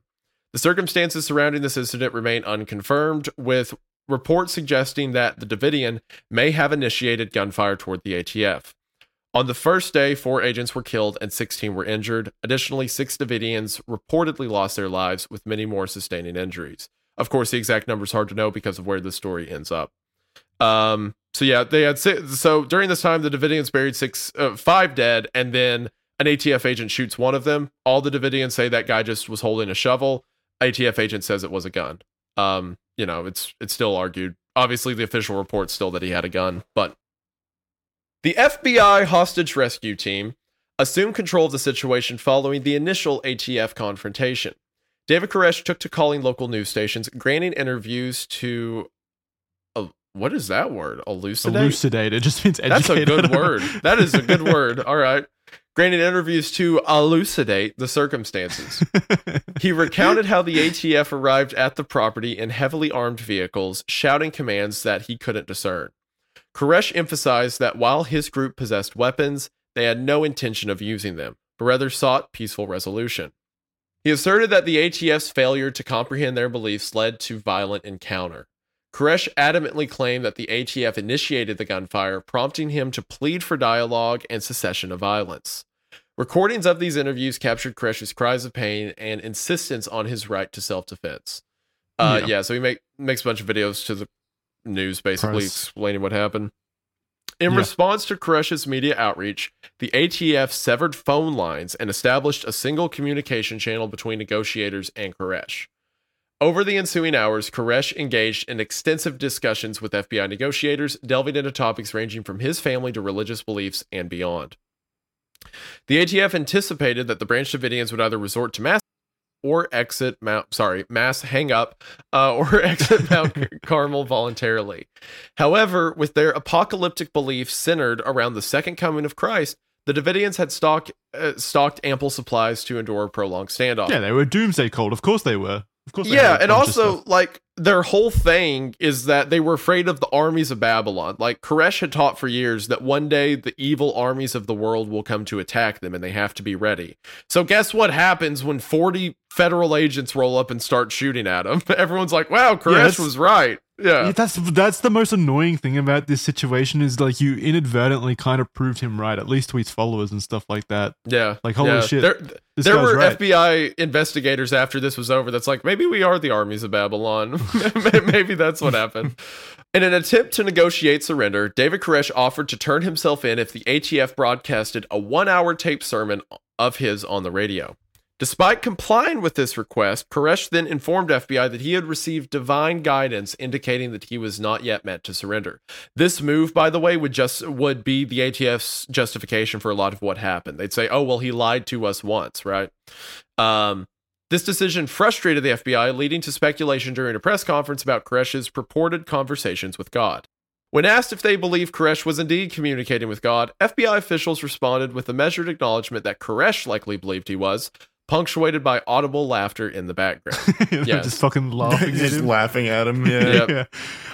The circumstances surrounding this incident remain unconfirmed, with reports suggesting that the Davidian may have initiated gunfire toward the ATF. On the first day, four agents were killed and 16 were injured. Additionally, six Davidians reportedly lost their lives, with many more sustaining injuries. Of course, the exact number is hard to know because of where the story ends up. Um, so yeah, they had six, so during this time, the Davidians buried six, uh, five dead, and then an ATF agent shoots one of them. All the Davidians say that guy just was holding a shovel. ATF agent says it was a gun. Um, you know, it's it's still argued. Obviously, the official report's still that he had a gun, but the FBI hostage rescue team assumed control of the situation following the initial ATF confrontation. David Koresh took to calling local news stations, granting interviews to uh, what is that word? Elucidate. Elucidate. It just means educated. That's a good word. That is a good word. All right. Granting interviews to elucidate the circumstances. He recounted how the ATF arrived at the property in heavily armed vehicles, shouting commands that he couldn't discern. Koresh emphasized that while his group possessed weapons, they had no intention of using them, but rather sought peaceful resolution. He asserted that the ATF's failure to comprehend their beliefs led to violent encounter. Koresh adamantly claimed that the ATF initiated the gunfire, prompting him to plead for dialogue and cessation of violence. Recordings of these interviews captured Koresh's cries of pain and insistence on his right to self defense. Uh, Yeah. yeah. so he make, makes a bunch of videos to the news basically explaining what happened. In Yeah. response to Koresh's media outreach, the ATF severed phone lines and established a single communication channel between negotiators and Koresh. Over the ensuing hours, Koresh engaged in extensive discussions with FBI negotiators, delving into topics ranging from his family to religious beliefs and beyond. The ATF anticipated that the Branch Davidians would either resort to mass or exit Mount, sorry, mass hang up, uh, or exit Mount Carmel voluntarily. However, with their apocalyptic beliefs centered around the second coming of Christ, the Davidians had stock, uh, stocked ample supplies to endure a prolonged standoff. yeah, they were doomsday cold. Of course they were. Of course. Yeah, and also stuff. like their whole thing is that they were afraid of the armies of Babylon. Like Koresh had taught for years that one day the evil armies of the world will come to attack them and they have to be ready. So guess what happens when 40 federal agents roll up and start shooting at them? Everyone's like, "Wow, Koresh that's- was right." Yeah. That's that's the most annoying thing about this situation is like you inadvertently kind of proved him right, at least to his followers and stuff like that. Yeah. Like, holy yeah. shit, There, there were right. FBI investigators after this was over that's like, maybe we are the armies of Babylon. maybe that's what happened. In an attempt to negotiate surrender, David Koresh offered to turn himself in if the ATF broadcasted a one hour tape sermon of his on the radio. Despite complying with this request, Koresh then informed FBI that he had received divine guidance indicating that he was not yet meant to surrender. This move, by the way, would just would be the ATF's justification for a lot of what happened. They'd say, "Oh, well, he lied to us once, right?" Um, this decision frustrated the FBI, leading to speculation during a press conference about Koresh's purported conversations with God. When asked if they believed Koresh was indeed communicating with God, FBI officials responded with a measured acknowledgement that Koresh likely believed he was, punctuated by audible laughter in the background. They're just fucking laughing at just him. laughing at him. Yeah. Yep. yeah,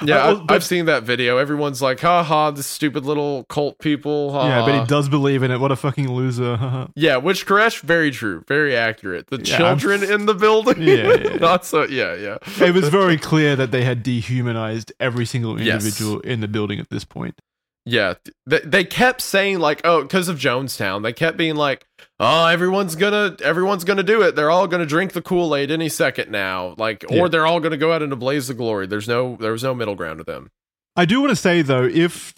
Yeah, Uh, I've, I've seen that video. Everyone's like, "Ha ha, this stupid little cult people." Ha, yeah, but he does believe in it. What a fucking loser. Yeah, which Koresh, very true, very accurate. The Yeah, children I'm- in the building, Yeah, yeah. not so. Yeah, yeah. it was very clear that they had dehumanized every single Yes. individual in the building at this point. Yeah, they, they kept saying like, oh, because of Jonestown, they kept being like, oh, everyone's gonna, everyone's gonna do it. They're all gonna drink the Kool Aid any second now, like, or Yeah. they're all gonna go out in a blaze of glory. There's no, there was no middle ground to them. I do want to say though, if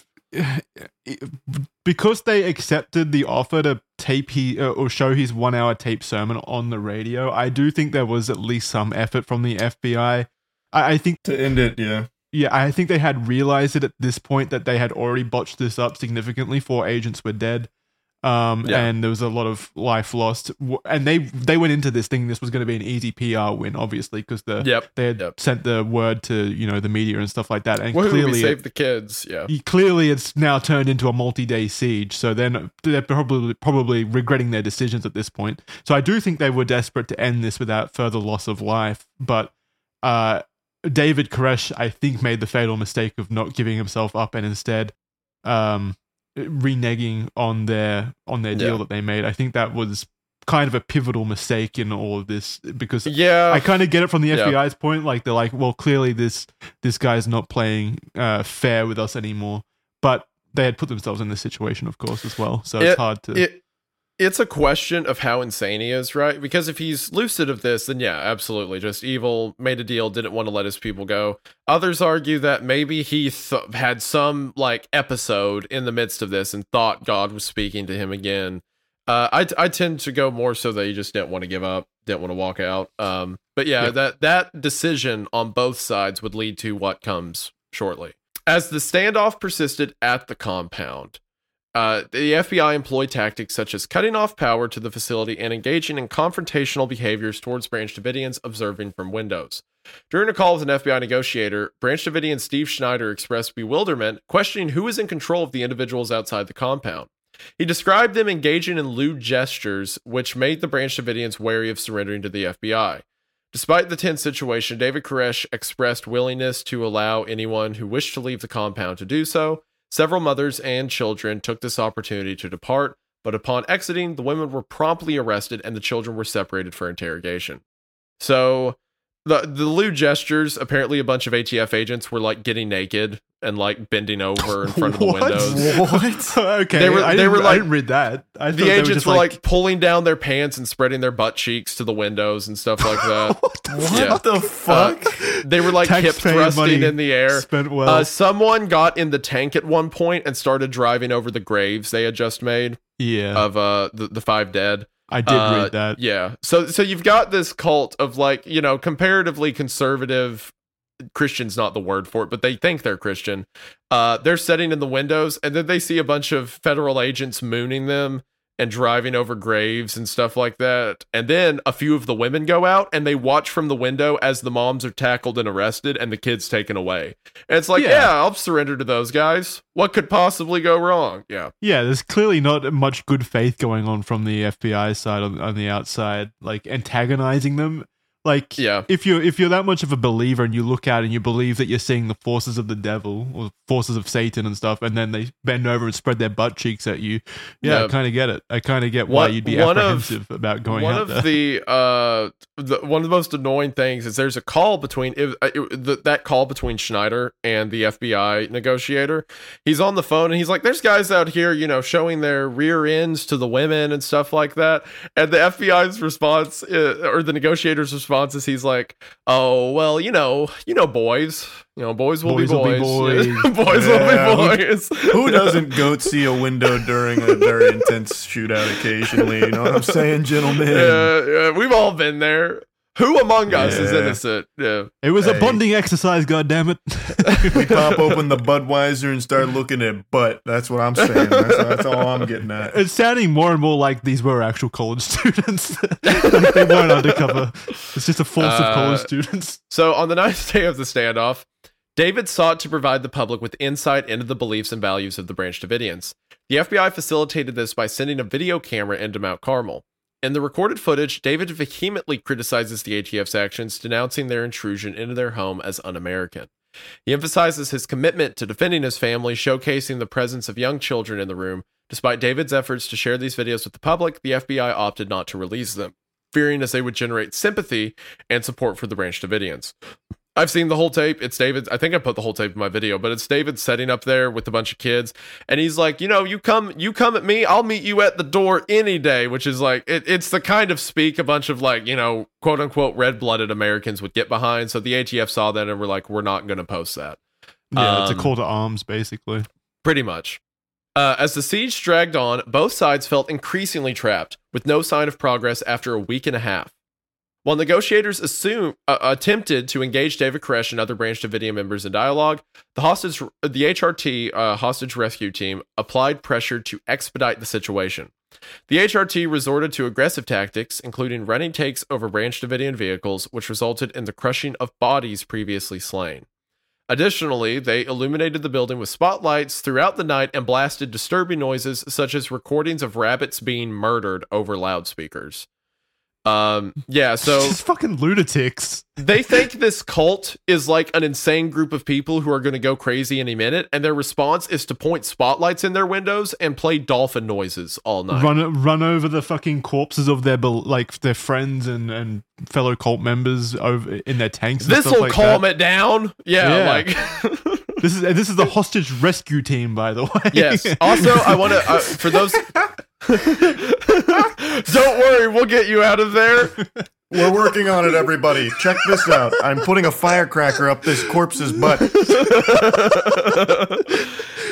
because they accepted the offer to tape he uh, or show his one hour tape sermon on the radio, I do think there was at least some effort from the FBI. I, I think, To end it, yeah. Yeah, I think they had realized it at this point that they had already botched this up significantly. Four agents were dead. Um, Yeah. and there was a lot of life lost, and they they went into this thinking this was going to be an easy PR win, obviously, because the Yep. they had Yep. sent the word to you know the media and stuff like that, and clearly saved the kids. Yeah. clearly it's now turned into a multi-day siege so then they're probably probably regretting their decisions at this point so i do think they were desperate to end this without further loss of life but uh david koresh i think made the fatal mistake of not giving himself up and instead um reneging on their on their deal Yeah. that they made i think that was kind of a pivotal mistake in all of this because Yeah. I kind of get it from the Yeah. FBI's point. Like they're like, well, clearly this this guy's not playing uh, fair with us anymore. But they had put themselves in this situation, of course, as well. So It- it's hard to. It, it's a question of how insane he is, right? Because if he's lucid of this, then yeah, absolutely, just evil, made a deal, didn't want to let his people go. Others argue that maybe he th- had some like episode in the midst of this and thought God was speaking to him again. Uh, I I tend to go more so that he just didn't want to give up, didn't want to walk out. Um, but yeah, Yeah. that that decision on both sides would lead to what comes shortly. As the standoff persisted at the compound, uh, the FBI employed tactics such as cutting off power to the facility and engaging in confrontational behaviors towards Branch Davidians observing from windows. During a call with an FBI negotiator, Branch Davidian Steve Schneider expressed bewilderment, questioning who was in control of the individuals outside the compound. He described them engaging in lewd gestures, which made the Branch Davidians wary of surrendering to the FBI. Despite the tense situation, David Koresh expressed willingness to allow anyone who wished to leave the compound to do so. Several mothers and children took this opportunity to depart, but upon exiting, the women were promptly arrested and the children were separated for interrogation. So, the the lewd gestures, apparently a bunch of ATF agents were like getting naked and like bending over in front of the What? windows. What? okay, They were- I they didn't, were I like- didn't read that. I The agents just were like, pulling down their pants and spreading their butt cheeks to the windows and stuff like that. what the What Yeah. the fuck? they were like hip thrusting in the air. spent well. Uh, someone got in the tank at one point and started driving over the graves they had just made yeah, of uh the, the five dead. I did Uh, read that. Yeah. So so you've got this cult of like, you know, comparatively conservative Christian's not the word for it, but they think they're Christian. Uh they're sitting in the windows and then they see a bunch of federal agents mooning them and driving over graves and stuff like that. And then a few of the women go out and they watch from the window as the moms are tackled and arrested and the kids taken away. And it's like, Yeah. yeah, I'll surrender to those guys. What could possibly go wrong? Yeah. Yeah, there's clearly not much good faith going on from the FBI side on, on the outside, like antagonizing them. Like, Yeah. if you're if you're that much of a believer and you look out and you believe that you're seeing the forces of the devil or forces of Satan and stuff, and then they bend over and spread their butt cheeks at you, yeah, Yeah. I kind of get it. I kind of get why One- you'd be one of- apprehensive about going one of there. the uh the, one of the most annoying things is there's a call between it, uh, it, the, that call between Schneider and the FBI negotiator. He's on the phone and he's like, "There's guys out here, you know, showing their rear ends to the women and stuff like that." And the FBI's response uh, or the negotiator's response is he's like, "Oh well, you know, you know, boys, you know, boys will Boys be will be boys, boys. boys Yeah, will be boys." Who doesn't go see a window during a very intense shootout occasionally? You know what I'm saying, gentlemen? Yeah, yeah, we've all been there. Who among us is Yeah. innocent? Yeah. it was a Hey. bonding exercise, goddammit. We pop open the Budweiser and start looking at butt. That's what I'm saying. That's, that's all I'm getting at. It's sounding more and more like these were actual college students. like they weren't undercover. It's just a force of college Uh, students. So, on the ninth day of the standoff, David sought to provide the public with insight into the beliefs and values of the Branch Davidians. The FBI facilitated this by sending a video camera into Mount Carmel. In the recorded footage, David vehemently criticizes the ATF's actions, denouncing their intrusion into their home as un American. He emphasizes his commitment to defending his family, showcasing the presence of young children in the room. Despite David's efforts to share these videos with the public, the FBI opted not to release them, fearing as they would generate sympathy and support for the Branch Davidians. I've seen the whole tape. It's David. I think I put the whole tape in my video, but it's David setting up there with a bunch of kids, and he's like, you know, you come, you come at me, I'll meet you at the door any day. Which is like, it, it's the kind of speak a bunch of like, you know, quote unquote red blooded Americans would get behind. So the ATF saw that and were like, we're not going to post that. Yeah, it's a um, call to arms, basically. Pretty much. Uh, as the siege dragged on, both sides felt increasingly trapped, with no sign of progress after a week and a half. While negotiators assume, uh, attempted to engage David Koresh and other Branch Davidian members in dialogue, the hostage, the HRT uh, hostage rescue team applied pressure to expedite the situation. The HRT resorted to aggressive tactics, including running takes over Branch Davidian vehicles, which resulted in the crushing of bodies previously slain. Additionally, they illuminated the building with spotlights throughout the night and blasted disturbing noises such as recordings of rabbits being murdered over loudspeakers. Um, yeah, so just fucking lunatics. they think this cult is like an insane group of people who are going to go crazy any minute, and their response is to point spotlights in their windows and play dolphin noises all night. Run run over the fucking corpses of their like their friends and, and fellow cult members over in their tanks. This will like calm that. it down. Yeah, Yeah. like This is this is the hostage rescue team, by the way. Yes. Also, I want to uh, for those. Don't worry, we'll get you out of there. We're working on it, everybody. Check this out. I'm putting a firecracker up this corpse's butt.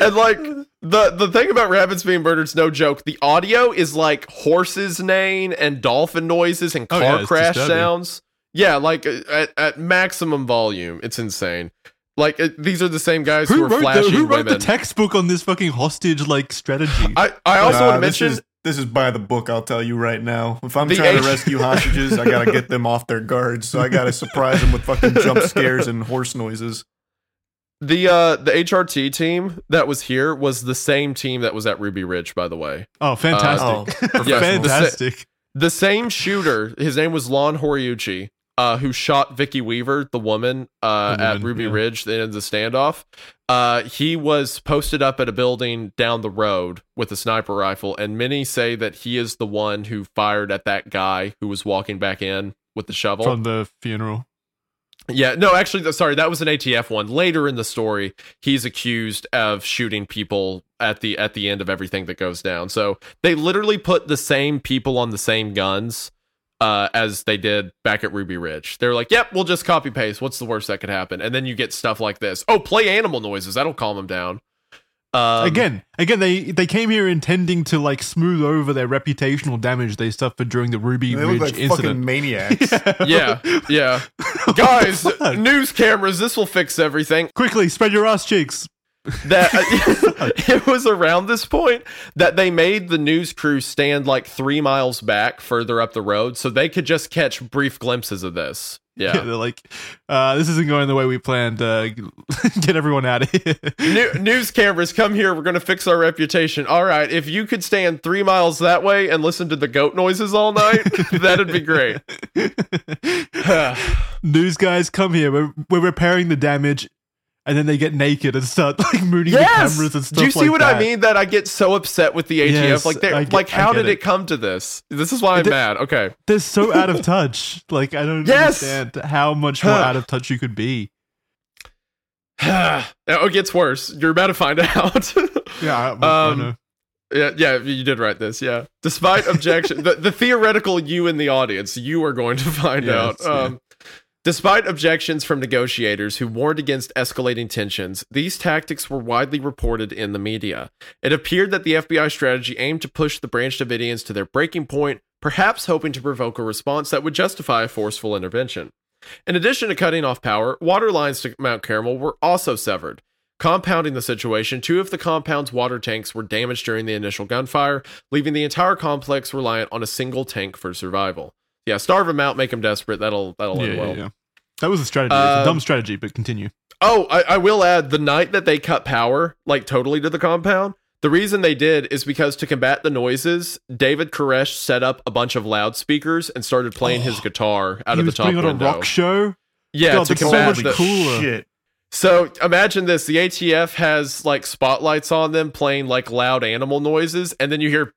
and like the the thing about rabbits being murdered is no joke. The audio is like horses neighing and dolphin noises and Oh, car yeah, crash sounds. Yeah, like at, at maximum volume. It's insane. Like uh, these are the same guys who, Who are wrote, the, who wrote the textbook on this fucking hostage like strategy? I I also Nah, want to this mention is, this is by the book. I'll tell you right now. If I'm trying H- to rescue hostages, I gotta get them off their guards. So I gotta surprise them with fucking jump scares and horse noises. the uh the HRT team that was here was the same team that was at Ruby Ridge, by the way. oh, fantastic! Oh, Yeah, fantastic. The same shooter, his name was Lon Horiuchi, uh, who shot Vicky Weaver, the woman, uh, The at Ruby yeah. Ridge, the end of the standoff. Uh, he was posted up at a building down the road with a sniper rifle, and many say that he is the one who fired at that guy who was walking back in with the shovel. From the funeral. Yeah, no, actually, sorry, that was an ATF one. Later in the story, he's accused of shooting people at the at the end of everything that goes down. So they literally put the same people on the same guns uh, as they did back at Ruby Ridge. They're like, "Yep, we'll just copy paste. What's the worst that could happen?" And then you get stuff like this. Oh, play animal noises. That'll calm them down. Um, again, again, they they came here intending to like smooth over their reputational damage they suffered during the Ruby They Ridge look like incident. fucking maniacs. yeah, yeah, guys, news cameras. This will fix everything. Quickly, spread your ass cheeks. That it was around this point that they made the news crew stand like three miles back further up the road so they could just catch brief glimpses of this Yeah, yeah they're like, uh, this isn't going the way we planned. Uh, get everyone out of here. New- news cameras come here we're gonna fix our reputation all right if you could stand three miles that way and listen to the goat noises all night that'd be great News guys, come here. We're, we're repairing the damage. And then they get naked and start like mooning the cameras and stuff do you see like what that. i mean that i get so upset with the atf Yes, like they get- like how did it. it. come to this this is why i'm It- mad okay They're so out of touch. Like I don't Yes! understand how much more out of touch you could be. oh, it gets worse. You're about to find out. Yeah, I, I Um, know. yeah, yeah, you did write this. Yeah. Despite objection, the, the theoretical you in the audience, you are going to find Yes, out. yeah. Despite objections from negotiators who warned against escalating tensions, these tactics were widely reported in the media. It appeared that the FBI strategy aimed to push the Branch Davidians to their breaking point, perhaps hoping to provoke a response that would justify a forceful intervention. In addition to cutting off power, water lines to Mount Carmel were also severed. Compounding the situation, two of the compound's water tanks were damaged during the initial gunfire, leaving the entire complex reliant on a single tank for survival. Yeah, starve them out, make them desperate. That'll that'll Yeah, end well. yeah, yeah. That was a strategy. It's a Um, dumb strategy, but continue. Oh, I, I will add the night that they cut power, like totally to the compound, the reason they did is because to combat the noises, David Koresh set up a bunch of loudspeakers and started playing his Oh, guitar out of the was top putting on a rock show. yeah, God, to that's so combat much the, cooler. Shit. So imagine this: the ATF has like spotlights on them playing like loud animal noises, and then you hear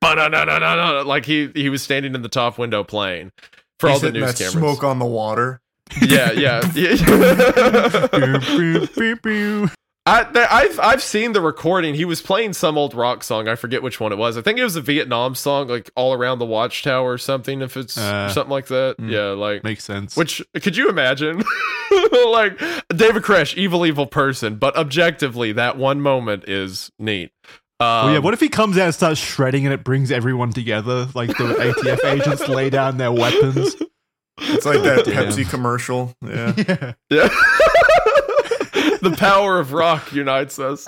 like he he was standing in the top window playing for He's all the news that cameras. smoke on the water. Yeah, yeah. I, th- I've I've seen the recording. He was playing some old rock song. I forget which one it was. I think it was a Vietnam song, like "All Around the Watchtower" or something. If it's Uh, something like that, mm. yeah. Like, Makes sense. which could you imagine? like David Koresh, evil, evil person, but objectively, that one moment is neat. Um, well, yeah. What if he comes out and starts shredding and it brings everyone together? Like the ATF agents lay down their weapons. It's like that Damn. Pepsi commercial. Yeah. Yeah. Yeah. the power of rock unites us.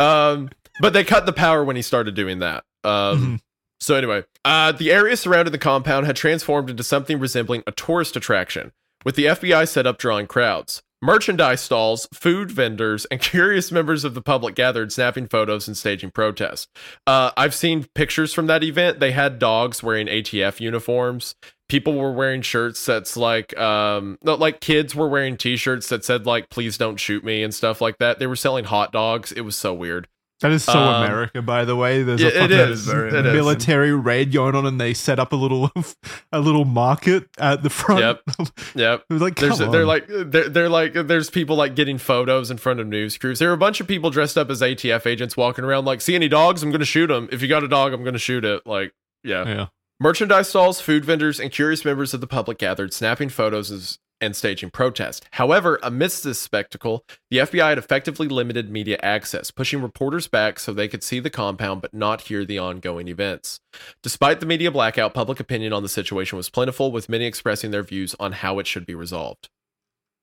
Um, but they cut the power when he started doing that. Um, Mhm. So anyway, uh, the area surrounding the compound had transformed into something resembling a tourist attraction, with the FBI set up drawing crowds. Merchandise stalls, food vendors, and curious members of the public gathered, snapping photos and staging protests. Uh, I've seen pictures from that event. They had dogs wearing ATF uniforms. People were wearing shirts that's like, um, like kids were wearing T-shirts that said like "Please don't shoot me" and stuff like that. They were selling hot dogs. It was so weird. That is so Um, America, by the way. There's yeah, a it fucking is. very It is. military raid going on, and they set up a little a little market at the front. Yep. Yep. Like, they're like they're, they're like there's people like getting photos in front of news crews. There are a bunch of people dressed up as ATF agents walking around like, see any dogs? I'm gonna shoot them. If you got a dog, I'm gonna shoot it. Like, yeah. yeah. Merchandise stalls, food vendors, and curious members of the public gathered, snapping photos as- and staging protest. However, amidst this spectacle, the FBI had effectively limited media access, pushing reporters back so they could see the compound but not hear the ongoing events. Despite the media blackout, public opinion on the situation was plentiful, with many expressing their views on how it should be resolved.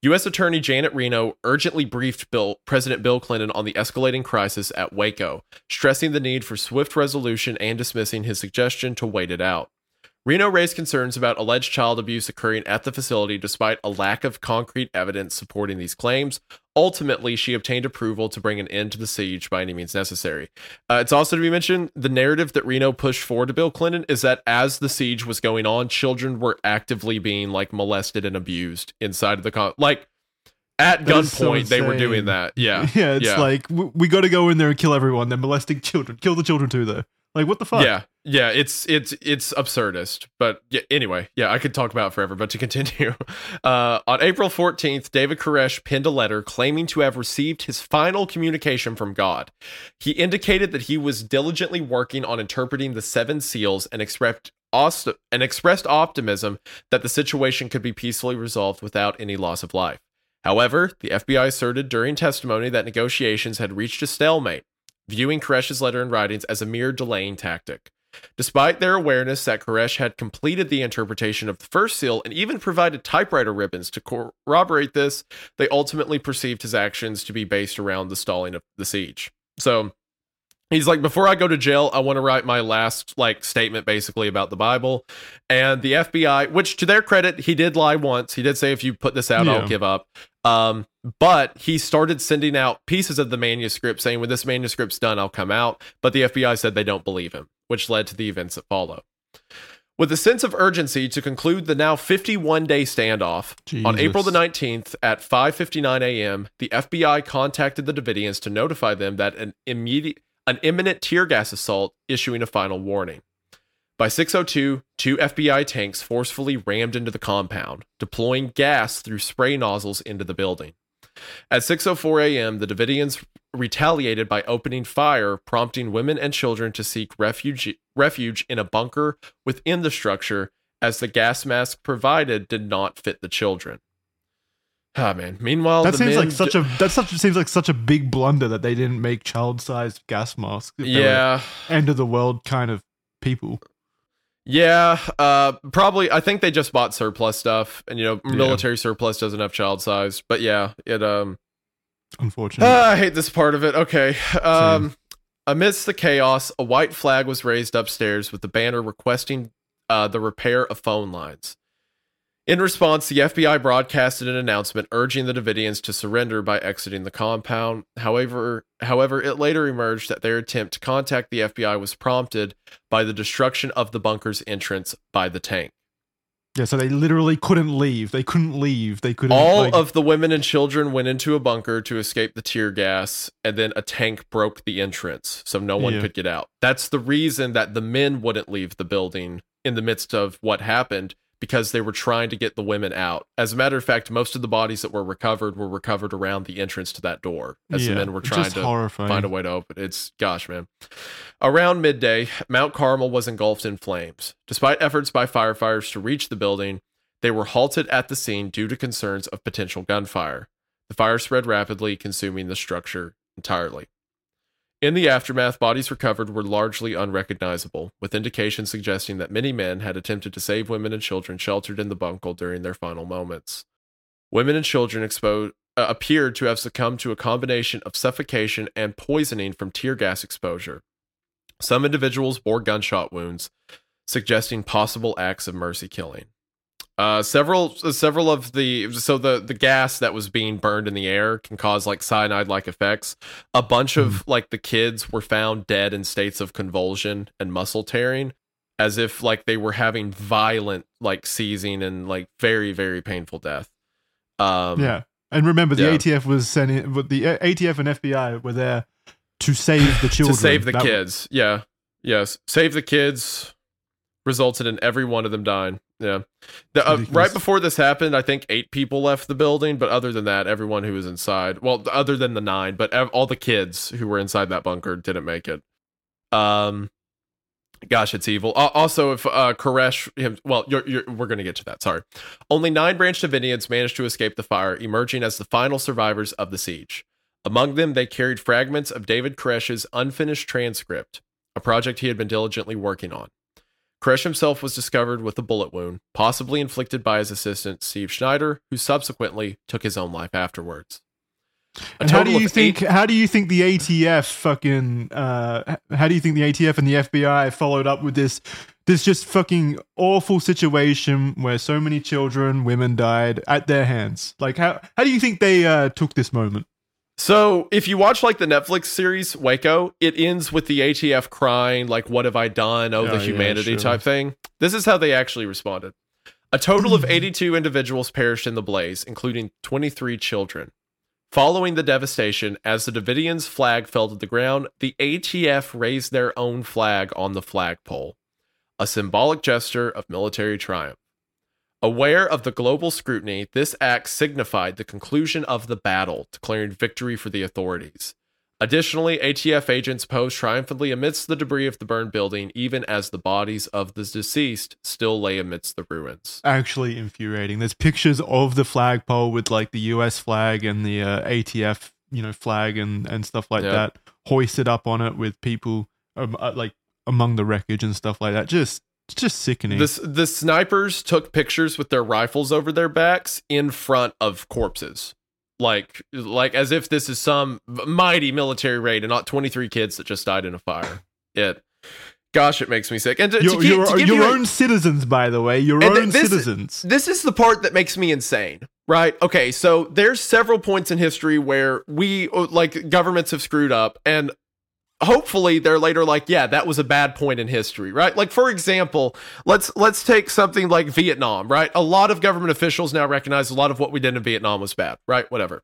U.S. Attorney Janet Reno urgently briefed Bill, President Bill Clinton on the escalating crisis at Waco, stressing the need for swift resolution and dismissing his suggestion to wait it out. Reno raised concerns about alleged child abuse occurring at the facility despite a lack of concrete evidence supporting these claims. Ultimately, she obtained approval to bring an end to the siege by any means necessary. Uh, it's also to be mentioned the narrative that Reno pushed forward to Bill Clinton is that as the siege was going on, children were actively being like molested and abused inside of the con. Like at is so gunpoint, they were doing that. Yeah. yeah. It's yeah. like we, we got to go in there and kill everyone. They're molesting children. Kill the children too, though. Like what the fuck? Yeah, yeah, it's it's it's absurdist. But yeah, anyway, yeah, I could talk about forever. But to continue, uh, on April fourteenth, David Koresh penned a letter claiming to have received his final communication from God. He indicated that he was diligently working on interpreting the seven seals and expressed and expressed optimism that the situation could be peacefully resolved without any loss of life. However, the FBI asserted during testimony that negotiations had reached a stalemate viewing Koresh's letter and writings as a mere delaying tactic. Despite their awareness that Koresh had completed the interpretation of the first seal and even provided typewriter ribbons to corroborate this, they ultimately perceived his actions to be based around the stalling of the siege. So he's like, before I go to jail, I want to write my last like statement basically about the Bible. And the FBI, which to their credit, he did lie once. He did say, if you put this out, Yeah. I'll give up. Um, but he started sending out pieces of the manuscript saying, when this manuscript's done, I'll come out. But the FBI said they don't believe him, which led to the events that follow. With a sense of urgency to conclude the now 51 day standoff, on April the 19th at 5:59 a.m., the FBI contacted the Davidians to notify them that an immediate an imminent tear gas assault issuing a final warning. By 602, two FBI tanks forcefully rammed into the compound, deploying gas through spray nozzles into the building. At 6:04 a.m., the Davidians retaliated by opening fire, prompting women and children to seek refuge refuge in a bunker within the structure as the gas mask provided did not fit the children. Ah man. Meanwhile, that the seems like such d- a that such seems like such a big blunder that they didn't make child-sized gas masks. if they were yeah. end of the world kind of people. Yeah, uh, probably. I think they just bought surplus stuff, and you know, Yeah. military surplus doesn't have child size. But yeah, it. Um, Unfortunately, ah, I hate this part of it. Okay. Um, amidst the chaos, a white flag was raised upstairs with the banner requesting uh, the repair of phone lines. In response, the FBI broadcasted an announcement urging the Davidians to surrender by exiting the compound. However, however, it later emerged that their attempt to contact the FBI was prompted by the destruction of the bunker's entrance by the tank. yeah. So they literally couldn't leave. They couldn't leave. They couldn't. All like- of the women and children went into a bunker to escape the tear gas, and then a tank broke the entrance, so no one Yeah. could get out. That's the reason that the men wouldn't leave the building in the midst of what happened because they were trying to get the women out. As a matter of fact, most of the bodies that were recovered were recovered around the entrance to that door as the men were trying to horrifying. find a way to open. It's gosh, man. Around midday, Mount Carmel was engulfed in flames. Despite efforts by firefighters to reach the building, they were halted at the scene due to concerns of potential gunfire. The fire spread rapidly, consuming the structure entirely. In the aftermath, bodies recovered were largely unrecognizable, with indications suggesting that many men had attempted to save women and children sheltered in the bunker during their final moments. Women and children exposed uh, appeared to have succumbed to a combination of suffocation and poisoning from tear gas exposure. Some individuals bore gunshot wounds, suggesting possible acts of mercy killing. Uh, several several of the so the the gas that was being burned in the air can cause like cyanide like effects. A bunch of like the kids were found dead in states of convulsion and muscle tearing, as if like they were having violent like seizing and like very very painful death. Um, yeah. And remember, the yeah. ATF was sending. but The ATF and FBI were there to save the children. to save the That- kids. Yeah. Yes. Save the kids resulted in every one of them dying. Yeah. The, uh, right before this happened, I think eight people left the building, but other than that, everyone who was inside, well, other than the nine, but ev- all the kids who were inside that bunker didn't make it. Um, gosh, it's evil. Uh, also, if uh, Koresh, him, well, you're, you're, we're going to get to that. Sorry. Only nine Branch Davidians managed to escape the fire, emerging as the final survivors of the siege. Among them, they carried fragments of David Koresh's unfinished transcript, a project he had been diligently working on. Koresh himself was discovered with a bullet wound, possibly inflicted by his assistant, Steve Schneider, who subsequently took his own life afterwards. How do you think? eight- How do you think the ATF fucking? Uh, how do you think the ATF and the FBI followed up with this? This just fucking awful situation where so many children, women died at their hands. Like how? How do you think they uh, took this moment? So, if you watch like the Netflix series Waco, it ends with the ATF crying, like, What have I done? Oh, Oh, the yeah, humanity sure. type thing. This is how they actually responded. A total of 82 individuals perished in the blaze, including 23 children. Following the devastation, as the Davidians' flag fell to the ground, the ATF raised their own flag on the flagpole, a symbolic gesture of military triumph. Aware of the global scrutiny, this act signified the conclusion of the battle, declaring victory for the authorities. Additionally, ATF agents posed triumphantly amidst the debris of the burned building, even as the bodies of the deceased still lay amidst the ruins. Actually infuriating. There's pictures of the flagpole with like the US flag and the uh, ATF, you know, flag and and stuff like Yeah. that hoisted up on it with people um, uh, like among the wreckage and stuff like that. Just it's just sickening. This, the snipers took pictures with their rifles over their backs in front of corpses. Like, like as if this is some mighty military raid and not 23 kids that just died in a fire. It, gosh, it makes me sick. And to, to your keep- your, to give your you a- own citizens, by the way, your own this- citizens. this is the part that makes me insane right okay so there's several points in history where we uh, like governments have screwed up and hopefully they're later like yeah that was a bad point in history right? Like for example let's let's take something like vietnam right? A lot of government officials now recognize a lot of what we did in vietnam was bad right? Whatever.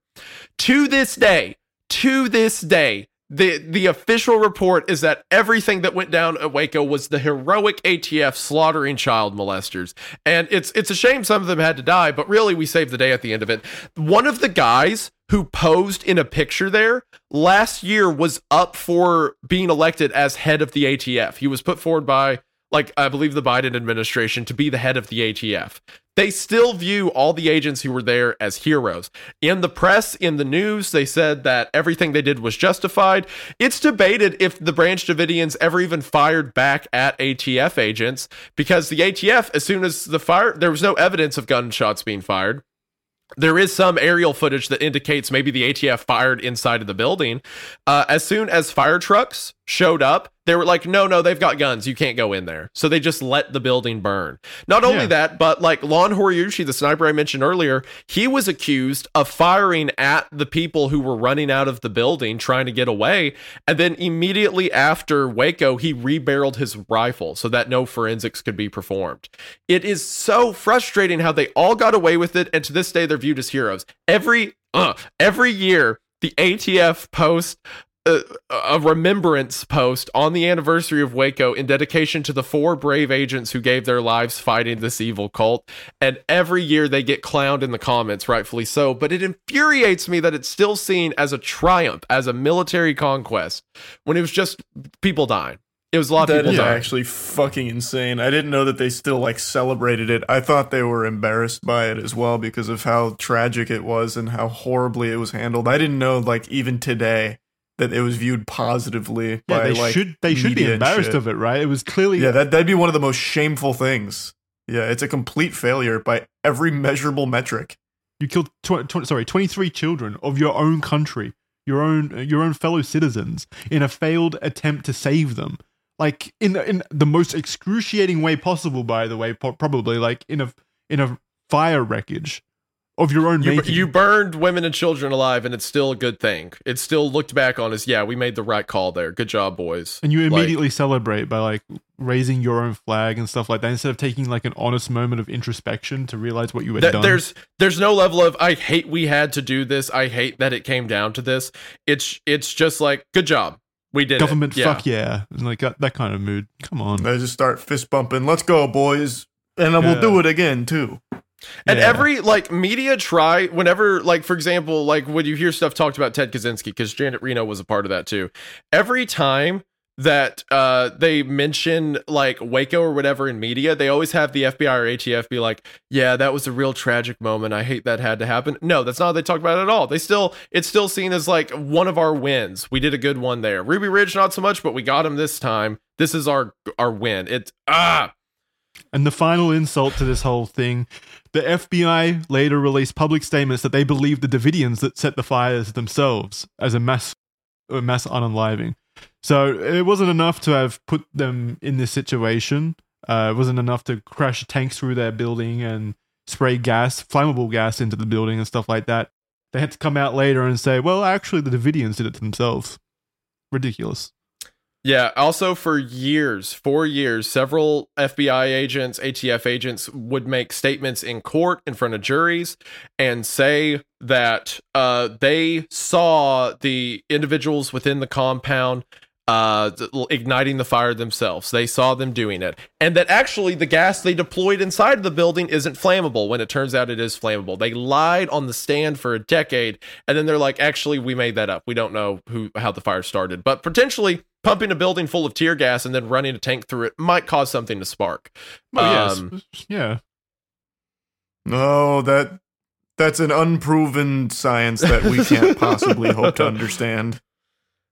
To this day to this day the the official report is that everything that went down at Waco was the heroic ATF slaughtering child molesters. And it's it's a shame some of them had to die, but really we saved the day at the end of it. One of the guys who posed in a picture there last year was up for being elected as head of the ATF. He was put forward by like I believe the Biden administration to be the head of the ATF. They still view all the agents who were there as heroes. In the press, in the news, they said that everything they did was justified. It's debated if the Branch Davidians ever even fired back at ATF agents because the ATF, as soon as the fire, there was no evidence of gunshots being fired. There is some aerial footage that indicates maybe the ATF fired inside of the building. Uh, as soon as fire trucks showed up, they were like, no, no, they've got guns. You can't go in there. So they just let the building burn. Not only Yeah. that, but like Lon Horiuchi, the sniper I mentioned earlier, he was accused of firing at the people who were running out of the building trying to get away. And then immediately after Waco, he rebarreled his rifle so that no forensics could be performed. It is so frustrating how they all got away with it, and to this day they're viewed as heroes. Every uh, every year, the ATF post a remembrance post on the anniversary of Waco in dedication to the four brave agents who gave their lives fighting this evil cult. And every year they get clowned in the comments, rightfully so. But it infuriates me that it's still seen as a triumph, as a military conquest, when it was just people dying. It was a lot of That people is dying. actually fucking insane. I didn't know that they still like celebrated it. I thought they were embarrassed by it as well because of how tragic it was and how horribly it was handled. I didn't know like even today that it was viewed positively yeah, by they like should they should be embarrassed of it, right? It was clearly Yeah, that that'd be one of the most shameful things. Yeah, it's a complete failure by every measurable metric. you killed tw- tw- sorry 23 children of your own country, your own your own fellow citizens in a failed attempt to save them. Like in the, in the most excruciating way possible by the way, po- probably like in a in a fire wreckage of your own You, making. you burned women and children alive, and it's still a good thing. It's still looked back on as, yeah, we made the right call there. Good job, boys. and you Like- immediately celebrate by like raising your own flag and stuff like that instead of taking like an honest moment of introspection to realize what you had Th- done. there's there's no level of I hate we had to do this. I hate that it came down to this. It's it's just like good job. We did government it. Yeah. fuck yeah, and like that, that kind of mood. Come on. They just start fist bumping. Let's go, boys, and then Yeah. we'll do it again too. And Yeah. every like media try whenever like for example like when you hear stuff talked about Ted Kaczynski because Janet Reno was a part of that too. Every time that uh they mention like Waco or whatever in media, they always have the FBI or ATF be like, "Yeah, that was a real tragic moment. I hate that had to happen." No, that's not what they talk about it at all. They still it's still seen as like one of our wins. We did a good one there. Ruby Ridge not so much, but we got him this time. This is our our win. It's ah And the final insult to this whole thing, the FBI later released public statements that they believed the Davidians that set the fires themselves as a mass a mass unaliving. So it wasn't enough to have put them in this situation. Uh, it wasn't enough to crash tanks through their building and spray gas, flammable gas into the building and stuff like that. They had to come out later and say, well, actually, the Davidians did it themselves. Ridiculous. Yeah. Also, for years, four years, several FBI agents, ATF agents would make statements in court in front of juries and say that uh, they saw the individuals within the compound uh, igniting the fire themselves. They saw them doing it. And that actually the gas they deployed inside the building isn't flammable when it turns out it is flammable. They lied on the stand for a decade and then they're like, actually, we made that up. We don't know who how the fire started. But potentially pumping a building full of tear gas and then running a tank through it might cause something to spark. Oh, yes. Um, yeah. No, that that's an unproven science that we can't possibly hope to understand.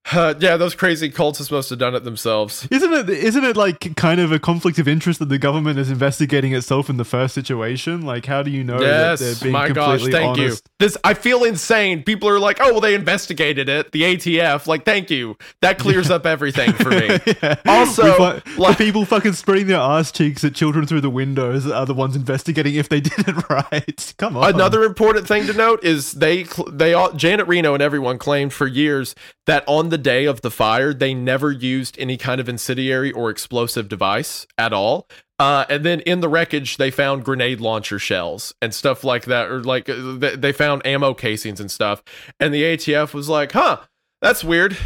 Uh, yeah, those crazy cults are supposed to have done it themselves. Isn't it? Isn't it like kind of a conflict of interest that the government is investigating itself in the first situation? Like, how do you know that they're yes, being my gosh, thank honest? you. This I feel insane. People are like, "Oh, well, they investigated it." The ATF, like, thank you. That clears up everything for me. Yeah. Also, We like- the people fucking spreading their ass cheeks at children through the windows are the ones investigating if they did it right. Come on. Another important thing to note is they they all Janet Reno and everyone claimed for years that on the day of the fire they never used any kind of incendiary or explosive device at all. Uh, and then in the wreckage they found grenade launcher shells and stuff like that, or like uh, they, found ammo casings and stuff. And the ATF was like, "Huh, that's weird."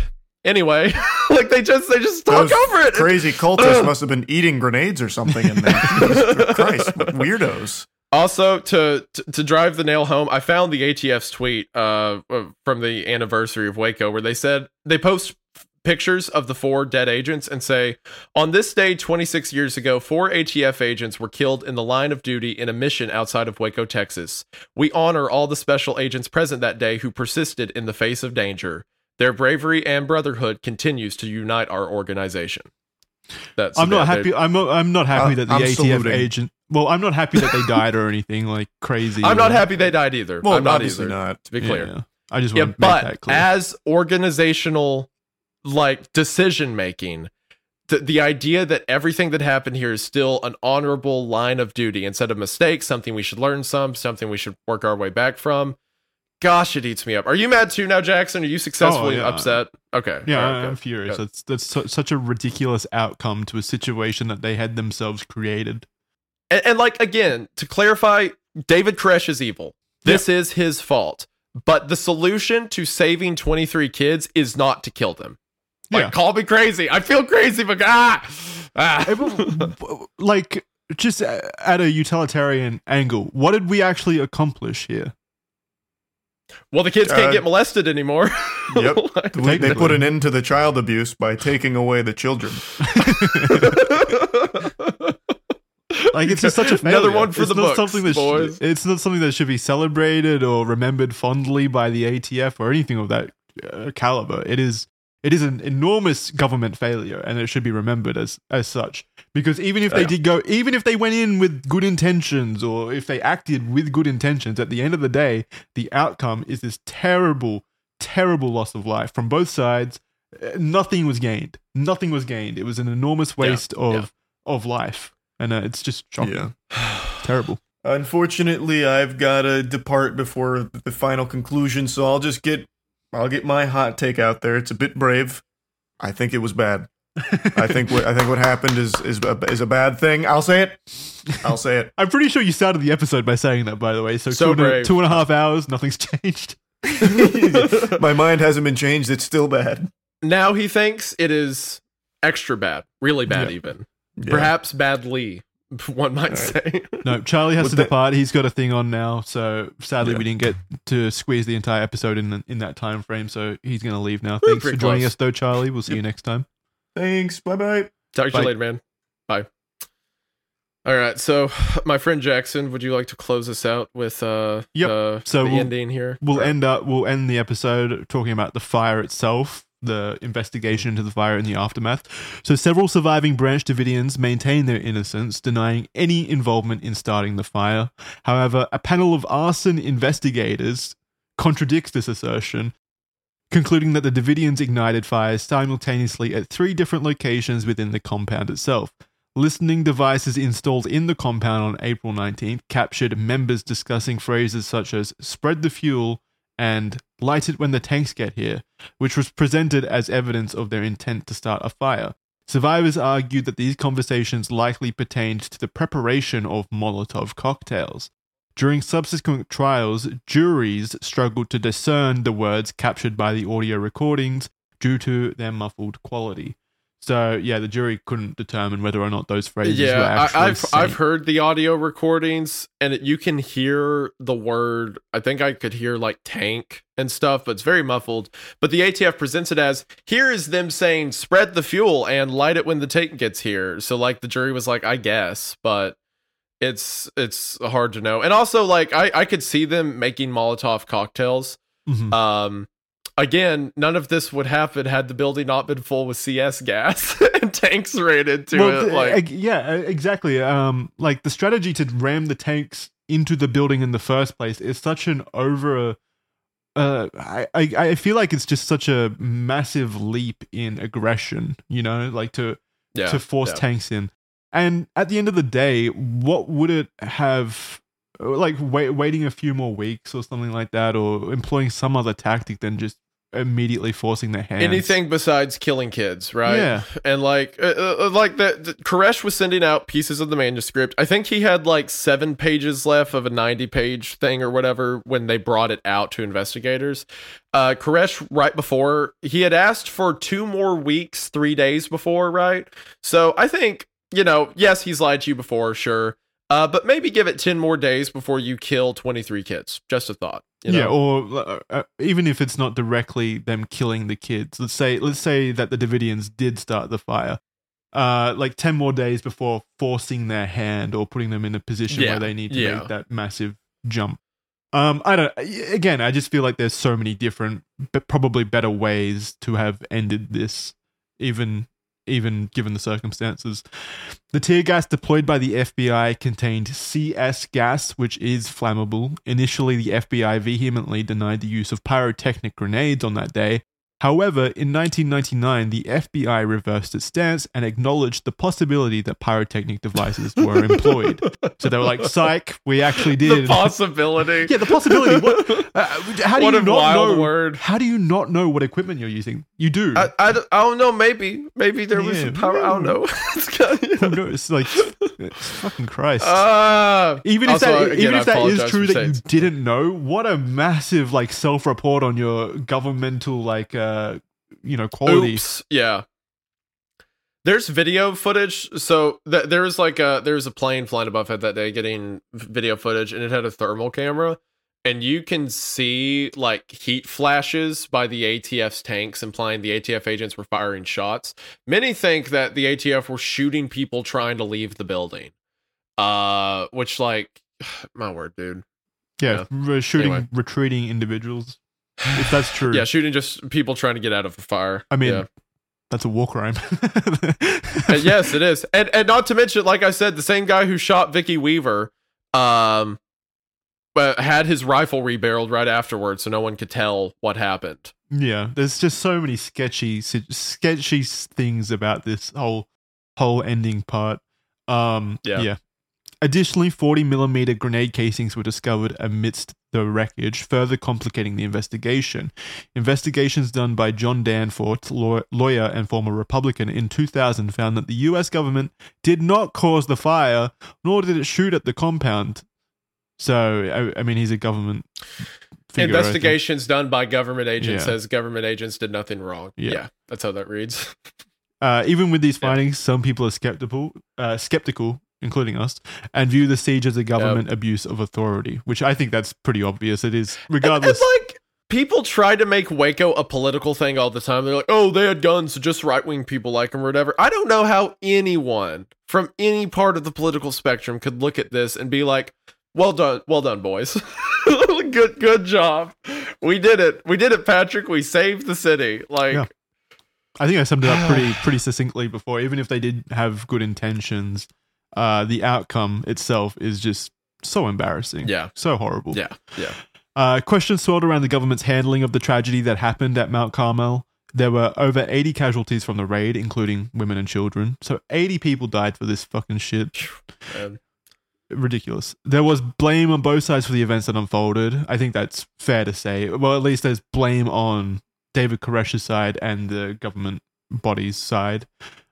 Anyway, like they just they just talk over it. Crazy cultists must have been eating grenades or something in there. Christ, weirdos. Also, to, to to drive the nail home, I found the ATF's tweet uh, uh, from the anniversary of Waco where they said they post pictures of the four dead agents and say, "On this day 26 years ago, four ATF agents were killed in the line of duty in a mission outside of Waco, Texas. We honor all the special agents present that day who persisted in the face of danger. Their bravery and brotherhood continues to unite our organization." That's I'm not happy. I'm I'm not happy Uh, that the I'm ATF saluting. agent. Well, I'm not happy that they died or anything like crazy. I'm not happy they died either. Well, I'm not obviously either, not. To be clear. Yeah. I just yeah, want to make but that clear. as organizational like decision making the, the idea that everything that happened here is still an honorable line of duty instead of mistake something we should learn some something we should work our way back from gosh it eats me up are you mad too now jackson are you successfully oh, yeah. upset okay yeah, all right, I'm good. furious. good. That's that's su- such a ridiculous outcome to a situation that they had themselves created. And, and like again to clarify david koresh is evil this is his fault but the solution to saving 23 kids is not to kill them like Yeah. call me crazy i feel crazy but ah, ah. Like just at a utilitarian angle, what did we actually accomplish here? well the kids can't Uh, get molested anymore Yep. Like- They- They put an end to the child abuse by taking away the children. Like it's just such a failure. Another one for it's the not books, something that sh- it's not something that should be celebrated or remembered fondly by the ATF or anything of that uh, caliber. It is it is an enormous government failure, and it should be remembered as as such. Because even if they Yeah. did go, even if they went in with good intentions, or if they acted with good intentions, at the end of the day, the outcome is this terrible, terrible loss of life from both sides. Uh, Nothing was gained. Nothing was gained. It was an enormous waste of yeah. of life, and uh, it's just shocking. Yeah. Terrible. Unfortunately, I've got to depart before the final conclusion, so I'll just get I'll get my hot take out there. It's a bit brave. I think it was bad. I think what I think what happened is is a, is a bad thing. I'll say it. I'll say it. I'm pretty sure you started the episode by saying that, by the way. So, So two, and a, two and a half hours, nothing's changed. my mind hasn't been changed. It's still bad. Now he thinks it is extra bad, really bad, Yeah. even Yeah. perhaps badly. One might say. No, Charlie has With to the- depart. He's got a thing on now, so sadly Yeah. we didn't get to squeeze the entire episode in in that time frame. So he's going to leave now. Thanks for pretty joining close. us, though, Charlie. We'll see you next time. Thanks. Bye bye. Talk to you later, man. Bye. All right, so my friend Jackson, would you like to close us out with uh, Yep. uh So the we'll- ending here? We'll Right. end up. We'll end the episode talking about the fire itself, the investigation into the fire and the aftermath. So several surviving Branch Davidians maintain their innocence, denying any involvement in starting the fire. However, a panel of arson investigators contradicts this assertion. Concluding that the Davidians ignited fires simultaneously at three different locations within the compound itself. Listening devices installed in the compound on April 19th captured members discussing phrases such as spread the fuel and light it when the tanks get here, which was presented as evidence of their intent to start a fire. Survivors argued that these conversations likely pertained to the preparation of Molotov cocktails. During subsequent trials, juries struggled to discern the words captured by the audio recordings due to their muffled quality. So, yeah, the jury couldn't determine whether or not those phrases were yeah, actually I, I've said. I've heard the audio recordings, and it, you can hear the word. I think I could hear like tank and stuff, but it's very muffled. But the ATF presents it as here is them saying spread the fuel and light it when the tank gets here. So like the jury was like, I guess, but it's it's hard to know. And also like I I could see them making Molotov cocktails. Mhm. Um, again, none of this would happen had the building not been full with CS gas and tanks ran to well, it. Like, yeah, exactly. Um, like the strategy to ram the tanks into the building in the first place is such an over. Uh, I, I I feel like it's just such a massive leap in aggression. You know, like to yeah, to force yeah. tanks in. And at the end of the day, what would it have like wait, waiting a few more weeks or something like that, or employing some other tactic than just immediately forcing their hands? anything besides killing kids, right? Yeah. and like, uh, uh, like the, the Koresh was sending out pieces of the manuscript. I think he had like seven pages left of a ninety-page thing or whatever when they brought it out to investigators. Uh, Koresh, right before he had asked for two more weeks, three days before, right? So I think you know, yes, he's lied to you before, sure. Uh, but maybe give it 10 more days before you kill 23 kids. Just a thought. You know? yeah, or uh, uh, even if it's not directly them killing the kids. Let's say let's say that the Davidians did start the fire. Uh, like ten more days before forcing their hand or putting them in a position Yeah, where they need to yeah. make that massive jump. Um, I don't. Again, I just feel like there's so many different, but probably better ways to have ended this, even even given the circumstances. The tear gas deployed by the FBI contained CS gas, which is flammable. Initially, the FBI vehemently denied the use of pyrotechnic grenades on that day. However, in 1999, the FBI reversed its stance and acknowledged the possibility that pyrotechnic devices were employed. So they were like, "Psych, we actually did." the possibility. yeah, the possibility. What, uh, how do What you a not wild know? word. How do you not know what equipment you're using? You do. I, I, don't- I don't know. Maybe maybe there was some power. I don't know. It's Who knows? Like, it's fucking Christ. Ah. even if Also, that, again, even if that is true that you didn't know, what a massive like self-report on your governmental like uh you know quality. Oops. Yeah. There's video footage. So th- there was like a there was a plane flying above it that day getting video footage, and it had a thermal camera, and you can see like heat flashes by the ATF's tanks, implying the ATF agents were firing shots. Many think that the ATF were shooting people trying to leave the building. Uh, which like, my word, dude. Yeah, re- shooting Anyway. retreating individuals. If that's true, Yeah, shooting just people trying to get out of a fire. I mean Yeah. that's a war crime. Uh, yes, it is, and and not to mention, like I said, the same guy who shot Vicki Weaver, um, but had his rifle rebarreled right afterwards, so no one could tell what happened. Yeah, there's just so many sketchy, sketchy things about this whole whole ending part. Um, Yeah. yeah. Additionally, 40 millimeter grenade casings were discovered amidst the wreckage, further complicating the investigation. Investigations done by John Danforth, lawyer and former Republican, in 2000 found that the U.S. government did not cause the fire, nor did it shoot at the compound. So, I, I mean, he's a government. figure, Investigations done by government agents Yeah. says government agents did nothing wrong. Yeah. Yeah, that's how that reads. Uh, even with these Yeah. findings, some people are skeptical, uh, skeptical, including us, and view the siege as a government abuse of authority, which I think that's pretty obvious. It is, And- regardless. And, like people try to make Waco a political thing all the time. They're like, "Oh, they had guns, so just right wing people like them or whatever." I don't know how anyone from any part of the political spectrum could look at this and be like, "Well done, well done, boys. good, good job. We did it. We did it, Patrick. We saved the city." Like, Yeah. I think I summed it up pretty pretty succinctly before. Even if they did have good intentions, uh, the outcome itself is just so embarrassing. Yeah. so horrible. yeah, yeah. Uh, questions swirled around the government's handling of the tragedy that happened at Mount Carmel. There were over 80 casualties from the raid, including women and children. So 80 people died for this fucking shit. Man. Ridiculous. There was blame on both sides for the events that unfolded. I think that's fair to say. Well, at least there's blame on David Koresh's side and the government body's side.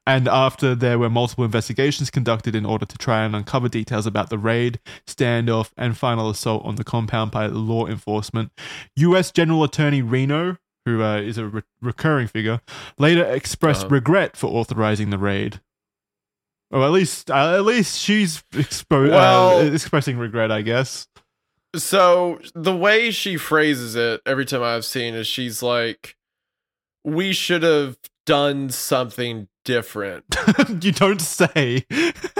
And after there were multiple investigations conducted in order to try and uncover details about the raid, standoff, and final assault on the compound by law enforcement, U.S. General Attorney Reno, who uh, is a re- recurring figure, later expressed Uh-huh. regret for authorizing the raid. Or at least, uh, at least she's expo- Well- uh, expressing regret, I guess. So the way she phrases it every time I've seen is she's like, "We should have done something different." you don't say.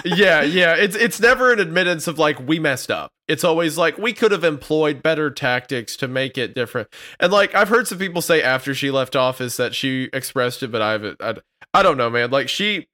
yeah, yeah. It's it's never an admittance of like we messed up. It's always like we could have employed better tactics to make it different. And like I've heard some people say after she left office that she expressed it, but I haven't. I, I don't know, man. Like she.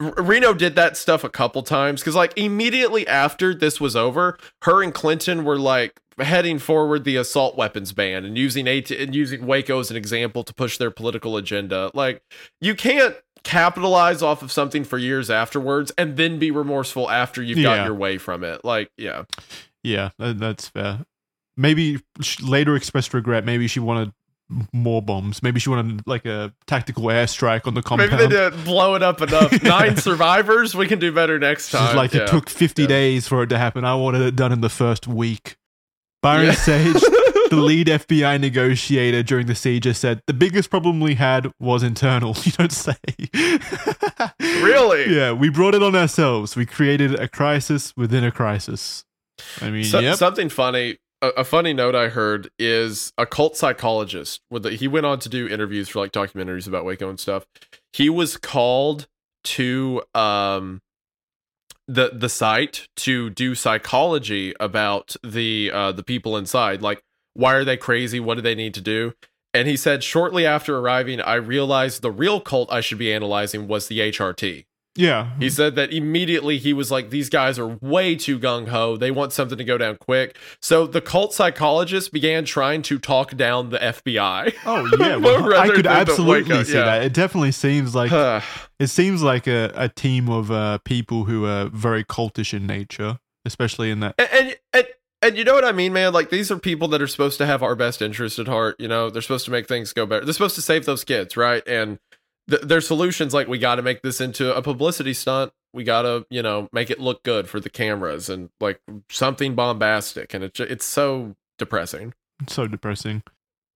Reno did that stuff a couple times because, like, immediately after this was over, her and Clinton were like heading forward the assault weapons ban and using AT- and using Waco as an example to push their political agenda. Like, you can't capitalize off of something for years afterwards and then be remorseful after you've Yeah. got your way from it. Like, yeah, Yeah, that's fair. Maybe she later expressed regret. Maybe she wanted more bombs. Maybe she wanted like a tactical airstrike on the compound. maybe they didn't blow it up enough. Nine survivors. We can do better next She's time. like, Yeah. it took 50 Yeah. days for it to happen. I wanted it done in the first week. Byron Yeah. Sage, the lead FBI negotiator during the siege, said the biggest problem we had was internal. You don't say. Really? Yeah, we brought it on ourselves. We created a crisis within a crisis. I mean, So- yep. Something funny. A, a funny note I heard is a cult psychologist. With the, he went on to do interviews for like documentaries about Waco and stuff. He was called to um the the site to do psychology about the uh the people inside. Like, why are they crazy? What do they need to do? And he said, shortly after arriving, I realized the real cult I should be analyzing was the HRT. yeah. He said that immediately he was like, these guys are way too gung ho. They want something to go down quick. So the cult psychologist began trying to talk down the FBI. Oh yeah, well, I could absolutely see yeah. that. It definitely seems like it seems like a, a team of uh, people who are very cultish in nature, especially in that. and, and and and you know what I mean, man? Like these are people that are supposed to have our best interest at heart. You know, they're supposed to make things go better. They're supposed to save those kids, right? And th- their solutions like we got to make this into a publicity stunt. We got to, you know, make it look good for the cameras and like something bombastic. And it's it's so depressing. It's so depressing.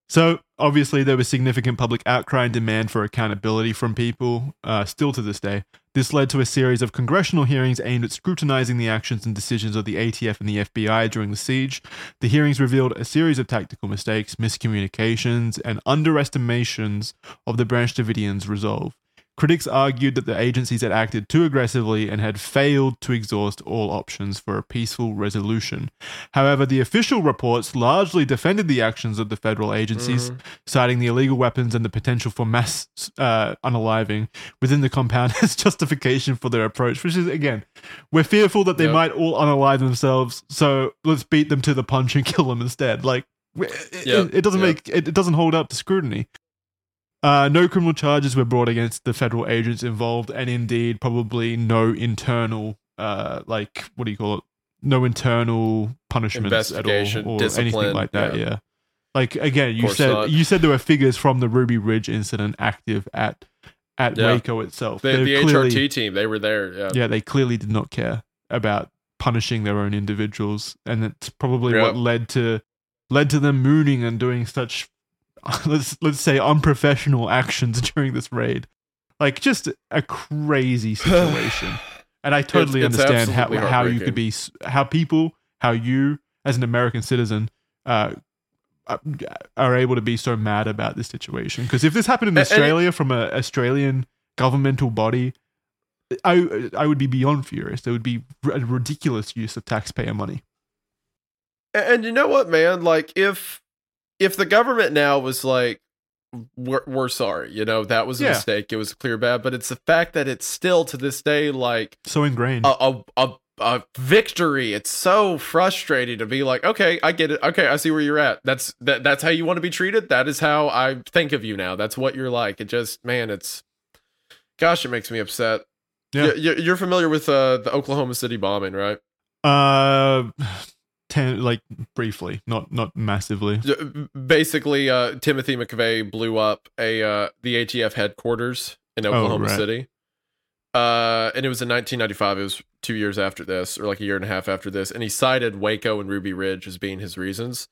So obviously there was significant public outcry and demand for accountability from people. Uh, still to this day, this led to a series of congressional hearings aimed at scrutinizing the actions and decisions of the ATF and the FBI during the siege. The hearings revealed a series of tactical mistakes, miscommunications, and underestimations of the Branch Davidians' resolve. Critics argued that the agencies had acted too aggressively and had failed to exhaust all options for a peaceful resolution. However, the official reports largely defended the actions of the federal agencies, citing the illegal weapons and the potential for mass uh, unaliving within the compound as justification for their approach, which is, again, we're fearful that they Yep. might all unalive themselves, so let's beat them to the punch and kill them instead. Like, it, Yep. it doesn't Yep. make it, it doesn't hold up to scrutiny. Uh, no criminal charges were brought against the federal agents involved, and indeed, probably no internal uh, like what do you call it? No internal punishments at all, or anything like that. yeah. Yeah. Like again, you said not. you said there were figures from the Ruby Ridge incident active at at Yeah. Waco itself. The, They're the clearly- HRT team, they were there. Yeah. yeah, they clearly did not care about punishing their own individuals, and it's probably Yeah. what led to led to them mooning and doing such let's let's say unprofessional actions during this raid. Like just a crazy situation. And I totally it's understand how how you could be how people how you as an American citizen uh, uh, are able to be so mad about this situation because if this happened in it- Australia from an Australian governmental body, I I would be beyond furious. There would be a ridiculous use of taxpayer money. And you know what, man? Like if if the government now was like, we're, we're sorry, you know, that was a Yeah. mistake. It was a clear bad, but it's the fact that it's still to this day like So ingrained. a a, a a victory. It's so frustrating to be like, okay, I get it. Okay, I see where you're at. That's that. That's how you want to be treated. That is how I think of you now. That's what you're like. It just, man, it's, gosh, it makes me upset. Yeah. You- you- You're familiar with uh, the Oklahoma City bombing, right? Uh, ten like briefly, not not massively. Basically, uh, Timothy McVeigh blew up a uh, the ATF headquarters in Oklahoma right. City. Uh, and it was in 1995. It was two years after this, or like a year and a half after this. And he cited Waco and Ruby Ridge as being his reasons.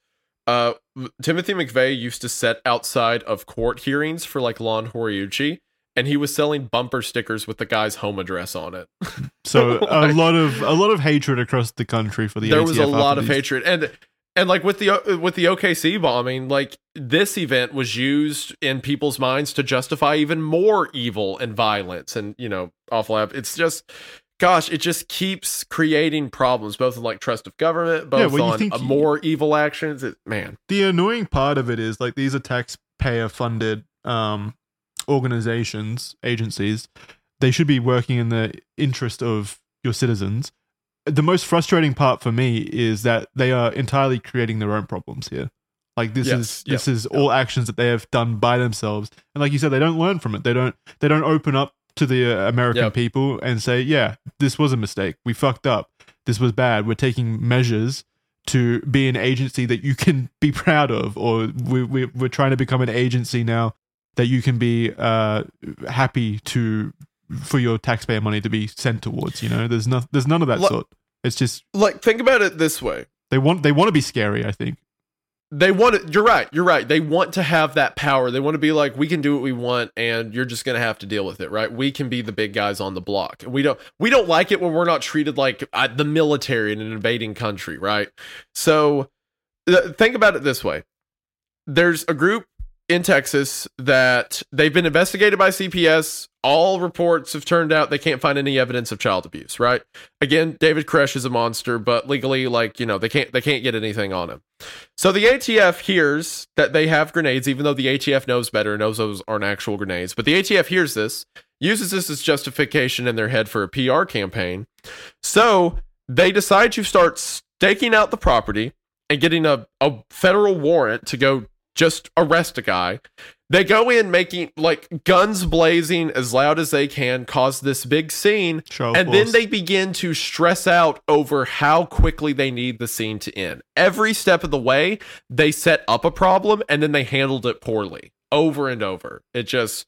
Uh, Timothy McVeigh used to sit outside of court hearings for like Lon Horiuchi, and he was selling bumper stickers with the guy's home address on it. So a lot of a lot of hatred across the country for the. there was a lot of these- hatred and and like with the with the OKC bombing like this event was used in people's minds to justify even more evil and violence and you know awful app it's just gosh it just keeps creating problems both in like trust of government both well, on uh, you- more evil actions it, man the annoying part of it is like these are taxpayer funded um organizations agencies they should be working in the interest of your citizens. The most frustrating part for me is that they are entirely creating their own problems here. Like this Yes, is yep, this is all actions that they have done by themselves. And like you said they don't learn from it. They don't they don't open up to the uh, american Yep. people and say yeah this was a mistake. We fucked up. This was bad. We're taking measures to be an agency that you can be proud of, or we, we, we're trying to become an agency now that you can be uh, happy to for your taxpayer money to be sent towards. You know, there's no, there's none of that Look- sort. It's just like think about it this way they want they want to be scary. I think. they want it you're right you're right they want to have that power they want to be like we can do what we want and you're just gonna have to deal with it right we can be the big guys on the block and we don't we don't like it when we're not treated like uh, the military in an invading country right so th- think about it this way there's a group in Texas that they've been investigated by CPS. All reports have turned out they can't find any evidence of child abuse, right? Again, David Koresh is a monster, but legally, like, you know, they can't they can't get anything on him. So the ATF hears that they have grenades, even though the ATF knows better, and knows those aren't actual grenades. But the ATF hears this, uses this as justification in their head for a PR campaign. So they decide to start staking out the property and getting a, a federal warrant to go just arrest a guy. They go in making like guns blazing as loud as they can, cause this big scene, Show and then they begin to stress out over how quickly they need the scene to end. Every step of the way, they set up a problem and then they handled it poorly over and over. It just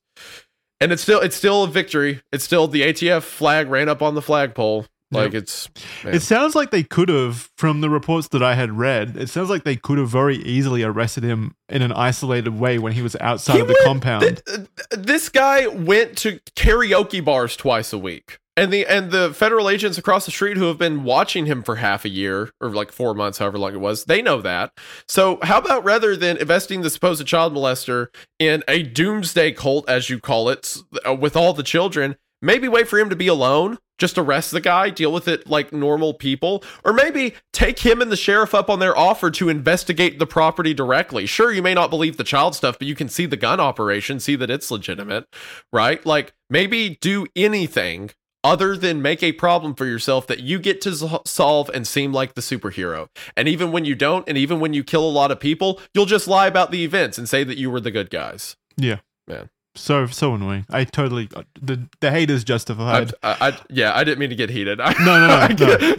and it's still it's still a victory. It's still the ATF flag ran up on the flagpole. Like it's man. It sounds like they could have, from the reports that I had read, it sounds like they could have very easily arrested him in an isolated way when he was outside He of the went- compound. th- th- this guy went to karaoke bars twice a week. And the and the federal agents across the street who have been watching him for half a year or like 4 months however long it was, they know that. So how about rather than investing the supposed child molester in a doomsday cult as you call it uh, with all the children, maybe wait for him to be alone, just arrest the guy, deal with it like normal people, or maybe take him and the sheriff up on their offer to investigate the property directly. Sure, you may not believe the child stuff, but you can see the gun operation, see that it's legitimate, right? Like maybe do anything other than make a problem for yourself that you get to solve and seem like the superhero. And even when you don't, and even when you kill a lot of people, you'll just lie about the events and say that you were the good guys. yeah. Man. So so annoying. I totally the the hate is justified. I, I, I, yeah, I didn't mean to get heated. No, no, no, no.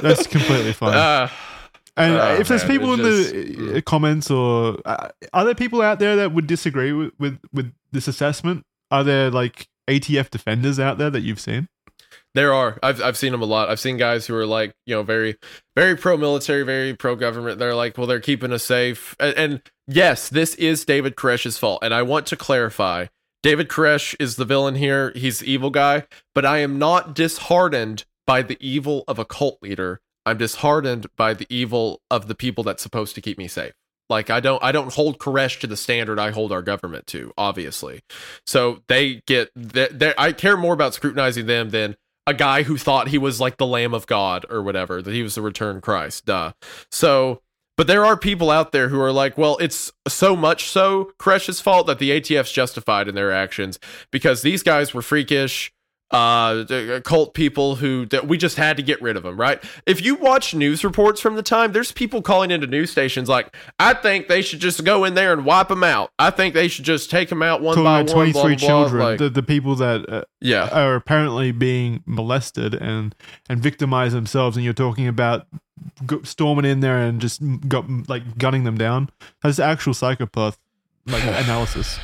That's completely fine. Uh, And Oh, if there's man, people in just- the uh, comments or uh, are there people out there that would disagree with, with with this assessment? Are there like ATF defenders out there that you've seen? There are. I've I've seen them a lot. I've seen guys who are like, you know, very very pro military, very pro government. They're like, well, they're keeping us safe. And, and yes, this is David Koresh's fault. And I want to clarify, David Koresh is the villain here. He's the evil guy, but I am not disheartened by the evil of a cult leader. I'm disheartened by the evil of the people that's supposed to keep me safe. Like I don't I don't hold Koresh to the standard I hold our government to, obviously. So they get they I care more about scrutinizing them than a guy who thought he was like the Lamb of God or whatever, that he was the returned Christ. Duh. So, but there are people out there who are like, well, it's so much so Koresh's fault that the ATF's justified in their actions because these guys were freakish, uh, d- cult people who that we just had to get rid of them, right? If you watch news reports from the time, there's people calling into news stations like, I think they should just go in there and wipe them out. I think they should just take them out one Talking by about one. Blah, 23 blah, blah. children, Like, the, the people that uh, yeah. are apparently being molested and and victimize themselves, and you're talking about storming in there and just got, like gunning them down. That's actual psychopath like analysis.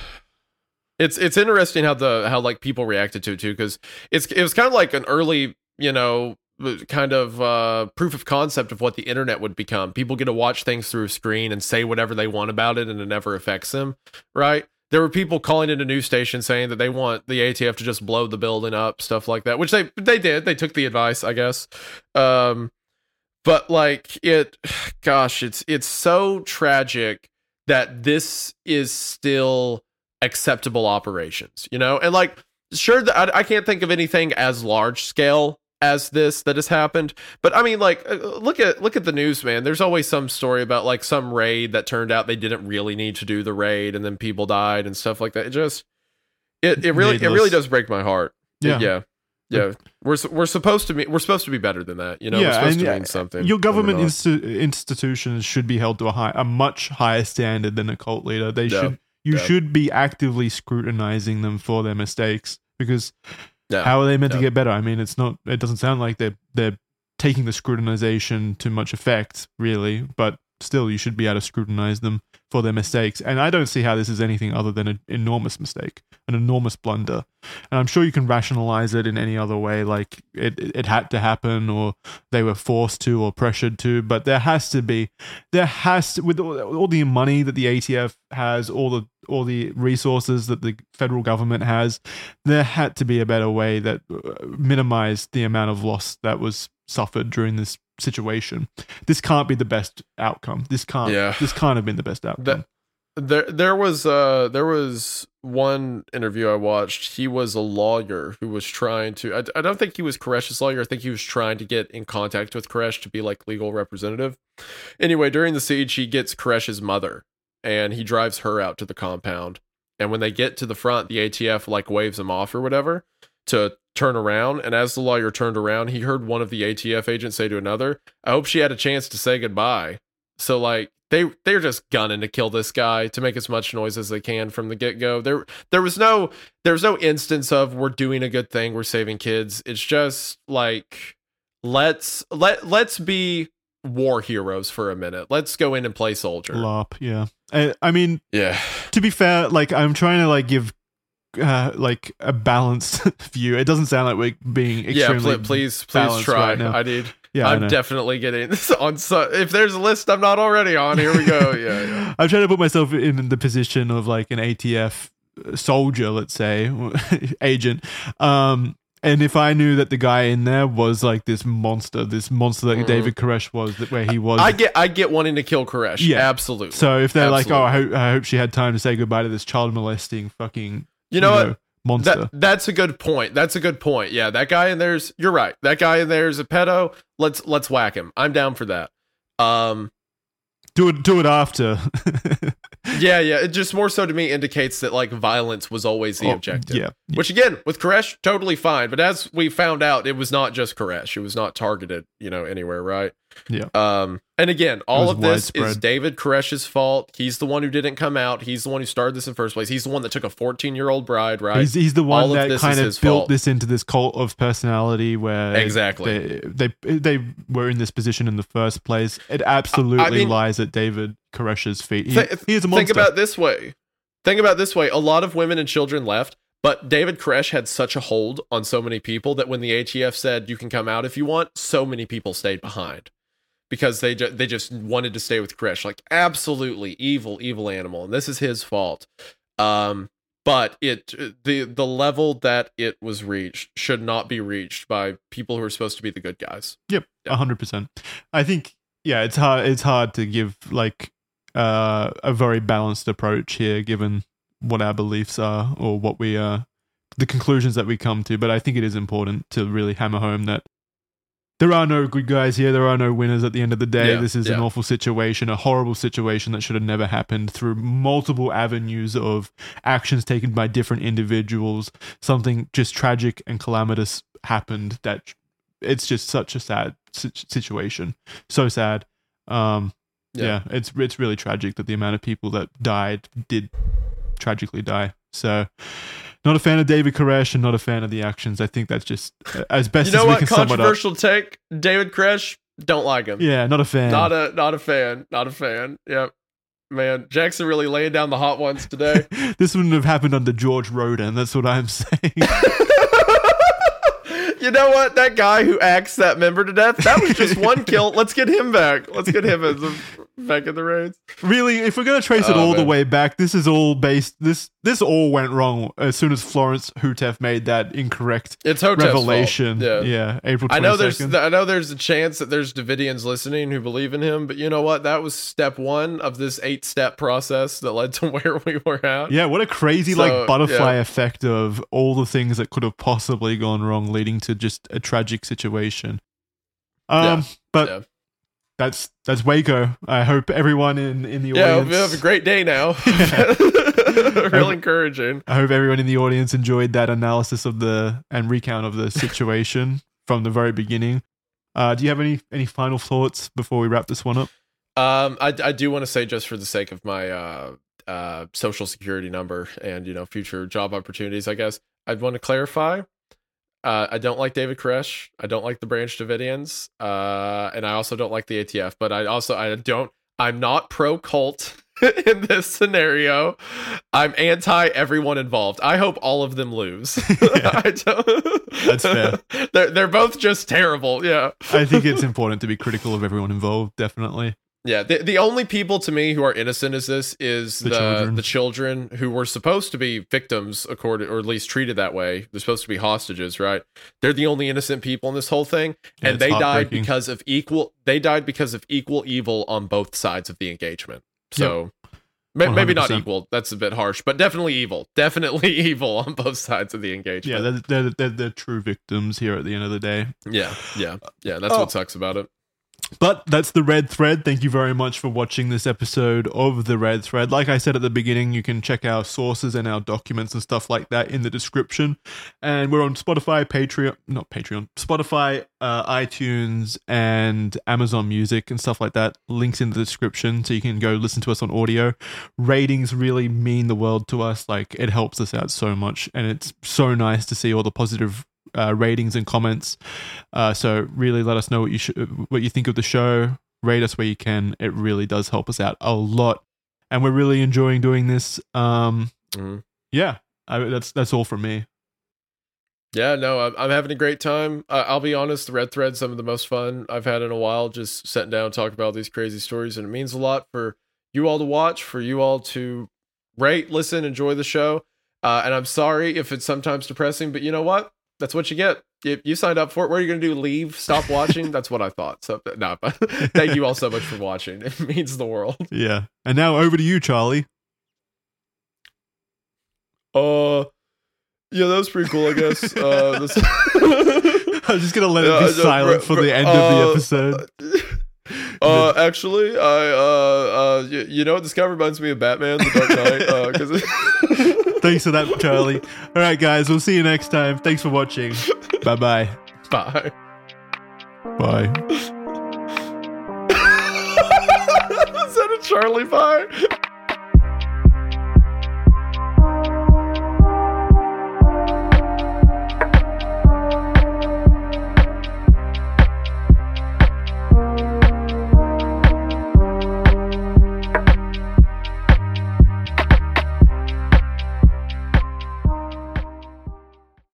It's it's interesting how the how like people reacted to it too because it's it was kind of like an early you know kind of uh proof of concept of what the internet would become. People get to watch things through a screen and say whatever they want about it and it never affects them right? There were people calling into news stations saying that they want the ATF to just blow the building up stuff like that which they they did. They took the advice i guess. Um but like it gosh it's it's so tragic that this is still acceptable operations, you know? And like, sure, th- I, I can't think of anything as large scale as this that has happened but i mean like uh, look at look at the news man there's always some story about like some raid that turned out they didn't really need to do the raid and then people died and stuff like that it just it, it really it really does break my heart Yeah. yeah yeah we're we're supposed to be we're supposed to be better than that you know we're Yeah, supposed and, to mean something Your government insti- institutions should be held to a high, a much higher standard than a cult leader. They Yeah. should, you Yeah. should be actively scrutinizing them for their mistakes because how are they meant to get better? I mean, it's not. It doesn't sound like they're they're taking the scrutinization to much effect, really. But still, you should be able to scrutinize them for their mistakes. And I don't see how this is anything other than an enormous mistake, an enormous blunder. And I'm sure you can rationalize it in any other way, like it it had to happen, or they were forced to, or pressured to. But there has to be, there has to, with all, the money that the ATF has, all the all the resources that the federal government has, there had to be a better way that uh, minimized the amount of loss that was suffered during this situation. This can't be the best outcome. This can't. Yeah. This can't have been the best outcome. there there was uh there was one interview I watched. He was a lawyer who was trying to. I, I don't think he was Koresh's lawyer. I think he was trying to get in contact with Koresh to be like legal representative. Anyway, during the siege, he gets Koresh's mother, and he drives her out to the compound. And when they get to the front, the ATF like waves him off or whatever to turn around. And as the lawyer turned around, he heard one of the ATF agents say to another, "I hope she had a chance to say goodbye." So like they they're just gunning to kill this guy to make as much noise as they can from the get go. There there was no there was no instance of we're doing a good thing, we're saving kids. It's just like let's let let's be war heroes for a minute. Let's go in and play soldier. Lop, yeah. I, I mean, Yeah. to be fair, like I'm trying to like give uh, like a balanced view. It doesn't sound like we're being Yeah, extremely pl- please please try. right. I need yeah. I'm definitely getting this on so if there's a list I'm not already on, here we go. Yeah. yeah. I'm trying to put myself in the position of like an ATF soldier, let's say, agent. Um, and if I knew that the guy in there was like this monster, this monster that Mhm. David Koresh was, that where he was. I get I get wanting to kill Koresh. Yeah. Absolutely. so if they're like, oh, I hope, I hope she had time to say goodbye to this child molesting fucking, you know what? monster. That that's a good point. That's a good point. Yeah, that guy in there's you're right. That guy in there's a pedo. Let's let's whack him. I'm down for that. Um do it, do it after. yeah, yeah. It just more so to me indicates that like violence was always the Oh, objective. Yeah. Which again, with Koresh, totally fine. But as we found out, it was not just Koresh. It was not targeted, you know, anywhere, right? Yeah. Um, and again, all of this is. David Koresh's fault. He's the one who didn't come out. He's the one who started this in the first place. He's the one that took a 14 year old bride, right? He's, he's the one of that this kind of built fault. this into this cult of personality where Exactly. they, they they were in this position in the first place. It absolutely mean- lies at David Koresh's feet. He, Th- he is a monster. Think about this way. Think about this way. A lot of women and children left, but David Koresh had such a hold on so many people that when the ATF said you can come out if you want, so many people stayed behind because they ju- they just wanted to stay with Koresh. Like absolutely evil, evil animal, and this is his fault. Um, but it the the level that it was reached should not be reached by people who are supposed to be the good guys. Yep, Yeah. a hundred percent. I think yeah, it's hard. It's hard to give like uh, a very balanced approach here, given what our beliefs are or what we are, the conclusions that we come to. But I think it is important to really hammer home that there are no good guys here. There are no winners at the end of the day. Yeah, this is an awful situation, a horrible situation that should have never happened through multiple avenues of actions taken by different individuals. Something just tragic and calamitous happened that it's just such a sad situation. So sad. Um, Yeah. yeah. it's it's really tragic that the amount of people that died did tragically die. So, not a fan of David Koresh and not a fan of the actions. I think that's just uh, as best You know as we what? can sum it up. Controversial take. David Koresh, don't like him. Yeah, not a fan. Not a not a fan. Not a fan. Yep. Man, Jackson really laying down the hot ones today. this wouldn't have happened under George Roden. That's what I'm saying. you know what? That guy who axed that member to death, that was just one kill. Let's get him back. Let's get him as a, back in the roads. really, if we're gonna trace it Oh, all the way back, this is all based. This this all went wrong as soon as Florence Houteff made that incorrect It's Houteff's fault. revelation. Yeah. yeah, April. 22nd. I know there's I know there's a chance that there's Davidians listening who believe in him, but you know what? That was step one of this eight step process that led to where we were at. Yeah, what a crazy So, like butterfly yeah. effect of all the things that could have possibly gone wrong, leading to just a tragic situation. Um, Yeah, but yeah. That's that's Waco. I hope everyone in in the Yeah, audience. we have a great day now. Real encouraging. I hope everyone in the audience enjoyed that analysis of the and recount of the situation from the very beginning. Uh, do you have any any final thoughts before we wrap this one up? Um, I, I do want to say just for the sake of my uh, uh, social security number and you know future job opportunities, I guess I'd want to clarify. Uh, I don't like David Koresh. I don't like the Branch Davidians, uh, and I also don't like the ATF. But I also I don't. I'm not pro cult in this scenario. I'm anti everyone involved. I hope all of them lose. I don't, That's fair. They're they're both just terrible. Yeah. I think it's important to be critical of everyone involved. Definitely. Yeah, the, the only people to me who are innocent is this is The the children. the children who were supposed to be victims, according or at least treated that way. They're supposed to be hostages, right? They're the only innocent people in this whole thing, Yeah, and they died because of equal. They died because of equal evil on both sides of the engagement. So. may- Maybe not equal. That's a bit harsh, but definitely evil. Definitely evil on both sides of the engagement. Yeah, they're, they're, they're, they're true victims here at the end of the day. yeah, yeah, yeah. That's Oh. what sucks about it. But that's the red thread. Thank you very much for watching this episode of the red thread. Like I said at the beginning, you can check our sources and our documents and stuff like that in the description. And we're on Spotify, Patreon, not Patreon, Spotify, uh, iTunes, and Amazon Music and stuff like that. Links in the description so you can go listen to us on audio. Ratings really mean the world to us. Like it helps us out so much, and it's so nice to see all the positive uh, ratings and comments. Uh, so really, let us know what you sh- what you think of the show. Rate us where you can. It really does help us out a lot, and we're really enjoying doing this. Um, Mhm. yeah, I, that's that's all from me. Yeah, no, I'm, I'm having a great time. Uh, I'll be honest, the Red Thread's some of the most fun I've had in a while. Just sitting down and talking about these crazy stories, and it means a lot for you all to watch, for you all to rate, listen, enjoy the show. Uh, and I'm sorry if it's sometimes depressing, but you know what? That's what you get. You, you signed up for it. What are you going to do? Leave? Stop watching? That's what I thought. So, no, but thank you all so much for watching. It means the world. Yeah, and now over to you, Charlie. Uh, yeah, that was pretty cool, I guess. Uh, this- I'm just gonna let Yeah, it be know, silent for the end of the uh, episode. Uh, actually, I uh, uh, y- you know, this guy reminds me of Batman: The Dark Knight. Uh, because Thanks for that, Charlie. All right, guys, we'll see you next time. Thanks for watching. Bye-bye. bye. Bye. Is that a Charlie pie?